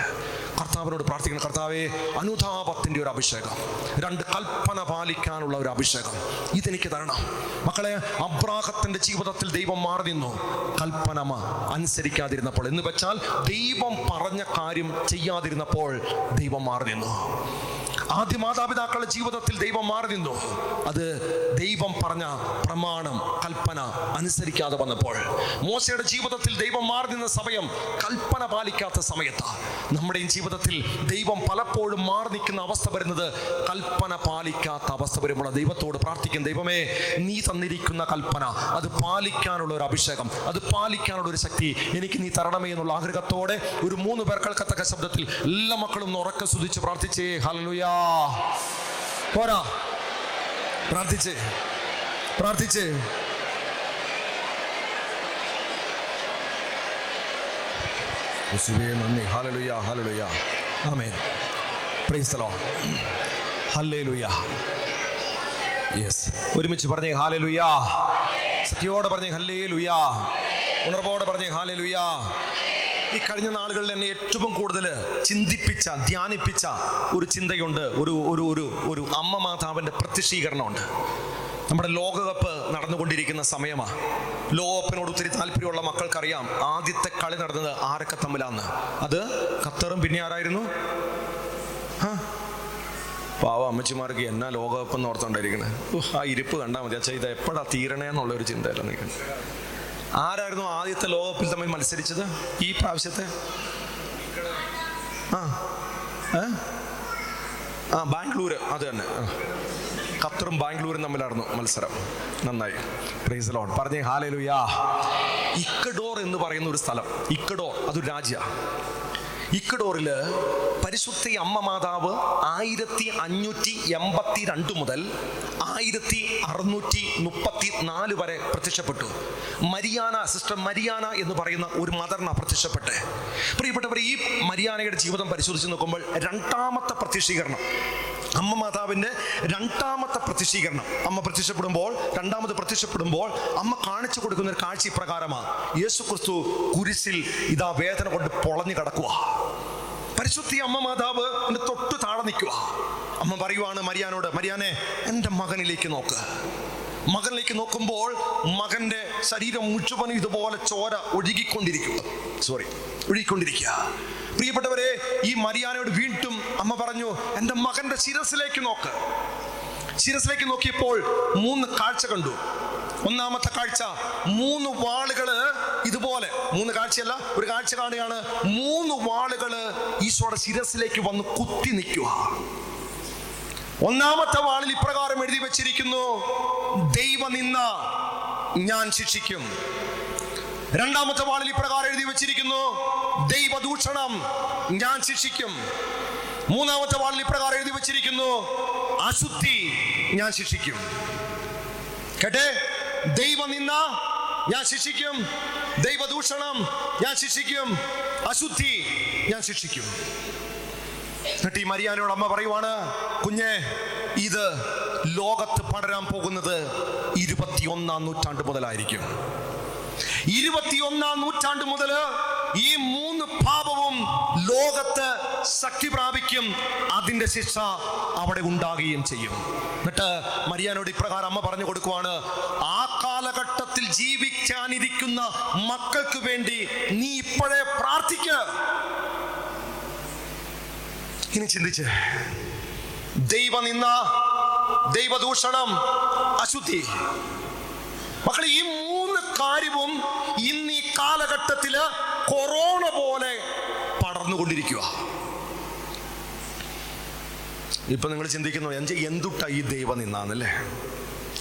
കർത്താവിനോട് പ്രാർത്ഥിക്കണം. കർത്താവെ അനുതാപത്തിന്റെ ഒരു അഭിഷേകം രണ്ട് കൽപ്പന പാലിക്കാനുള്ള ഒരു അഭിഷേകം ഇതെനിക്ക് തരണം. മക്കളെ അബ്രാഹത്തിന്റെ ജീവിതത്തിൽ ദൈവം മാറി നിന്നു. കൽപ്പന അനുസരിക്കാതിരുന്നപ്പോൾ. എന്ന് വെച്ചാൽ ദൈവം പറഞ്ഞ കാര്യം ചെയ്യാതിരുന്നപ്പോൾ ദൈവം മാറി നിന്നു. ആദ്യ മാതാപിതാക്കളുടെ ജീവിതത്തിൽ ദൈവം മാറി നിന്നു. അത് ദൈവം പറഞ്ഞ പ്രമാണം കൽപ്പന അനുസരിക്കാതെ വന്നപ്പോൾ. മോശയുടെ ജീവിതത്തിൽ ദൈവം മാറി നിന്ന സമയം കൽപ്പന പാലിക്കാത്ത സമയത്ത്. നമ്മുടെയും ജീവിതത്തിൽ ദൈവം പലപ്പോഴും മാറി നിൽക്കുന്ന അവസ്ഥ വരുന്നത് കൽപ്പന പാലിക്കാത്ത അവസ്ഥ വരുമ്പോൾ ദൈവത്തോട് പ്രാർത്ഥിക്കും ദൈവമേ നീ തന്നിരിക്കുന്ന കൽപ്പന അത് പാലിക്കാനുള്ള ഒരു അഭിഷേകം അത് പാലിക്കാനുള്ള ഒരു ശക്തി എനിക്ക് നീ തരണമേ എന്നുള്ള ആഗ്രഹത്തോടെ ഒരു മൂന്ന് പേർ കേൾക്കത്തക്ക ശബ്ദത്തിൽ എല്ലാ മക്കളും ഉറക്കം സ്തുതിച്ച് പ്രാർത്ഥിച്ചേ. ഹല്ലേലൂയാ. പോരാ. പ്രാർത്ഥിച്ച്. പ്രാർത്ഥിച്ച്. നന്ദി. Hallelujah hallelujah. Amen. Praise the Lord hallelujah. Yes ഒരുമിച്ച് പറഞ്ഞേ ഹാലലുയ സത്യോടെ പറഞ്ഞേ ഹല്ലേലുയ. ഉണർവോടെ പറഞ്ഞേ ഹാലലുയ ഈ കഴിഞ്ഞ നാളുകളിൽ എന്നെ ഏറ്റവും കൂടുതൽ ചിന്തിപ്പിച്ച ധ്യാനിപ്പിച്ച ഒരു ചിന്തയുണ്ട്. ഒരു ഒരു ഒരു ഒരു അമ്മ മാതാവിന്റെ പ്രത്യക്ഷീകരണമുണ്ട്. നമ്മുടെ ലോകകപ്പ് നടന്നുകൊണ്ടിരിക്കുന്ന സമയമാണ് ലോകകപ്പിനോട് ഒത്തിരി താല്പര്യമുള്ള മക്കൾക്കറിയാം ആദ്യത്തെ കളി നടന്നത് ആരൊക്കെ തമ്മിലാന്ന്. അത് ഖത്തറും പിന്നെ ആരായിരുന്നു? പാവ അമ്മച്ചിമാർക്ക് എന്നാ ലോകകപ്പ് എന്ന് ഓർത്തോണ്ടായിരിക്കണേ ആ ഇരിപ്പ് കണ്ടാൽ മതി. അച്ഛാ ഇത് എപ്പോഴാ തീരണേ എന്നുള്ള ഒരു ചിന്തയല്ല നിൽക്കുന്നത് ആരായിരുന്നു ആദ്യത്തെ ലോകകപ്പിൽ തമ്മിൽ മത്സരിച്ചത്? ഈ പ്രാവശ്യത്തെ? ആ. ആ ബാംഗ്ലൂര്. അത് തന്നെ. ഖത്തറും ബാംഗ്ലൂരും തമ്മിലായിരുന്നു മത്സരം. നന്നായി. പ്രൈസ് ലോൺ പറഞ്ഞേ ഹാലലുയാ ഇക്കഡോർ എന്ന് പറയുന്ന ഒരു സ്ഥലം. ഇക്കഡോർ അതൊരു രാജ്യ. ഇക്കഡോറിൽ പരിശുദ്ധ അമ്മ മാതാവ് ആയിരത്തി അഞ്ഞൂറ്റി എൺപത്തി രണ്ട് മുതൽ ആയിരത്തി അറുന്നൂറ്റി മുപ്പത്തി നാല് വരെ പ്രത്യക്ഷപ്പെട്ടു. മരിയാന സിസ്റ്റർ മരിയാന എന്ന് പറയുന്ന ഒരു മദറിന പ്രത്യക്ഷപ്പെട്ടെ. പ്രിയപ്പെട്ടവർ ഈ മരിയാനയുടെ ജീവിതം പരിശോധിച്ച് നോക്കുമ്പോൾ രണ്ടാമത്തെ പ്രത്യക്ഷീകരണം. അമ്മ മാതാവിന്റെ രണ്ടാമത്തെ പ്രത്യക്ഷീകരണം. അമ്മ പ്രത്യക്ഷപ്പെടുമ്പോൾ രണ്ടാമത് പ്രത്യക്ഷപ്പെടുമ്പോൾ അമ്മ കാണിച്ചു കൊടുക്കുന്ന ഒരു കാഴ്ച ഇപ്രകാരമാണ്. യേശു ക്രിസ്തു കുരിശിൽ ഇതാ വേദന കൊണ്ട് പൊളഞ്ഞു കിടക്കുക പരിശുദ്ധി അമ്മ മാതാവ് എന്റെ തൊട്ട് താഴെ നിൽക്കുക അമ്മ പറയുവാണ് മരിയാനോട് മരിയാനെ എന്റെ മകനിലേക്ക് നോക്ക്. മകനിലേക്ക് നോക്കുമ്പോൾ മകന്റെ ശരീരം മുഴുവനും ഇതുപോലെ ചോര ഒഴുകിക്കൊണ്ടിരിക്കുക സോറി ഒഴുകിക്കൊണ്ടിരിക്കുക. പ്രിയപ്പെട്ടവരെ ഈ മരിയാനയോട് വീണ്ടും അമ്മ പറഞ്ഞു എന്റെ മകന്റെ ശിരസിലേക്ക് നോക്ക്. ശിരസിലേക്ക് നോക്കിയപ്പോൾ മൂന്ന് കാഴ്ച കണ്ടു. ഒന്നാമത്തെ കാഴ്ച മൂന്ന് വാളുകൾ ഇതുപോലെ. മൂന്ന് കാഴ്ചയല്ല ഒരു കാഴ്ച കാണുകയാണ്. മൂന്ന് വാളുകൾ ഈശോയുടെ ശിരസിലേക്ക് വന്ന് കുത്തി നിൽക്കുക. ഒന്നാമത്തെ വാളിൽ ഇപ്രകാരം എഴുതി വെച്ചിരിക്കുന്നു ദൈവനിന്ന ഞാൻ ശിക്ഷിക്കും. രണ്ടാമത്തെ വാളിൽ ഇപ്രകാരം എഴുതി വെച്ചിരിക്കുന്നു ദൈവദൂഷണം ഞാൻ ശിക്ഷിക്കും. മൂന്നാമത്തെ വാളിൽ ഇപ്രകാരം എഴുതി വെച്ചിരിക്കുന്നു. അശുദ്ധി ഞാൻ ശിക്ഷിക്കും. കേട്ടെ? ദൈവനിന്ന ഞാൻ ശിക്ഷിക്കും. ദൈവദൂഷണം ഞാൻ ശിക്ഷിക്കും. അശുദ്ധി ഞാൻ ശിക്ഷിക്കും. എന്നിട്ട് ഈ മരിയാനോട് അമ്മ പറയുവാണ് കുഞ്ഞെ ഇത് ലോകത്ത് പടരാൻ പോകുന്നത് ഇരുപത്തിയൊന്നാം നൂറ്റാണ്ട് മുതലായിരിക്കും. ഇരുപത്തിയൊന്നാം നൂറ്റാണ്ട് മുതൽ ഈ മൂന്ന് പാപവും ലോകത്ത് ശക്തി പ്രാപിക്കും അതിന്റെ ശിക്ഷ അവിടെ ഉണ്ടാകുകയും ചെയ്യും. എന്നിട്ട് മരിയാനോട് ഇപ്രകാരം അമ്മ പറഞ്ഞു കൊടുക്കുവാണ് ആ കാലഘട്ടത്തിൽ ജീവിക്കാനിരിക്കുന്ന മക്കൾക്ക് വേണ്ടി നീ ഇപ്പോഴേ പ്രാർത്ഥിക്ക. ഇനി ചിന്തിച്ച് ദൈവനിന്ന ദൈവദൂഷണം അശുദ്ധി. മക്കളെ ഈ മൂന്ന് കാര്യവും ഇന്ന് ഈ കാലഘട്ടത്തിൽ കൊറോണ പോലെ പടർന്നുകൊണ്ടിരിക്കുക ഇപ്പൊ നിങ്ങൾ ചിന്തിക്കുന്നു എന്റെ എന്തുട്ട ഈ ദൈവം നിന്നാന്നല്ലേ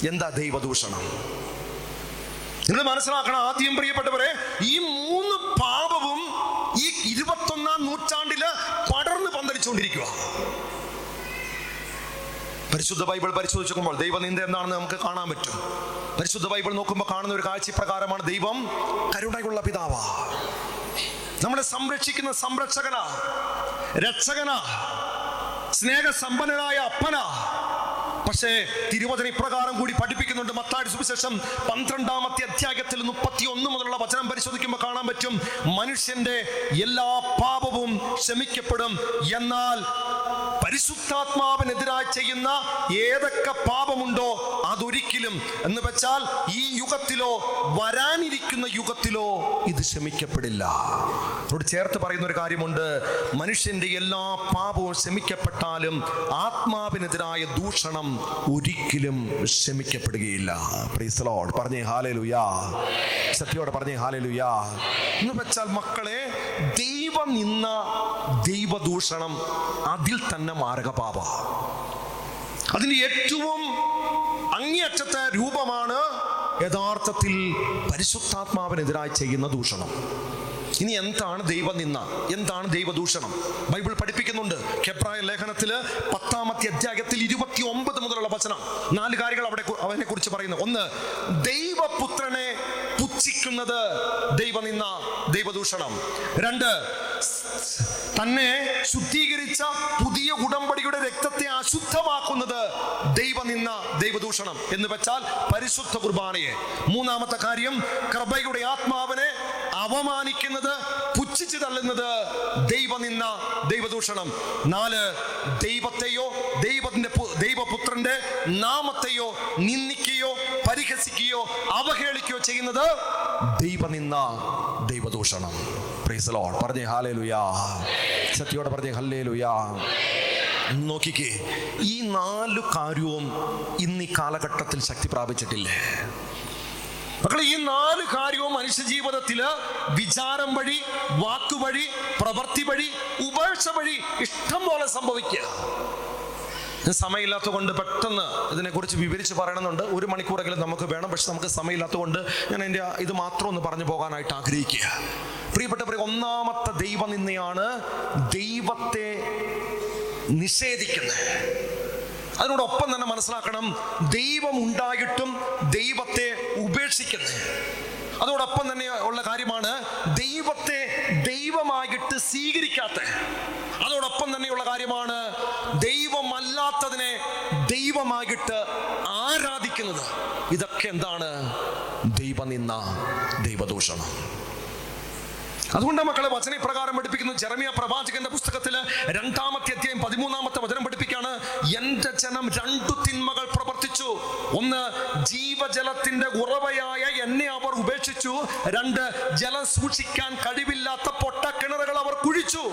എന്താ ദൈവദൂഷണം നിങ്ങൾ മനസ്സിലാക്കണം ആദ്യം പ്രിയപ്പെട്ടവരെ ഈ മൂന്ന് പാപവും ഈ ഇരുപത്തൊന്നാം നൂറ്റാണ്ടിൽ പടർന്ന് പന്തലിച്ചുകൊണ്ടിരിക്കുക. പരിശുദ്ധ ബൈബിൾ പരിശോധിച്ച് നോക്കുമ്പോൾ ദൈവനിന്ദ എന്താണെന്ന് നമുക്ക് കാണാൻ പറ്റും. പരിശുദ്ധ ബൈബിൾ നോക്കുമ്പോൾ കാണുന്ന ഒരു കാഴ്ച പ്രകാരമാണ് ദൈവം കരുണയുള്ള പിതാവാ. നമ്മളെ സംരക്ഷിക്കുന്ന സംരക്ഷകന രക്ഷകന സ്നേഹസമ്പന്നനായ അപ്പന. പക്ഷേ തിരുവചന ഇപ്രകാരം കൂടി പഠിപ്പിക്കുന്നുണ്ട് മത്താടി സുവിശേഷം പന്ത്രണ്ടാമത്തെ അധ്യായത്തിൽ മുപ്പത്തി ഒന്ന് മുതലുള്ള വചനം പരിശോധിക്കുമ്പോൾ കാണാൻ പറ്റും മനുഷ്യന്റെ എല്ലാ പാപവും ക്ഷമിക്കപ്പെടും. എന്നാൽ പരിശുദ്ധാത്മാവിനെതിരായി ചെയ്യുന്ന ഏതൊക്കെ പാപമുണ്ടോ അതൊരിക്കലും എന്ന് വെച്ചാൽ ഈ യുഗത്തിലോ വരാനിരിക്കുന്ന യുഗത്തിലോ ഇത് ക്ഷമിക്കപ്പെടില്ല. അതോട് ചേർത്ത് പറയുന്ന ഒരു കാര്യമുണ്ട്. മനുഷ്യന്റെ എല്ലാ പാപവും ക്ഷമിക്കപ്പെട്ടാലും ആത്മാവിനെതിരായ ദൂഷണം ഒരിക്കലും ക്ഷമിക്കപ്പെടുകയില്ല. പ്രീസലോട്. പറഞ്ഞേ ഹാലലുയാ സത്യോട് പറഞ്ഞേ ഹാലലുയാ എന്ന് വെച്ചാൽ മക്കളെ ദൈവം നിന്ന ദൈവദൂഷണം അതിൽ തന്നെ മാരകപാപ അതിന്റെ ഏറ്റവും അങ്ങേയറ്റത്തെ രൂപമാണ് യഥാർത്ഥത്തിൽ പരിശുദ്ധാത്മാവിനെതിരായി ചെയ്യുന്ന ദൂഷണം. ഇനി എന്താണ് ദൈവനിന്ന എന്താണ് ദൈവദൂഷണം? ബൈബിൾ പഠിപ്പിക്കുന്നുണ്ട്. കെബ്രായ ലേഖനത്തിൽ പത്താമത്തെ അധ്യായത്തിൽ ഇരുപത്തി ഒമ്പത് മുതലുള്ള വചനം. നാല് കാര്യങ്ങൾ അവിടെ അവനെ കുറിച്ച് പറയുന്നു. ഒന്ന് ദൈവപുത്രനെ പുച്ഛിക്കുന്നത് ദൈവനിന്ന ദൈവദൂഷണം. രണ്ട് തന്നെ ശുദ്ധീകരിച്ച പുതിയ ഉടമ്പടിയുടെ രക്തത്തെ അശുദ്ധമാക്കുന്നത് ദൈവനിന്ന ദൈവദൂഷണം എന്ന് വെച്ചാൽ പരിശുദ്ധ കുർബാനയെ. മൂന്നാമത്തെ കാര്യം കൃപയുടെ ആത്മാവിനെ അവമാനിക്കുന്നത് പുച്ഛിച്ചു തള്ളുന്നത് ദൈവനിന്ന ദൈവദൂഷണം. നാല് ദൈവത്തെയോ ദൈവത്തിന്റെ ദൈവപുത്രന്റെ നാമത്തെയോ നിന്ദിക്കുകയോ പരിഹസിക്കുകയോ അവഹേളിക്കുകയോ ചെയ്യുന്നത് ദൈവനിന്ന ദൈവദൂഷണം. പറഞ്ഞേ ഹാലേ ലുയാ സത്യോടെ പറഞ്ഞേ ഹല്ലേ ലുയാ നോക്കിക്കേ ഈ നാല് കാര്യവും ഇന്ന് ഈ കാലഘട്ടത്തിൽ ശക്തി പ്രാപിച്ചിട്ടില്ലേ? മക്കളെ ഈ നാല് കാര്യവും മനുഷ്യ ജീവിതത്തിൽ വിചാരം വഴി വാക്കുവഴി പ്രവൃത്തി വഴി ഉപേക്ഷ വഴി ഇഷ്ടം പോലെ സംഭവിക്കുക. സമയമില്ലാത്ത കൊണ്ട് പെട്ടെന്ന് ഇതിനെക്കുറിച്ച് വിവരിച്ച് പറയണമെന്നുണ്ട്. ഒരു മണിക്കൂറെങ്കിലും നമുക്ക് വേണം. പക്ഷെ നമുക്ക് സമയമില്ലാത്തത് കൊണ്ട് ഞാൻ എന്റെ ഇത് മാത്രം ഒന്ന് പറഞ്ഞു പോകാനായിട്ട് ആഗ്രഹിക്കുക. പ്രിയപ്പെട്ടവരെ ഒന്നാമത്തെ ദൈവം നിന്നെയാണ് ദൈവത്തെ നിഷേധിക്കുന്നത്. അതിനോടൊപ്പം തന്നെ മനസ്സിലാക്കണം ദൈവം ഉണ്ടായിട്ടും ദൈവത്തെ ഉപേക്ഷിക്കുന്നത് അതോടൊപ്പം തന്നെ ഉള്ള കാര്യമാണ് ദൈവത്തെ ദൈവമായിട്ട് സ്വീകരിക്കാത്ത. അതോടൊപ്പം തന്നെയുള്ള കാര്യമാണ് ദൈവമല്ലാത്തതിനെ ദൈവമായിട്ട് ആരാധിക്കുന്നത്. ഇതൊക്കെ എന്താണ്? ദൈവനിന്ന ദൈവദൂഷണം. അതുകൊണ്ട് മക്കളെ വചന പ്രകാരം പഠിപ്പിക്കുന്നു. ജെറമിയ പ്രവാചകന്റെ പുസ്തകത്തിൽ രണ്ടാമത്തെ അധ്യായം പതിമൂന്നാമത്തെ വചനം ജനം രണ്ടു തിന്മകൾ പ്രവർത്തിച്ചു. ഒന്ന് ജീവജലത്തിന്റെ ഉറവയായ എന്നെ അവർ ഉപേക്ഷിച്ചു. രണ്ട് ജലം സൂക്ഷിക്കാൻ കഴിവില്ലാത്ത പൊട്ടക്കിണറുകൾ അവർ കുഴിച്ചു.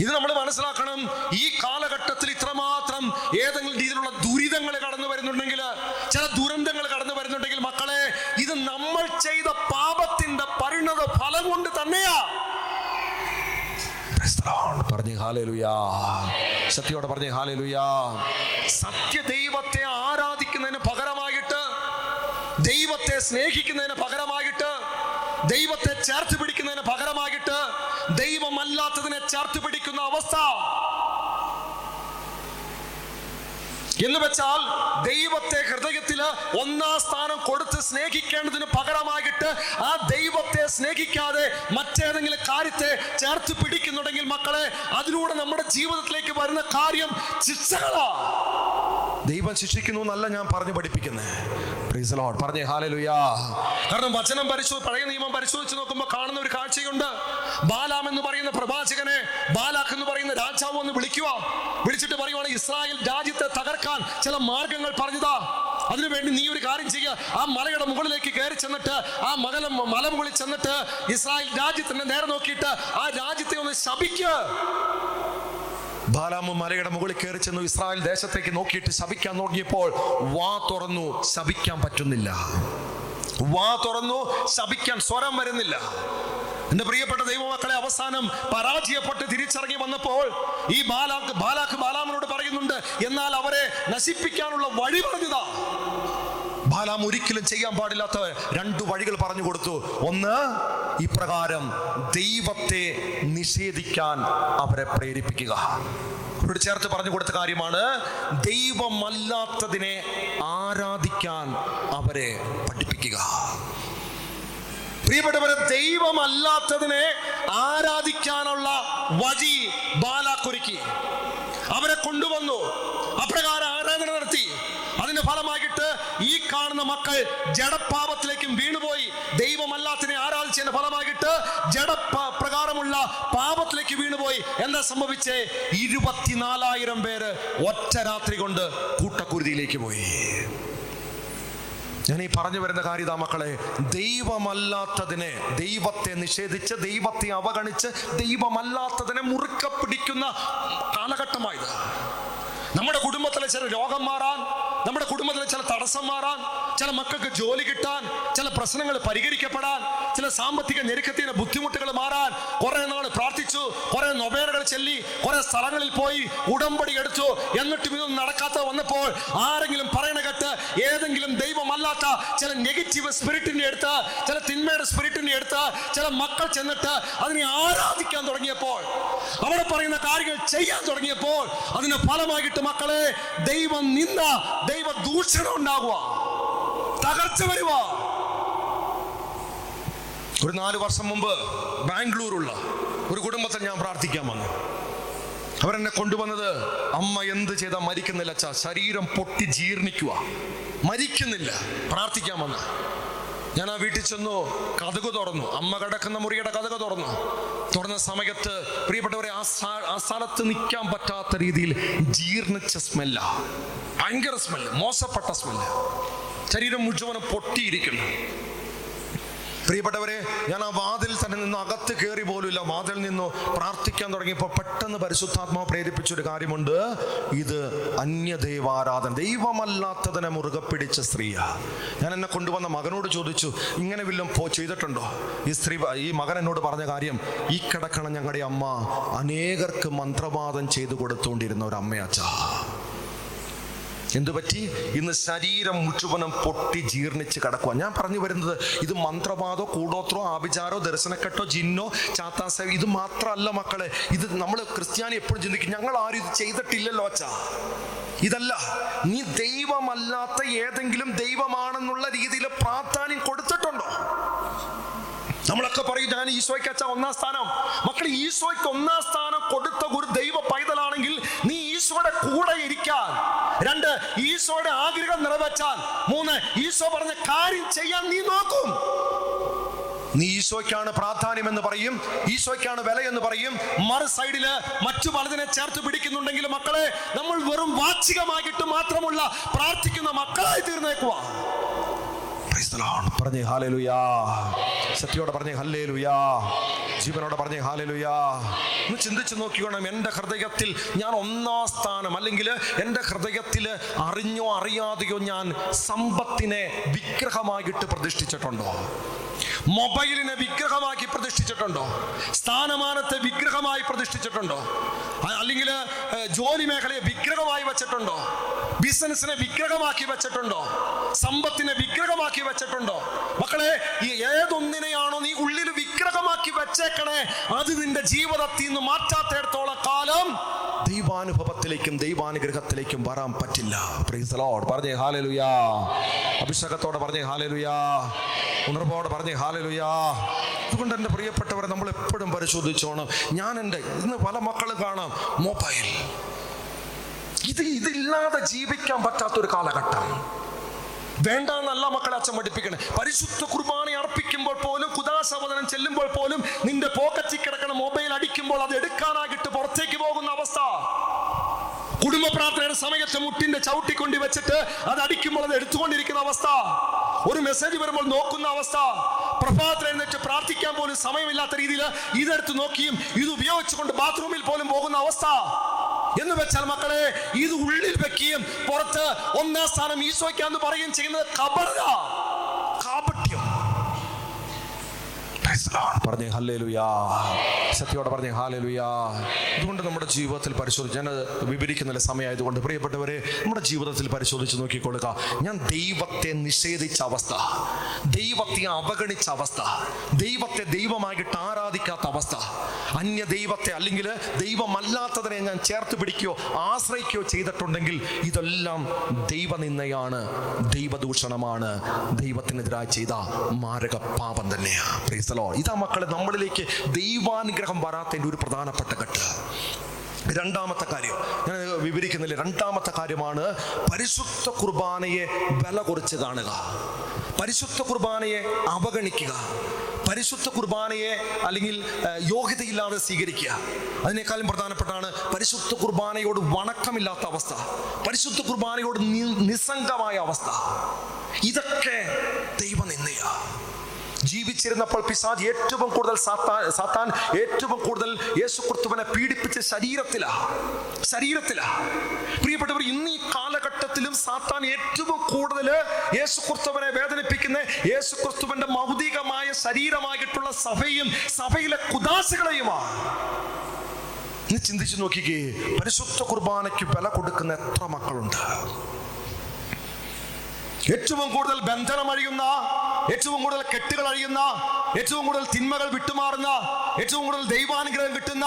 ഇത് നമ്മൾ മനസ്സിലാക്കണം. ഈ കാലഘട്ടത്തിൽ ഇത്രമാത്രം ഏതെങ്കിലും രീതിയിലുള്ള ദുരിതങ്ങൾ കടന്നു വരുന്നുണ്ടെങ്കിൽ ചില ദുരന്തങ്ങൾ കടന്നു വരുന്നുണ്ടെങ്കിൽ മക്കളെ ഇത് നമ്മൾ ചെയ്ത പാപത്തിന്റെ പരിണത ഫലം കൊണ്ട് തന്നെയാ. പറഞ്ഞു. ഹാലലുയാ ശക്തിയോടെ പറഞ്ഞേ സത്യ ദൈവത്തെ ആരാധിക്കുന്നതിന് പകരമായിട്ട് ദൈവത്തെ സ്നേഹിക്കുന്നതിന് പകരമായിട്ട് ദൈവത്തെ ചേർത്ത് പിടിക്കുന്നതിന് പകരമായിട്ട് ദൈവമല്ലാത്തതിനെ ചേർത്ത് പിടിക്കുന്ന അവസ്ഥ എന്ന് വെച്ചാൽ ദൈവത്തെ ഹൃദയത്തിൽ ഒന്നാം സ്ഥാനം കൊടുത്ത് സ്നേഹിക്കേണ്ടതിന് പകരമായിട്ട് ആ ദൈവത്തെ സ്നേഹിക്കാതെ മറ്റേതെങ്കിലും കാര്യത്തെ ചേർത്ത് പിടിക്കുന്നുണ്ടെങ്കിൽ മക്കളെ അതിലൂടെ നമ്മുടെ ജീവിതത്തിലേക്ക് വരുന്ന കാര്യം ശിക്ഷകളാ. ദൈവം ശിക്ഷിക്കുന്നു എന്നല്ല ഞാൻ പറഞ്ഞു പഠിപ്പിക്കുന്നത് കാരണം വചനം പരിശോധി പഴയ നിയമം പരിശോധിച്ച് നോക്കുമ്പോൾ കാണുന്ന ഒരു കാഴ്ചയുണ്ട്. ബാലാം എന്ന് പറയുന്ന പ്രവാചകനെ ബാലാഖ് എന്ന് പറയുന്ന രാജാവ് എന്ന് വിളിക്കുക. വിളിച്ചിട്ട് പറയുവാണ് ഇസ്രായേൽ രാജ്യത്തെ തകർക്കാൻ ചില മാർഗങ്ങൾ പറഞ്ഞതാ. അതിനുവേണ്ടി നീ ഒരു കാര്യം ചെയ്യുക. ആ മലയുടെ മുകളിലേക്ക് കയറി ചെന്നിട്ട് ആ മകല മുകളിൽ ചെന്നിട്ട് ഇസ്രായേൽ രാജ്യത്തിന്റെ നേരെ നോക്കിയിട്ട് ആ രാജ്യത്തെ ഒന്ന് ശപിക്കുക ബാലാമ മലയുടെ മുകളിൽ കയറി ചെന്നു ഇസ്രായേൽ ദേശത്തേക്ക് നോക്കിയിട്ട് ശപിക്കാൻ നോക്കിയപ്പോൾ വാ തുറന്നു ശപിക്കാൻ പറ്റുന്നില്ല. വാ തുറന്നു ശപിക്കാൻ സ്വരം വരുന്നില്ല. എന്റെ പ്രിയപ്പെട്ട ദൈവമക്കളെ അവസാനം പരാജയപ്പെട്ട് തിരിച്ചറങ്ങി വന്നപ്പോൾ ഈ ബാലാക്ക് ബാലാക്ക് ബാലാമനോട് പറയുന്നുണ്ട് എന്നാൽ അവരെ നശിപ്പിക്കാനുള്ള വഴി പറഞ്ഞതാ. ബാലാം ഒരിക്കലും ചെയ്യാൻ പാടില്ലാത്ത രണ്ട് വഴികൾ പറഞ്ഞു കൊടുത്തു. ഒന്ന് ഇപ്രകാരം ദൈവത്തെ നിഷേധിക്കാൻ അവരെ പ്രേരിപ്പിക്കുക. അവരോട് ചേർത്ത് പറഞ്ഞു കൊടുത്ത കാര്യമാണ് ദൈവമല്ലാത്തതിനെ ആരാധിക്കാൻ അവരെ പഠിപ്പിക്കുക. പ്രിയപ്പെട്ടവരെ ദൈവമല്ലാത്തതിനെ ആരാധിക്കാനുള്ള വഴി ബാലാക്കൊരുക്കി അവരെ കൊണ്ടുവന്നു. അപ്രകാരം ആരാധന നടത്തി. അതിന്റെ ഫലമായിട്ട് ഈ കാണുന്ന മക്കൾ ജഡപാപത്തിലേക്കും വീണുപോയി. ദൈവമല്ലാത്തിനെ ആരാധിച്ചതിന്റെ ഫലമായിട്ട് ജഡ പ്രകാരമുള്ള പാപത്തിലേക്ക് വീണുപോയി. എന്താ സംഭവിച്ചേ? ഇരുപത്തിനാലായിരം പേര് ഒറ്റ രാത്രി കൊണ്ട് കൂട്ടക്കുരുതിയിലേക്ക് പോയി. ഞാൻ ഈ പറഞ്ഞു വരുന്ന കാര്യതാ മക്കളെ ദൈവമല്ലാത്തതിനെ ദൈവത്തെ നിഷേധിച്ച് ദൈവത്തെ അവഗണിച്ച് ദൈവമല്ലാത്തതിനെ മുറുക്ക പിടിക്കുന്ന കാലഘട്ടമായത്. നമ്മുടെ കുടുംബത്തിലെ ചില രോഗം മാറാൻ നമ്മുടെ കുടുംബത്തിലെ ചില തടസ്സം മാറാൻ ചില മക്കൾക്ക് ജോലി കിട്ടാൻ ചില പ്രശ്നങ്ങൾ പരിഹരിക്കപ്പെടാൻ ചില സാമ്പത്തിക ഞെരുക്കത്തിന് ബുദ്ധിമുട്ടുകൾ മാറാൻ കുറെ നാൾ പ്രാർത്ഥിച്ചു കുറെ നൊബേലുകൾ ചെല്ലി കുറെ സ്ഥലങ്ങളിൽ പോയി ഉടമ്പടി എടുത്തു. എന്നിട്ടും ഇതൊന്നും നടക്കാത്ത വന്നപ്പോൾ ആരെങ്കിലും പറയണ കേട്ട് ഏതെങ്കിലും ദൈവമല്ലാത്ത ചില നെഗറ്റീവ് സ്പിരിറ്റിന്റെ അടുത്ത് ചില തിന്മയുടെ സ്പിരിറ്റിന്റെ അടുത്ത് ചില മക്കൾ ചെന്നിട്ട് അതിനെ ആരാധിക്കാൻ തുടങ്ങിയപ്പോൾ അവിടെ പറയുന്ന കാര്യങ്ങൾ ചെയ്യാൻ തുടങ്ങിയപ്പോൾ അതിന് ഫലമായിട്ട് മക്കളെ ദൈവം നിന്ന ദൈവ ദൂഷണം ഉണ്ടാകുക. തകർച്ച വരുവാ. ഒരു നാല് വർഷം മുമ്പ് ബാംഗ്ലൂരുള്ള ഒരു കുടുംബത്തെ ഞാൻ പ്രാർത്ഥിക്കാൻ വന്നു. അവരെന്നെ കൊണ്ടുവന്നത് അമ്മ എന്ത് ചെയ്താൽ മരിക്കുന്നില്ല അച്ഛാ. ശരീരം പൊട്ടി ജീർണിക്കുക മരിക്കുന്നില്ല. പ്രാർത്ഥിക്കാൻ വന്ന. ഞാൻ ആ വീട്ടിൽ ചെന്നു കഥക് തുറന്നു. അമ്മ കിടക്കുന്ന മുറിയുടെ കഥക് തുറന്നു. തുറന്ന സമയത്ത് പ്രിയപ്പെട്ടവരെ ആ ആ സ്ഥലത്ത് നിൽക്കാൻ പറ്റാത്ത രീതിയിൽ ജീർണിച്ച സ്മെല്ല ഭയങ്കര സ്മെല്ല് മോശപ്പെട്ട സ്മെല്ല് ശരീരം മുഴുവനും പൊട്ടിയിരിക്കുന്നു. പ്രിയപ്പെട്ടവരെ ഞാൻ ആ വാതിൽ തന്നെ നിന്ന് അകത്ത് കയറി പോലുമില്ല. വാതിൽ നിന്ന് പ്രാർത്ഥിക്കാൻ തുടങ്ങിയപ്പോൾ പെട്ടെന്ന് പരിശുദ്ധാത്മാവ് പ്രേരിപ്പിച്ചൊരു കാര്യമുണ്ട്. ഇത് അന്യ അന്യദൈവാരാധന. ദൈവമല്ലാത്തതിനെ മുറുകെ പിടിച്ച സ്ത്രീയാ. ഞാൻ എന്നെ കൊണ്ടുവന്ന മകനോട് ചോദിച്ചു ഇങ്ങനെ വല്ലതും പോ ചെയ്തിട്ടുണ്ടോ? ഈ സ്ത്രീ ഈ മകൻ എന്നോട് പറഞ്ഞ കാര്യം ഈ കിടക്കണ ഞങ്ങളുടെ അമ്മ അനേകർക്ക് മന്ത്രവാദം ചെയ്തു കൊടുത്തുകൊണ്ടിരുന്ന ഒരു അമ്മയാച്ചാ എന്തു പറ്റി ഇന്ന് ശരീരം മുഴുവനും പൊട്ടി ജീർണിച്ച് കിടക്കുക ഞാൻ പറഞ്ഞു വരുന്നത് ഇത് മന്ത്രവാദോ കൂടോത്രോ ആഭിചാരോ ദർശനക്കെട്ടോ ജിന്നോ ചാത്താസ ഇത് മാത്രമല്ല മക്കളെ. ഇത് നമ്മൾ ക്രിസ്ത്യാനി എപ്പോഴും ചിന്തിക്കും ഞങ്ങൾ ആരും ഇത് ചെയ്തിട്ടില്ലല്ലോ അച്ഛാ. ഇതല്ല നീ ദൈവമല്ലാത്ത ഏതെങ്കിലും ദൈവമാണെന്നുള്ള രീതിയിൽ പ്രാധാന്യം കൊടുത്തിട്ടുണ്ടോ? നമ്മളൊക്കെ പറയും ഞാൻ ഈശോയ്ക്ക് അച്ഛ ഒന്നാം സ്ഥാനം. മക്കൾ ഈശോയ്ക്ക് ഒന്നാം സ്ഥാനം കൊടുത്ത ഒരു ദൈവ പൈതലാണെങ്കിൽ നീ ഈശോയുടെ കൂടെ ഇരിക്കാൻ. രണ്ട് ഈശോയുടെ ആഗ്രഹം നിറവേറ്റാൻ. മൂന്ന് ഈശോ പറഞ്ഞ കാര്യം ചെയ്യാൻ നീ നോക്കും. നീ ഈശോയ്ക്കാണ് പ്രാധാന്യം എന്ന് പറയും ഈശോയ്ക്കാണ് വില എന്ന് പറയും. മറു സൈഡിൽ മറ്റു പലതിനെ ചേർത്ത് പിടിക്കുന്നുണ്ടെങ്കിൽ മക്കളെ നമ്മൾ വെറും വാച്ചികമായിട്ട് മാത്രമുള്ള പ്രാർത്ഥിക്കുന്ന മക്കളായി തീർന്നേക്കുവാ പറഞ്ഞേ ഹാലേലുയാ. സത്യോടെ പറഞ്ഞേ ഹല്ലേലുയാ. ജീവനോടെ പറഞ്ഞേ ഹാലേലുയാ. ഒന്ന് ചിന്തിച്ച് നോക്കിക്കോണം എന്റെ ഹൃദയത്തിൽ ഞാൻ ഒന്നാം സ്ഥാനം അല്ലെങ്കിൽ എന്റെ ഹൃദയത്തിൽ അറിഞ്ഞോ അറിയാതെയോ ഞാൻ സമ്പത്തിനെ വിഗ്രഹമായിട്ട് പ്രതിഷ്ഠിച്ചിട്ടുണ്ടോ? മൊബൈലിനെ വിഗ്രഹമാക്കി പ്രതിഷ്ഠിച്ചിട്ടുണ്ടോ? സ്ഥാനമാനത്തെ വിഗ്രഹമായി പ്രതിഷ്ഠിച്ചിട്ടുണ്ടോ? അല്ലെങ്കിൽ ജോലി മേഖലയെ വിഗ്രഹമായി വെച്ചിട്ടുണ്ടോ? ബിസിനസ്സിനെ വിഗ്രഹമാക്കി വെച്ചിട്ടുണ്ടോ? സമ്പത്തിനെ വിഗ്രഹമാക്കി വെച്ചിട്ടുണ്ടോ? മക്കളെ ഈ ഏതൊന്നിനെയാണോ നീ ഉള്ളിൽ വിഗ്രഹമാക്കി വെച്ചേക്കണേ? അത് നിന്റെ ജീവിതത്തിൽ നിന്ന് മാറ്റാത്തേടത്തോളം കാലം ദൈവാനുഭവത്തിലേക്കും ദൈവാനുഗ്രഹത്തിലേക്കും വരാൻ പറ്റില്ല. പറഞ്ഞേ ഹാലലുയാ അഭിഷേകത്തോടെ പറഞ്ഞേ ഹാലലുയാ ഉണർവോടെ പറഞ്ഞേ ഹാലലുയാ അതുകൊണ്ട് എന്റെ പ്രിയപ്പെട്ടവരെ നമ്മൾ എപ്പോഴും പരിശോധിച്ചോണം. ഞാൻ എന്റെ ഇന്ന് പല മക്കളും കാണാം മൊബൈൽ. ഇത് ഇതില്ലാതെ ജീവിക്കാൻ പറ്റാത്തൊരു കാലഘട്ടം. വേണ്ട എന്നല്ല മക്കളെ അച്ഛൻ പഠിപ്പിക്കണേ. പരിശുദ്ധ കുർബാന അർപ്പിക്കുമ്പോൾ പോലും കുദാശവദനം ചെല്ലുമ്പോൾ പോലും നിന്റെ പോക്കറ്റിൽ കിടക്കണ മൊബൈൽ അടിക്കുമ്പോൾ അത് എടുക്കാനാകിട്ട് പുറത്തേക്ക് പോകുന്ന അവസ്ഥ. കുടുംബ പ്രാർത്ഥനയുടെ സമയത്ത് മുട്ടിന്റെ ചവിട്ടിക്കൊണ്ടി വെച്ചിട്ട് അത് അടിക്കുമ്പോൾ അത് എടുത്തുകൊണ്ടിരിക്കുന്ന അവസ്ഥ. ഒരു മെസ്സേജ് വരുമ്പോൾ നോക്കുന്ന അവസ്ഥ. പ്രഭാതത്തിൽ എഴുന്നേറ്റ് പ്രാർത്ഥിക്കാൻ പോലും സമയമില്ലാത്ത രീതിയിൽ ഇതെടുത്ത് നോക്കിയും ഇത് ഉപയോഗിച്ചുകൊണ്ട് ബാത്റൂമിൽ പോലും പോകുന്ന അവസ്ഥ. എന്ന് വെച്ചാൽ മക്കളെ ഇത് ഉള്ളിൽ വെക്കുകയും പുറത്ത് ഒന്നാം സ്ഥാനം ഈശോയ്ക്കാന്ന് പറയുകയും ചെയ്യുന്നത് കബറ പറഞ്ഞേ ഹല്ലേലുയാ. സത്യോടെ പറഞ്ഞേ ഹാലേലുയാ ഇതുകൊണ്ട് നമ്മുടെ ജീവിതത്തിൽ പരിശോധിച്ച് ഞാൻ വിവരിക്കുന്നില്ല സമയമായതുകൊണ്ട് പ്രിയപ്പെട്ടവരെ നമ്മുടെ ജീവിതത്തിൽ പരിശോധിച്ച് നോക്കിക്കൊള്ളുക. ഞാൻ ദൈവത്തെ നിഷേധിച്ച അവസ്ഥ. ദൈവത്തെ അവഗണിച്ച അവസ്ഥ. ദൈവത്തെ ദൈവമായിട്ട് ആരാധിക്കാത്ത അവസ്ഥ. അന്യ ദൈവത്തെ അല്ലെങ്കിൽ ദൈവമല്ലാത്തതിനെ ഞാൻ ചേർത്ത് പിടിക്കുകയോ ആശ്രയിക്കുകയോ ചെയ്തിട്ടുണ്ടെങ്കിൽ ഇതെല്ലാം ദൈവനിന്ദയാണ്. ദൈവദൂഷണമാണ്. ദൈവത്തിനെതിരായി ചെയ്ത മാരക പാപം തന്നെയാണ് Lord. ഇതാ മക്കളെ നമ്മളിലേക്ക് ദൈവാനുഗ്രഹം വരാത്തതിന്റെ ഒരു പ്രധാനപ്പെട്ട ഘട്ടം. രണ്ടാമത്തെ കാര്യം ഞാൻ വിവരിക്കുന്നില്ല? രണ്ടാമത്തെ കാര്യമാണ് പരിശുദ്ധ കുർബാനയെ വില കുറച്ച് കാണുക. പരിശുദ്ധ കുർബാനയെ അവഗണിക്കുക. പരിശുദ്ധ കുർബാനയെ അല്ലെങ്കിൽ യോഗ്യതയില്ലാതെ സ്വീകരിക്കുക. അതിനേക്കാളും പ്രധാനപ്പെട്ടാണ് പരിശുദ്ധ കുർബാനയോട് വണക്കമില്ലാത്ത അവസ്ഥ. പരിശുദ്ധ കുർബാനയോട് നിസ്സംഗമായ അവസ്ഥ. ഇതൊക്കെ ദൈവനിന്ദയാ. ജീവിച്ചിരുന്നപ്പോൾ പിശാജ് ഏറ്റവും കൂടുതൽ സാത്താൻ ഏറ്റവും കൂടുതൽ യേശു ക്രിസ്തുവിനെ പീഡിപ്പിച്ച ശരീരത്തിലാ. ശരീരത്തിലാ. പ്രിയപ്പെട്ടവർ ഇന്ന് ഈ കാലഘട്ടത്തിലും സാത്താൻ ഏറ്റവും കൂടുതൽ യേശു ക്രിസ്തുവിനെ വേദനിപ്പിക്കുന്ന യേശു ക്രിസ്തുവിന്റെ മൗതികമായ ശരീരമായിട്ടുള്ള സഭയും സഭയിലെ കുദാശകളെയുമാണ് ഇന്ന് ചിന്തിച്ചു നോക്കിക്കേ പരിശുദ്ധ കുർബാനയ്ക്ക് വില കൊടുക്കുന്ന എത്ര മക്കളുണ്ട്? ഏറ്റവും കൂടുതൽ ബന്ധനം അഴിയുന്ന ഏറ്റവും കൂടുതൽ കെട്ടുകൾ അഴിയുന്ന ഏറ്റവും കൂടുതൽ തിന്മകൾ വിട്ടുമാറുന്ന ഏറ്റവും കൂടുതൽ ദൈവാനുഗ്രഹം കിട്ടുന്ന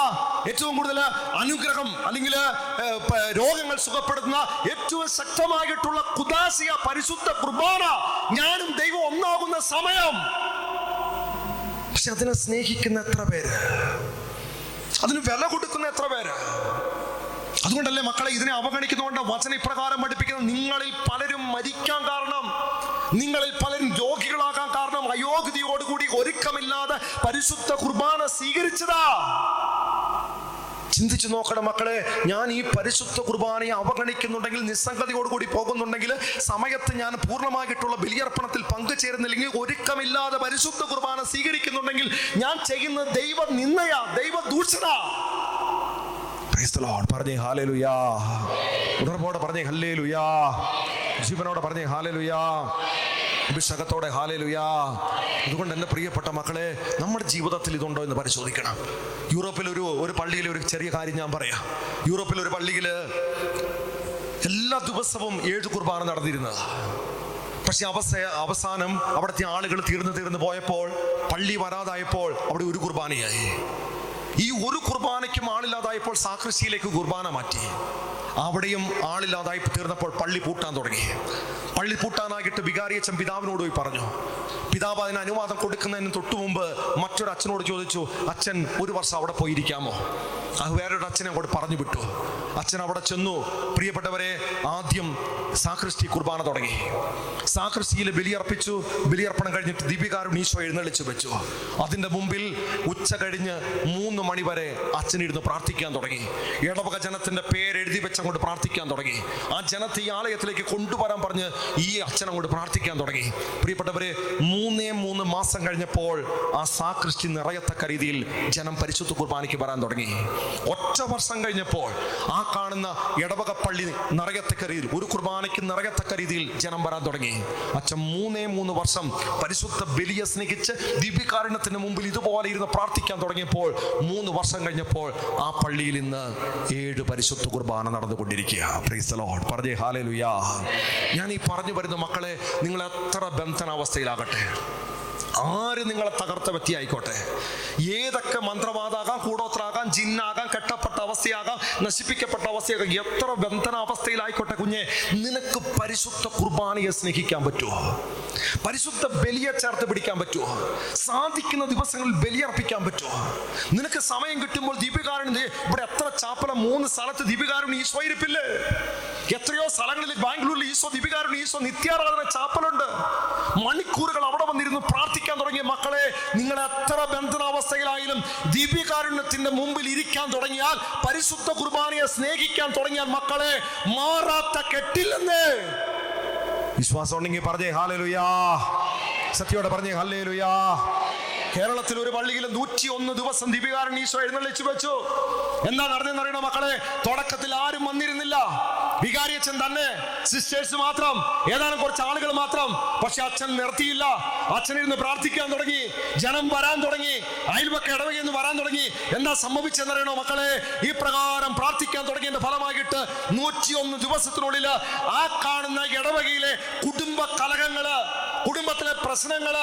ഏറ്റവും കൂടുതൽ അനുഗ്രഹം അല്ലെങ്കിൽ രോഗങ്ങൾ സുഖപ്പെടുത്തുന്ന ഏറ്റവും ശക്തമായിട്ടുള്ള കുദാശിയ പരിശുദ്ധ കുർബാന ഞാനും ദൈവം ഒന്നാകുന്ന സമയം. പക്ഷെ അതിനെ സ്നേഹിക്കുന്ന എത്ര പേര്? അതിന് വില കൊടുക്കുന്ന എത്ര പേര്? അതുകൊണ്ടല്ലേ മക്കളെ ഇതിനെ അവഗണിക്കുന്നതുകൊണ്ട് വചന ഇപ്രകാരം പഠിപ്പിക്കുന്നത്. നിങ്ങളിൽ പലരും മരിക്കാൻ കാരണം നിങ്ങളിൽ പലരും രോഗികളാകാൻ കാരണം അയോഗ്യതയോടുകൂടി ഒരുക്കമില്ലാതെ പരിശുദ്ധ കുർബാന സ്വീകരിച്ചതാ. ചിന്തിച്ചു നോക്കണം മക്കളെ ഞാൻ ഈ പരിശുദ്ധ കുർബാനയെ അവഗണിക്കുന്നുണ്ടെങ്കിൽ നിസ്സംഗതയോടുകൂടി പോകുന്നുണ്ടെങ്കിൽ സമയത്ത് ഞാൻ പൂർണമായിട്ടുള്ള ബലിയർപ്പണത്തിൽ പങ്കുചേരുന്നില്ലെങ്കിൽ ഒരുക്കമില്ലാതെ പരിശുദ്ധ കുർബാന സ്വീകരിക്കുന്നുണ്ടെങ്കിൽ ഞാൻ ചെയ്യുന്ന ദൈവ നിന്നയാ ദൈവ ദൂഷണ. പറഞ്ഞേ ഹാലേലുയാ ഉണർവോടെ പറഞ്ഞേ ഹല്ലേലുയാ ജീവനോടെ പറഞ്ഞേ ഹാലലുയാ. അഭിഷേകത്തോടെ ഹാലലുയാ. അതുകൊണ്ട് എന്റെ പ്രിയപ്പെട്ട മക്കളെ നമ്മുടെ ജീവിതത്തിൽ ഇതുണ്ടോ എന്ന് പരിശോധിക്കണം. യൂറോപ്പിൽ ഒരു ഒരു പള്ളിയിൽ ഒരു ചെറിയ കാര്യം ഞാൻ പറയാം. യൂറോപ്പിൽ ഒരു പള്ളിയിൽ എല്ലാ ദിവസവും ഏഴ് കുർബാന നടന്നിരുന്നത്. പക്ഷെ അവസ അവസാനം അവിടുത്തെ ആളുകൾ തീർന്നു തീർന്നു പോയപ്പോൾ പള്ളി വരാതായപ്പോൾ അവിടെ ഒരു കുർബാനയായി. ഈ ഒരു കുർബാനയ്ക്കും ആളില്ലാതായപ്പോൾ സാക്രിസ്റ്റിയിലേക്ക് കുർബാന മാറ്റി. അവിടെയും ആളില്ലാതായി തീർന്നപ്പോൾ പള്ളി പൂട്ടാൻ തുടങ്ങി. പള്ളി പൂട്ടാനായിട്ട് വികാരിയച്ഛൻ പിതാവിനോട് പോയി പറഞ്ഞു. പിതാവ് അതിന് അനുവാദം കൊടുക്കുന്നതിന് തൊട്ടു മുമ്പ് മറ്റൊരു അച്ഛനോട് ചോദിച്ചു അച്ഛൻ ഒരു വർഷം അവിടെ പോയിരിക്കാമോ? അത് വേറൊരു അച്ഛനെ അങ്ങോട്ട് പറഞ്ഞു വിട്ടു. അച്ഛൻ അവിടെ ചെന്നു. പ്രിയപ്പെട്ടവരെ ആദ്യം സാക്രിസ്റ്റി കുർബാന തുടങ്ങി. സാക്രിസ്റ്റിയിൽ ബലിയർപ്പിച്ചു ബലിയർപ്പണം കഴിഞ്ഞിട്ട് ദീപികാരും ഈശോ എഴുന്നള്ളിച്ചു വെച്ചു. അതിന്റെ മുമ്പിൽ ഉച്ച കഴിഞ്ഞ് മൂന്ന് മണി വരെ അച്ഛനിരുന്ന് പ്രാർത്ഥിക്കാൻ തുടങ്ങി. ഇടവക ജനത്തിന്റെ പേര് എഴുതി വെച്ച് അങ്ങോട്ട് പ്രാർത്ഥിക്കാൻ തുടങ്ങി. ആ ജനത്തെ ഈ ആലയത്തിലേക്ക് കൊണ്ടുവരാൻ പറഞ്ഞ് ഈ അച്ഛൻ അങ്ങോട്ട് പ്രാർത്ഥിക്കാൻ തുടങ്ങി. പ്രിയപ്പെട്ടവരെ മൂന്നേ മൂന്ന് മാസം കഴിഞ്ഞപ്പോൾ ആ സാക്രിസ്റ്റി നിറയത്തക്ക രീതിയിൽ ജനം പരിശുദ്ധ കുർബാനയ്ക്ക് വരാൻ തുടങ്ങി. ഒറ്റ വർഷം കഴിഞ്ഞപ്പോൾ ആ കാണുന്ന ഇടവക പള്ളി നിറയത്തക്ക രീതിയിൽ ഒരു കുർബാനയ്ക്ക് നിറയത്തക്ക രീതിയിൽ ജനം വരാൻ തുടങ്ങി. അച്ഛൻ മൂന്നേ മൂന്ന് വർഷം പരിശുദ്ധ ബലിയെ സ്നേഹിച്ച് ദിവ്യകാരണത്തിന് മുമ്പിൽ ഇതുപോലെ ഇരുന്ന് പ്രാർത്ഥിക്കാൻ തുടങ്ങിയപ്പോൾ മൂന്ന് വർഷം കഴിഞ്ഞപ്പോൾ ആ പള്ളിയിൽ ഇന്ന് ഏഴ് പരിശുദ്ധ കുർബാന നടന്നുകൊണ്ടിരിക്കുക. പറഞ്ഞേ ഹാലേ ലുയാ ഞാൻ ഈ പറഞ്ഞു വരുന്ന മക്കളെ നിങ്ങൾ എത്ര ബന്ധനാവസ്ഥയിലാകട്ടെ? ആര് നിങ്ങളെ തകർത്ത വ്യക്തിയായിക്കോട്ടെ? ഏതൊക്കെ മന്ത്രവാദാകാം കൂടോത്രാകാം ജിന്നാകാം കെട്ടപ്പെട്ട അവസ്ഥയാകാം നശിപ്പിക്കപ്പെട്ട അവസ്ഥയാകാം എത്ര ബന്ധനാവസ്ഥയിലായിക്കോട്ടെ കുഞ്ഞെ? നിനക്ക് പരിശുദ്ധ കുർബാനയെ സ്നേഹിക്കാൻ പറ്റുമോ പരിശുദ്ധ ബലിയെ ചേർത്ത് പിടിക്കാൻ പറ്റുമോ സാധിക്കുന്ന ദിവസങ്ങളിൽ ബലിയർപ്പിക്കാൻ പറ്റുമോ നിനക്ക് സമയം കിട്ടുമ്പോൾ ദീപികാരൻ ഇവിടെ എത്ര ചാപ്പല മൂന്ന് സ്ഥലത്ത് ദീപികാരൻ ഈശോ ഇരിപ്പില്ലേ? എത്രയോ സ്ഥലങ്ങളിൽ ബാംഗ്ലൂരിൽ ഈശോ ദീപികാരൻ ഈശോ നിത്യാരാധന ചാപ്പലുണ്ട്. മണിക്കൂറുകൾ അവിടെ വന്നിരുന്ന് പ്രാർത്ഥിക്കാൻ തുടങ്ങിയ മക്കളെ നിങ്ങൾ എത്ര ബന്ധനാവസ്ഥയിലായാലും ദിവ്യകാരുണ്യത്തിന്റെ മുമ്പിൽ ഇരിക്കാൻ തുടങ്ങിയാൽ പരിശുദ്ധ കുർബാനയെ സ്നേഹിക്കാൻ തുടങ്ങിയാൽ മക്കളെ മാറാത്ത കെട്ടില്ലെന്ന്. വിശ്വാസം ഉണ്ടെങ്കിൽ പറഞ്ഞേ ഹാലലുയാ. സത്യോടെ പറഞ്ഞേ ഹല്ലേലുയാ കേരളത്തിൽ ഒരു പള്ളിയിൽ നൂറ്റി ഒന്ന് ദിവസം ദീപികാരൻ ഈശോ എഴുന്നള്ളിച്ചു വെച്ചു. എന്താ നടന്നെന്ന് അറിയണോ മക്കളെ? തുടക്കത്തിൽ ആരും വന്നിരുന്നില്ല. വികാരിയച്ഛൻ തന്നെ സിസ്റ്റേഴ്സ് മാത്രം ഏതാനും കുറച്ച് ആളുകൾ മാത്രം. പക്ഷെ അച്ഛൻ നിർത്തിയില്ല. അച്ഛൻ ഇരുന്ന് പ്രാർത്ഥിക്കാൻ തുടങ്ങി ജനം വരാൻ തുടങ്ങി അയൽവക്ക ഇടവകയിൽ നിന്ന് വരാൻ തുടങ്ങി. എന്താ സംഭവിച്ചെന്നറിയണോ മക്കളെ? ഈ പ്രകാരം പ്രാർത്ഥിക്കാൻ തുടങ്ങിയതിന്റെ ഫലമായിട്ട് നൂറ്റിയൊന്ന് ദിവസത്തിനുള്ളിൽ ആ കാണുന്ന ഇടവകയിലെ കുടുംബ കലഹങ്ങൾ കുടുംബത്തിലെ പ്രശ്നങ്ങൾ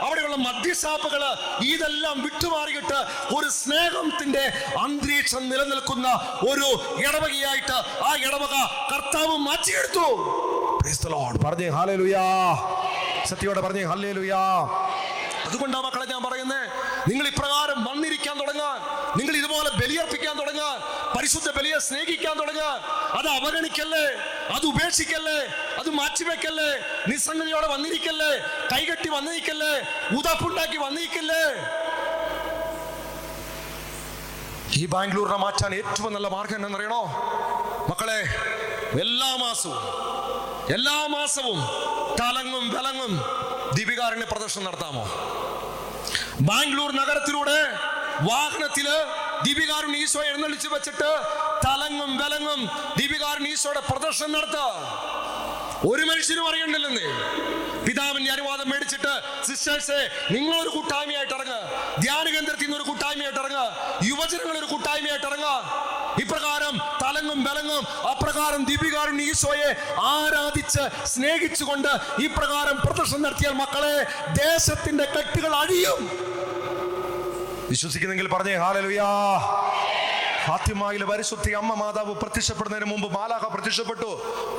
അവിടെയുള്ള മദ്യശാപ്പുകൾ ഇതെല്ലാം വിട്ടുമാറിയിട്ട് ഒരു സ്നേഹത്തിന്റെ അന്തരീക്ഷം നിലനിൽക്കുന്ന ഒരു ഇടവകയായിട്ട് ആ ഇടവക കർത്താവ് മാറ്റിയെടുത്തു. പറഞ്ഞേ ഹാലേ ലുയാ സത്യോടെ പറഞ്ഞേ ഹല്ലേലുയാ അതുകൊണ്ടാ മക്കളെ ഞാൻ പറയുന്നത് നിങ്ങൾ ഇപ്രകാരം വന്നിരിക്കാൻ തുടങ്ങാൻ നിങ്ങൾ ഇതുപോലെ ബലിയർപ്പിക്കാൻ തുടങ്ങാൻ പരിശുദ്ധ ബലിയെ സ്നേഹിക്കാൻ തുടങ്ങാൻ. അത് അവഗണിക്കല്ലേ? അത് ഉപേക്ഷിക്കല്ലേ? അത് മാറ്റിവെക്കല്ലേ? നിസ്സംഗതിയോടെ വന്നിരിക്കല്ലേ? കൈകെട്ടി വന്നിരിക്കല്ലേ? ഉതപ്പുണ്ടാക്കി വന്നിരിക്കല്ലേ? ഈ ബാംഗ്ലൂരിനെ മാറ്റാൻ ഏറ്റവും നല്ല മാർഗം എന്നറിയണോ മക്കളെ എല്ലാ മാസവും എല്ലാ മാസവും തലങ്ങും വിലങ്ങും ദീപികാരണ്യ പ്രദർശനം നടത്താമോ? ബാംഗ്ലൂർ നഗരത്തിലൂടെ വാഹനത്തിൽ ദീപികാരൻ ഈശോ എഴുന്നള്ളിച്ച് വെച്ചിട്ട് തലങ്ങും വിലങ്ങും ദീപികാരൻ ഈശോയുടെ പ്രദർശനം നടത്ത. ഒരു മനുഷ്യനും അറിയണ്ടല്ലെന്ന്. പിതാവിന്റെ അനുവാദം മേടിച്ചിട്ട് സിസ്റ്റേഴ്സെ നിങ്ങളൊരു കൂട്ടായ്മയായിട്ട് ഇറങ്ങുക ധ്യാന കേന്ദ്രത്തിൽ നിന്ന് ഒരു കൂട്ടായ്മയായിട്ട് ഇറങ്ങുക യുവജനങ്ങൾ ഒരു കൂട്ടായ്മയായിട്ട് ഇറങ്ങുക ഇപ്രകാരം തലങ്ങും വിലങ്ങും അപ്രകാരം ദീപികാരൻ ഈശോയെ ആരാധിച്ച് സ്നേഹിച്ചുകൊണ്ട് ഇപ്രകാരം പ്രദർശനം നടത്തിയാൽ മക്കളെ ദേശത്തിന്റെ കെട്ടുകൾ അഴിയും. വിശ്വസിക്കുന്നെങ്കിൽ പറഞ്ഞേ ഹാലലുയാ. ഫാത്തിമായിലെ പരിശുദ്ധി അമ്മ മാതാവ് പ്രത്യക്ഷപ്പെടുന്നതിന് മുമ്പ് മാലാഹ പ്രത്യക്ഷപ്പെട്ടു.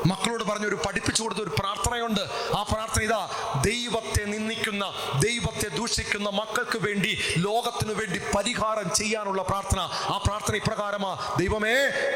മക്കളോട് പറഞ്ഞു ഒരു പഠിപ്പിച്ചു കൊടുത്ത ഒരു പ്രാർത്ഥനയുണ്ട്. ആ പ്രാർത്ഥന ഇതാ ദൈവത്തെ നിന്ദിക്കുന്ന ദൈവത്തെ ദൂഷിക്കുന്ന മക്കൾക്ക് വേണ്ടി ലോകത്തിനു വേണ്ടി പരിഹാരം ചെയ്യാനുള്ള പ്രാർത്ഥന. ആ പ്രാർത്ഥന ഇപ്രകാരമാ ദൈവമേ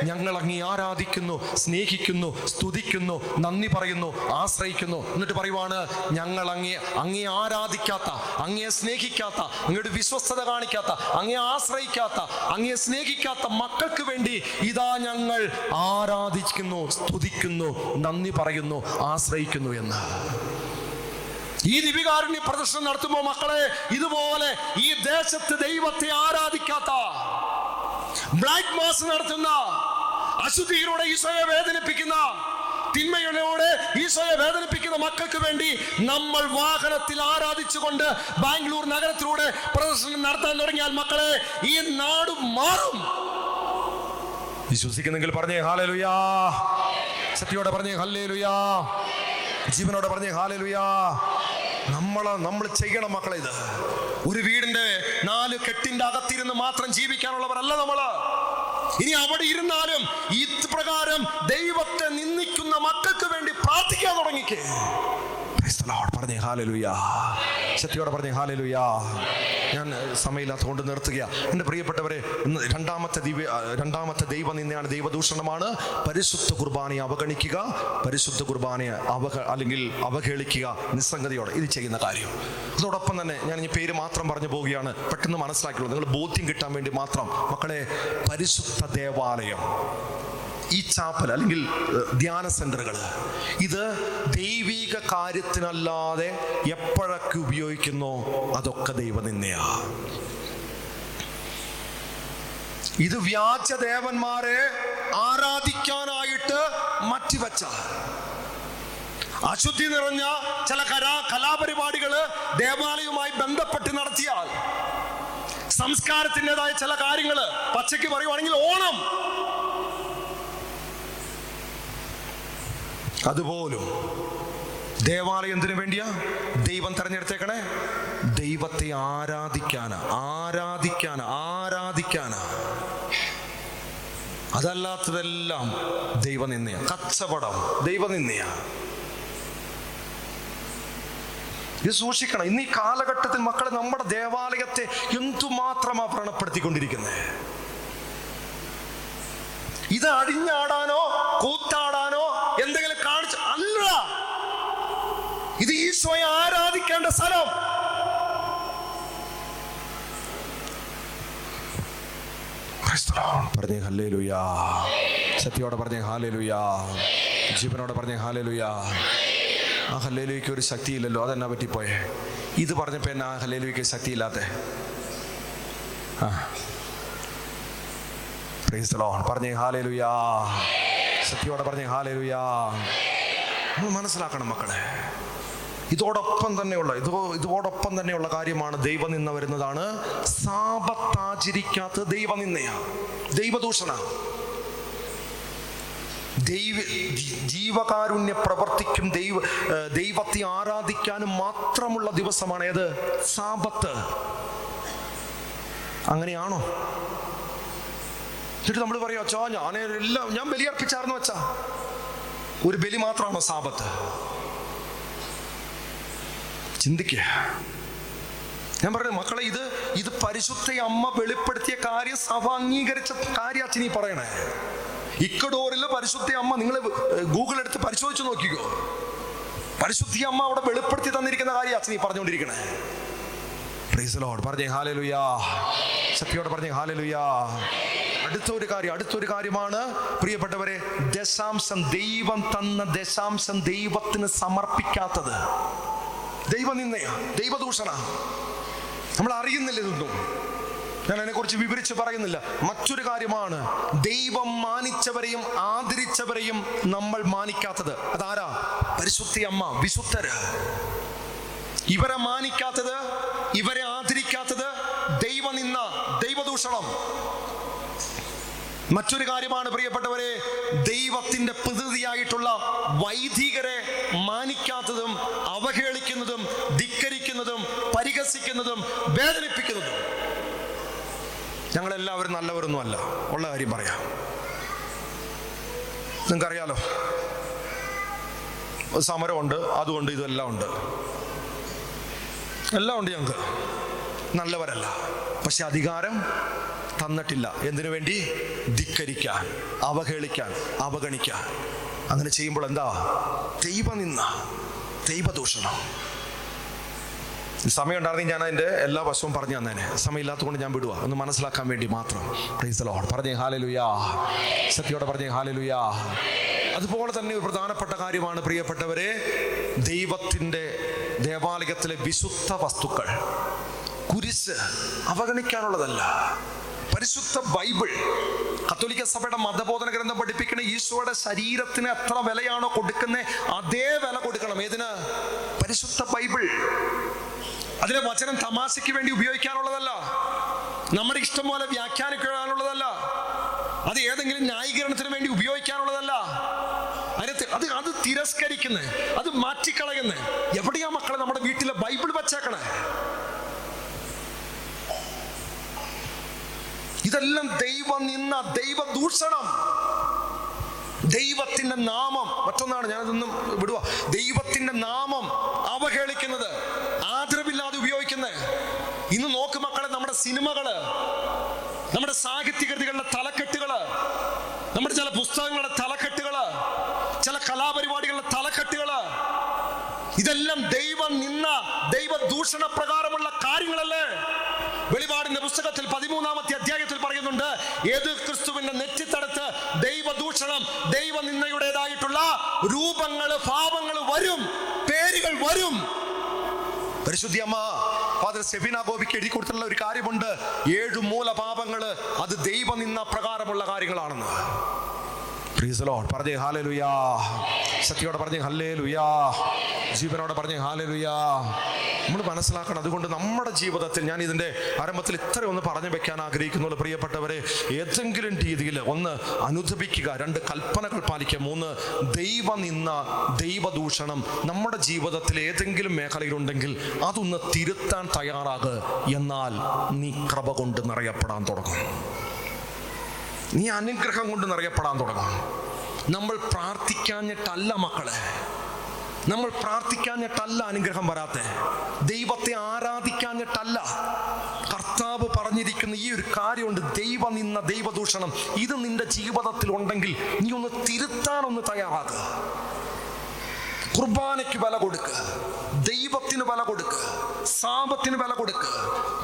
ഞങ്ങൾ അങ്ങി ആരാധിക്കുന്നു സ്നേഹിക്കുന്നു സ്തുതിക്കുന്നു നന്ദി പറയുന്നു ആശ്രയിക്കുന്നു. എന്നിട്ട് പറയുവാണ് ഞങ്ങൾ അങ്ങേ അങ്ങേ ആരാധിക്കാത്ത അങ്ങേ സ്നേഹിക്കാത്ത അങ്ങയുടെ വിശ്വസ്തത കാണിക്കാത്ത അങ്ങേ ആശ്രയിക്കാത്ത അങ്ങേ സ്നേഹിക്കാത്ത മക്കൾക്ക് വേണ്ടി ഇതാ ഞങ്ങൾ ആരാധിക്കുന്നു സ്തുതിക്കുന്നു നന്ദി പറയുന്നു ആശ്രയിക്കുന്നു എന്ന്. ഈ ദിവികാരുണ്യ പ്രദർശനം നടത്തുമ്പോൾ മക്കളെ ഇതുപോലെ ഈ ദേശത്ത് ദൈവത്തെ ആരാധിക്കാത്ത ബ്ലാക്ക് മാസ് നടത്തുന്ന അശുദ്ധിയിലൂടെ ഈശോയെ വേദനിപ്പിക്കുന്ന തിന്മയോടെ ഈശോയെ വേദനിപ്പിക്കുന്ന മക്കൾക്ക് വേണ്ടി നമ്മൾ വാഹനത്തിൽ ആരാധിച്ചുകൊണ്ട് ബാംഗ്ലൂർ നഗരത്തിലൂടെ പ്രദർശനം നടത്താൻ തുടങ്ങിയാൽ മക്കളെ ഈ നാട് മാറും. വിശ്വസിക്കുന്നെങ്കിൽ പറഞ്ഞേ ഹാലലുയാ. ശക്തിയോടെ പറഞ്ഞേ ഹല്ലേലുയാ ജീവനോടെ പറഞ്ഞേ ഹാലലുയാ. നമ്മൾ നമ്മൾ ചെയ്യണം മക്കളെ ഇത്. ഒരു വീടിന്റെ നാല് കെട്ടിന്റെ അകത്തിരുന്ന് മാത്രം ജീവിക്കാനുള്ളവരല്ല നമ്മൾ. ഇനി അവിടെ ഇരുന്നാലും ഈ പ്രകാരം ദൈവത്തെ നിന്ദിക്കുന്ന മക്കൾക്ക് വേണ്ടി പ്രാർത്ഥിക്കാൻ തുടങ്ങിക്കേ. പറഞ്ഞേ ഹാലലുയാ. ശക്തിയോടെ പറഞ്ഞേ ഹാലലുയാ. ഞാൻ സമയമില്ലാത്തതുകൊണ്ട് നിർത്തുക എന്റെ പ്രിയപ്പെട്ടവരെ രണ്ടാമത്തെ ദിവ്യ രണ്ടാമത്തെ ദൈവ നിന്നെയാണ് ദൈവദൂഷണമാണ്. പരിശുദ്ധ കുർബാനയെ അവഗണിക്കുക പരിശുദ്ധ കുർബാനയെ അവഹ അല്ലെങ്കിൽ അവഹേളിക്കുക നിസ്സംഗതിയോടെ ഇത് ചെയ്യുന്ന കാര്യം. അതോടൊപ്പം തന്നെ ഞാൻ ഈ പേര് മാത്രം പറഞ്ഞു പോവുകയാണ്. പെട്ടെന്ന് മനസ്സിലാക്കിയുള്ളൂ നിങ്ങൾ ബോധ്യം കിട്ടാൻ വേണ്ടി മാത്രം. മക്കളെ പരിശുദ്ധ ദേവാലയം. ഈ ചാപ്പൽ അല്ലെങ്കിൽ ധ്യാന സെന്ററുകൾ ഇത് ദൈവിക കാര്യത്തിനല്ലാതെ എപ്പോഴൊക്കെ ഉപയോഗിക്കുന്നോ? അതൊക്കെ ദൈവനിന്ദയാ. ഇത് വ്യാജ ദേവന്മാരെ ആരാധിക്കാനായിട്ട് മാറ്റിവച്ച അശുദ്ധി നിറഞ്ഞ ചില കലാ കലാപരിപാടികൾ ദേവാലയവുമായി ബന്ധപ്പെട്ട് നടത്തിയാൽ സംസ്കാരത്തിന്റെതായ ചില കാര്യങ്ങൾ പച്ചയ്ക്ക് പറയുവാണെങ്കിൽ ഓണം അതുപോലും ദേവാലയം വേണ്ടിയാ ദൈവം തെരഞ്ഞെടുത്തേക്കണേ? ദൈവത്തെ ആരാധിക്കാനാ ആരാധിക്കാനാ ആരാധിക്കാനാ? അതല്ലാത്തതെല്ലാം ദൈവനിന്ദയ. കച്ചവടം ദൈവനിന്ദയ. ഇത് സൂക്ഷിക്കണം. ഇന്ന് ഈ കാലഘട്ടത്തിൽ മക്കളെ നമ്മുടെ ദേവാലയത്തെ എന്തുമാത്രമാ വ്രണപ്പെടുത്തിക്കൊണ്ടിരിക്കുന്നത് ഇത് അടിഞ്ഞാടാനോ കൂത്താടാനോ എന്തെങ്കിലും കാണിച്ചു അല്ല ഇത് ഈശോയെ ആരാധിക്കേണ്ട സ്ഥലം. പറഞ്ഞേ ഹല്ലേ ലുയാ ശക്തിയോടെ പറഞ്ഞേ ഹാലേ ലുയാ ജീവനോടെ പറഞ്ഞേ ഹാലേ ലുയാ ആ ഹല്ലേലുയ്ക്ക് ഒരു ശക്തിയില്ലല്ലോ അതെന്നാ പറ്റിപ്പോയേ? ഇത് പറഞ്ഞപ്പോ എന്നാ ഹല്ലേലുയ്ക്ക് ശക്തിയില്ലാത്ത? ആ. പ്രൈസ് പറഞ്ഞേ ഹാലേലുയാ സത്യോടെ പറഞ്ഞേ ഹാലേലുയാ നമ്മൾ മനസ്സിലാക്കണം മക്കളെ. ഇതോടൊപ്പം തന്നെയുള്ള ഇതോ ഇതോടൊപ്പം തന്നെയുള്ള കാര്യമാണ് ദൈവം നിന്ന വരുന്നതാണ്. സാപത്താചരിക്കാത്ത ദൈവനിന്നയാ ദൈവദൂഷണ. ദൈവ ജീവകാരുണ്യ പ്രവർത്തിക്കും ദൈവ ദൈവത്തെ ആരാധിക്കാനും മാത്രമുള്ള ദിവസമാണ് ഏത്? സാപത്ത്. അങ്ങനെയാണോ? എന്നിട്ട് നമ്മൾ പറയും അച്ഛാ ഞാൻ എല്ലാം ഞാൻ ബലിയർപ്പിച്ചായിരുന്നു അച്ഛാ. ഒരു ബലി മാത്രമാണോ സാപത്ത്? ചിന്തിക്കുക ഞാൻ പറഞ്ഞു മക്കളെ ഇത് ഇത് പരിശുദ്ധ അമ്മ വെളിപ്പെടുത്തിയ കാര്യം സഭ അംഗീകരിച്ച കാര്യം അച്ഛനീ പറയണേ. ഇക്കഡോറിൽ പരിശുദ്ധ അമ്മ നിങ്ങൾ ഗൂഗിൾ എടുത്ത് പരിശോധിച്ചു നോക്കിക്കോ. പരിശുദ്ധി അമ്മ അവിടെ വെളിപ്പെടുത്തി തന്നിരിക്കുന്ന കാര്യം അച്ഛനീ പറഞ്ഞുകൊണ്ടിരിക്കണേ. പ്രൈസ് ലോഡ് പറഞ്ഞേ ഹാലലുയാ ശക്തിയോടെ പറഞ്ഞേ ഹാലലുയാ അടുത്ത ഒരു കാര്യം അടുത്തൊരു കാര്യമാണ്. പ്രിയപ്പെട്ടവരെ ദശാംശം ദൈവം തന്ന ദശാംശം ദൈവത്തിന് സമർപ്പിക്കാത്തത്. ദൈവനിന്ദയ ദൈവദൂഷണ. നമ്മൾ അറിയുന്നില്ല ഇതൊന്നും. ഞാൻ അതിനെക്കുറിച്ച് വിവരിച്ച് പറയുന്നില്ല. മറ്റൊരു കാര്യമാണ് ദൈവം മാനിച്ചവരെയും ആദരിച്ചവരെയും നമ്മൾ മാനിക്കാത്തത്. അതാരാ? പരിശുദ്ധി അമ്മ വിശുദ്ധര്. ഇവരെ മാനിക്കാത്തത് ഇവരെ ആദരിക്കാത്തത് ദൈവനിന്ന ദൈവദൂഷണം. മറ്റൊരു കാര്യമാണ് പ്രിയപ്പെട്ടവരെ ദൈവത്തിന്റെ പ്രതിനിധിയായിട്ടുള്ള വൈദികരെ മാനിക്കാത്തതും അവഹേളിക്കുന്നതും ധിക്കരിക്കുന്നതും പരിഹസിക്കുന്നതും വേദനിപ്പിക്കുന്നതും. ഞങ്ങളെല്ലാവരും നല്ലവരൊന്നും അല്ല ഉള്ള കാര്യം പറയാം. നിങ്ങൾക്കറിയാലോ? സമരമുണ്ട് അതുകൊണ്ട് ഇതെല്ലാം ഉണ്ട്. എല്ലാം ഉണ്ട് ഞങ്ങൾക്ക്. നല്ലവരല്ല. പക്ഷെ അധികാരം തന്നിട്ടില്ല. എന്തിനു വേണ്ടി? ധിക്കരിക്കാൻ അവഹേളിക്കാൻ അവഗണിക്കാൻ. അങ്ങനെ ചെയ്യുമ്പോൾ എന്താ? ദൈവനിന്ന ദൈവദൂഷണം. സമയം ഉണ്ടായിരുന്നെങ്കിൽ ഞാൻ അതിന്റെ എല്ലാ വശവും പറഞ്ഞു തന്നേനെ. സമയമില്ലാത്തതുകൊണ്ട് ഞാൻ വിടുക ഒന്ന് മനസ്സിലാക്കാൻ വേണ്ടി മാത്രം. പ്രൈസ് ദി ലോർഡ് പറഞ്ഞേ ഹാലലുയാ സത്യോടെ പറഞ്ഞേ ഹാലലുയാ അതുപോലെ തന്നെ ഒരു പ്രധാനപ്പെട്ട കാര്യമാണ് പ്രിയപ്പെട്ടവരെ ദൈവത്തിന്റെ ദേവാലയത്തിലെ വിശുദ്ധ വസ്തുക്കൾ കുരിശ് അവഗണിക്കാനുള്ളതല്ല. പരിശുദ്ധ ബൈബിൾ കത്തോലിക്ക സഭയുടെ മതബോധന ഗ്രന്ഥം പഠിപ്പിക്കുന്ന ഈശോയുടെ ശരീരത്തിന് എത്ര വിലയാണോ കൊടുക്കുന്നത് അതേ വില കൊടുക്കണം. ഏതിന്? പരിശുദ്ധ ബൈബിൾ. അതിലെ വചനം തമാശയ്ക്ക് വേണ്ടി ഉപയോഗിക്കാനുള്ളതല്ല. നമ്മുടെ ഇഷ്ടം പോലെ വ്യാഖ്യാനിക്കാനുള്ളതല്ല അത് ഏതെങ്കിലും ന്യായീകരണത്തിന് വേണ്ടി ഉപയോഗിക്കാനുള്ളതല്ല. കാര്യത്തിൽ അത് അത് തിരസ്കരിക്കുന്നേ അത് മാറ്റിക്കളയുന്നേ. എവിടെയാ മക്കളെ നമ്മുടെ വീട്ടിലെ ബൈബിൾ വച്ചേക്കണേ? ഇതെല്ലാം ദൈവം നിന്ന ദൈവ ദൂഷണം. ദൈവത്തിന്റെ നാമം മറ്റൊന്നാണ് ഞാനതൊന്നും വിടുവ. ദൈവത്തിന്റെ നാമം അവഹേളിക്കുന്നത് ആദരവില്ലാതെ ഉപയോഗിക്കുന്നത് ഇന്ന് നോക്ക് മക്കളെ നമ്മുടെ സിനിമകൾ നമ്മുടെ സാഹിത്യകൃതികളുടെ തലക്കെട്ടുകൾ നമ്മുടെ ചില പുസ്തകങ്ങളുടെ തലക്കെട്ട് ഇതെല്ലാം ദൈവം നിന്ന ദൈവ ദൂഷണ പ്രകാരമുള്ള കാര്യങ്ങളല്ലേ? വെളിപാടിന്റെ പുസ്തകത്തിൽ പതിമൂന്നാമത്തെ അധ്യായത്തിൽ പറയുന്നുണ്ട് ഏത് ക്രിസ്തുവിന്റെ നെറ്റിത്തടത്ത് ദൈവദൂഷണം ദൈവ നിന്നയുടേതായിട്ടുള്ള രൂപങ്ങൾ ഭാവങ്ങൾ വരും പേരുകൾ വരും. പരിശുദ്ധി അമ്മ ഫാദർ സെബിന ഗോപിക്ക് എഴുതി കൊടുത്തിട്ടുള്ള ഒരു കാര്യമുണ്ട് ഏഴു മൂലപാപങ്ങൾ അത് ദൈവ നിന്ന പ്രകാരമുള്ള കാര്യങ്ങളാണെന്ന്. Praise the പറഞ്ഞേ ഹാലേ ലുയാ സത്യോടെ പറഞ്ഞേ ഹല്ലേ ലുയാ ജീവനോടെ പറഞ്ഞേ ഹാലലുയാ നമ്മൾ മനസ്സിലാക്കണം അതുകൊണ്ട് നമ്മുടെ ജീവിതത്തിൽ ഞാൻ ഇതിന്റെ ആരംഭത്തിൽ ഇത്ര ഒന്ന് പറഞ്ഞു വെക്കാൻ ആഗ്രഹിക്കുന്നുള്ളൂ. പ്രിയപ്പെട്ടവരെ ഏതെങ്കിലും രീതിയിൽ ഒന്ന് അനുദപിക്കുക. രണ്ട് കൽപ്പനകൾ പാലിക്കുക. മൂന്ന് ദൈവ നിന്ന ദൈവദൂഷണം. നമ്മുടെ ജീവിതത്തിൽ ഏതെങ്കിലും മേഖലയിലുണ്ടെങ്കിൽ അതൊന്ന് തിരുത്താൻ തയ്യാറാകുക എന്നാൽ നീ കൃപ കൊണ്ട് നിറയപ്പെടാൻ തുടങ്ങും. നീ അനുഗ്രഹം കൊണ്ട് നിറയപ്പെടാൻ തുടങ്ങും. നമ്മൾ പ്രാർത്ഥിക്കാഞ്ഞിട്ടല്ല മക്കളെ. നമ്മൾ പ്രാർത്ഥിക്കാഞ്ഞിട്ടല്ല അനുഗ്രഹം വരാത്തെ. ദൈവത്തെ ആരാധിക്കാഞ്ഞിട്ടല്ല. കർത്താവ് പറഞ്ഞിരിക്കുന്ന ഈ ഒരു കാര്യമുണ്ട്. ദൈവ നിന്ന ദൈവദൂഷണം. ഇത് നിന്റെ ജീവിതത്തിൽ ഉണ്ടെങ്കിൽ നീ ഒന്ന് തിരുത്താനൊന്ന് തയ്യാറാകുക കുർബാനയ്ക്ക് വില കൊടുക്കുക ദൈവത്തിന് വില കൊടുക്കുക സാപത്തിന് വില കൊടുക്കുക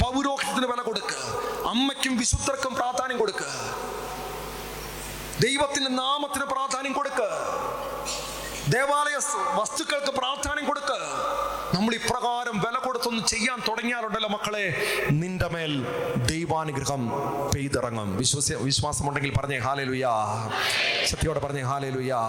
പൗരോഹിത്യത്തിന് വില കൊടുക്കുക അമ്മയ്ക്കും വിശുദ്ധർക്കും പ്രാധാന്യം കൊടുക്കുക ദൈവത്തിന്റെ നാമത്തിന് പ്രാധാന്യം കൊടുക്ക്. ദേവാലയ വസ്തുക്കൾക്ക് പ്രാധാന്യം കൊടുക്ക്. നമ്മൾ ഇപ്രകാരം വില കൊടുത്തൊന്ന് ചെയ്യാൻ തുടങ്ങിയാലുണ്ടല്ലോ മക്കളെ. നിന്റെ മേൽ ദൈവാനുഗ്രഹം പെയ്തിറങ്ങും. വിശ്വസ വിശ്വാസമുണ്ടെങ്കിൽ പറഞ്ഞേ ഹാലേ ലുയാ ശക്തിയോടെ പറഞ്ഞേ ഹാലേ ലുയാ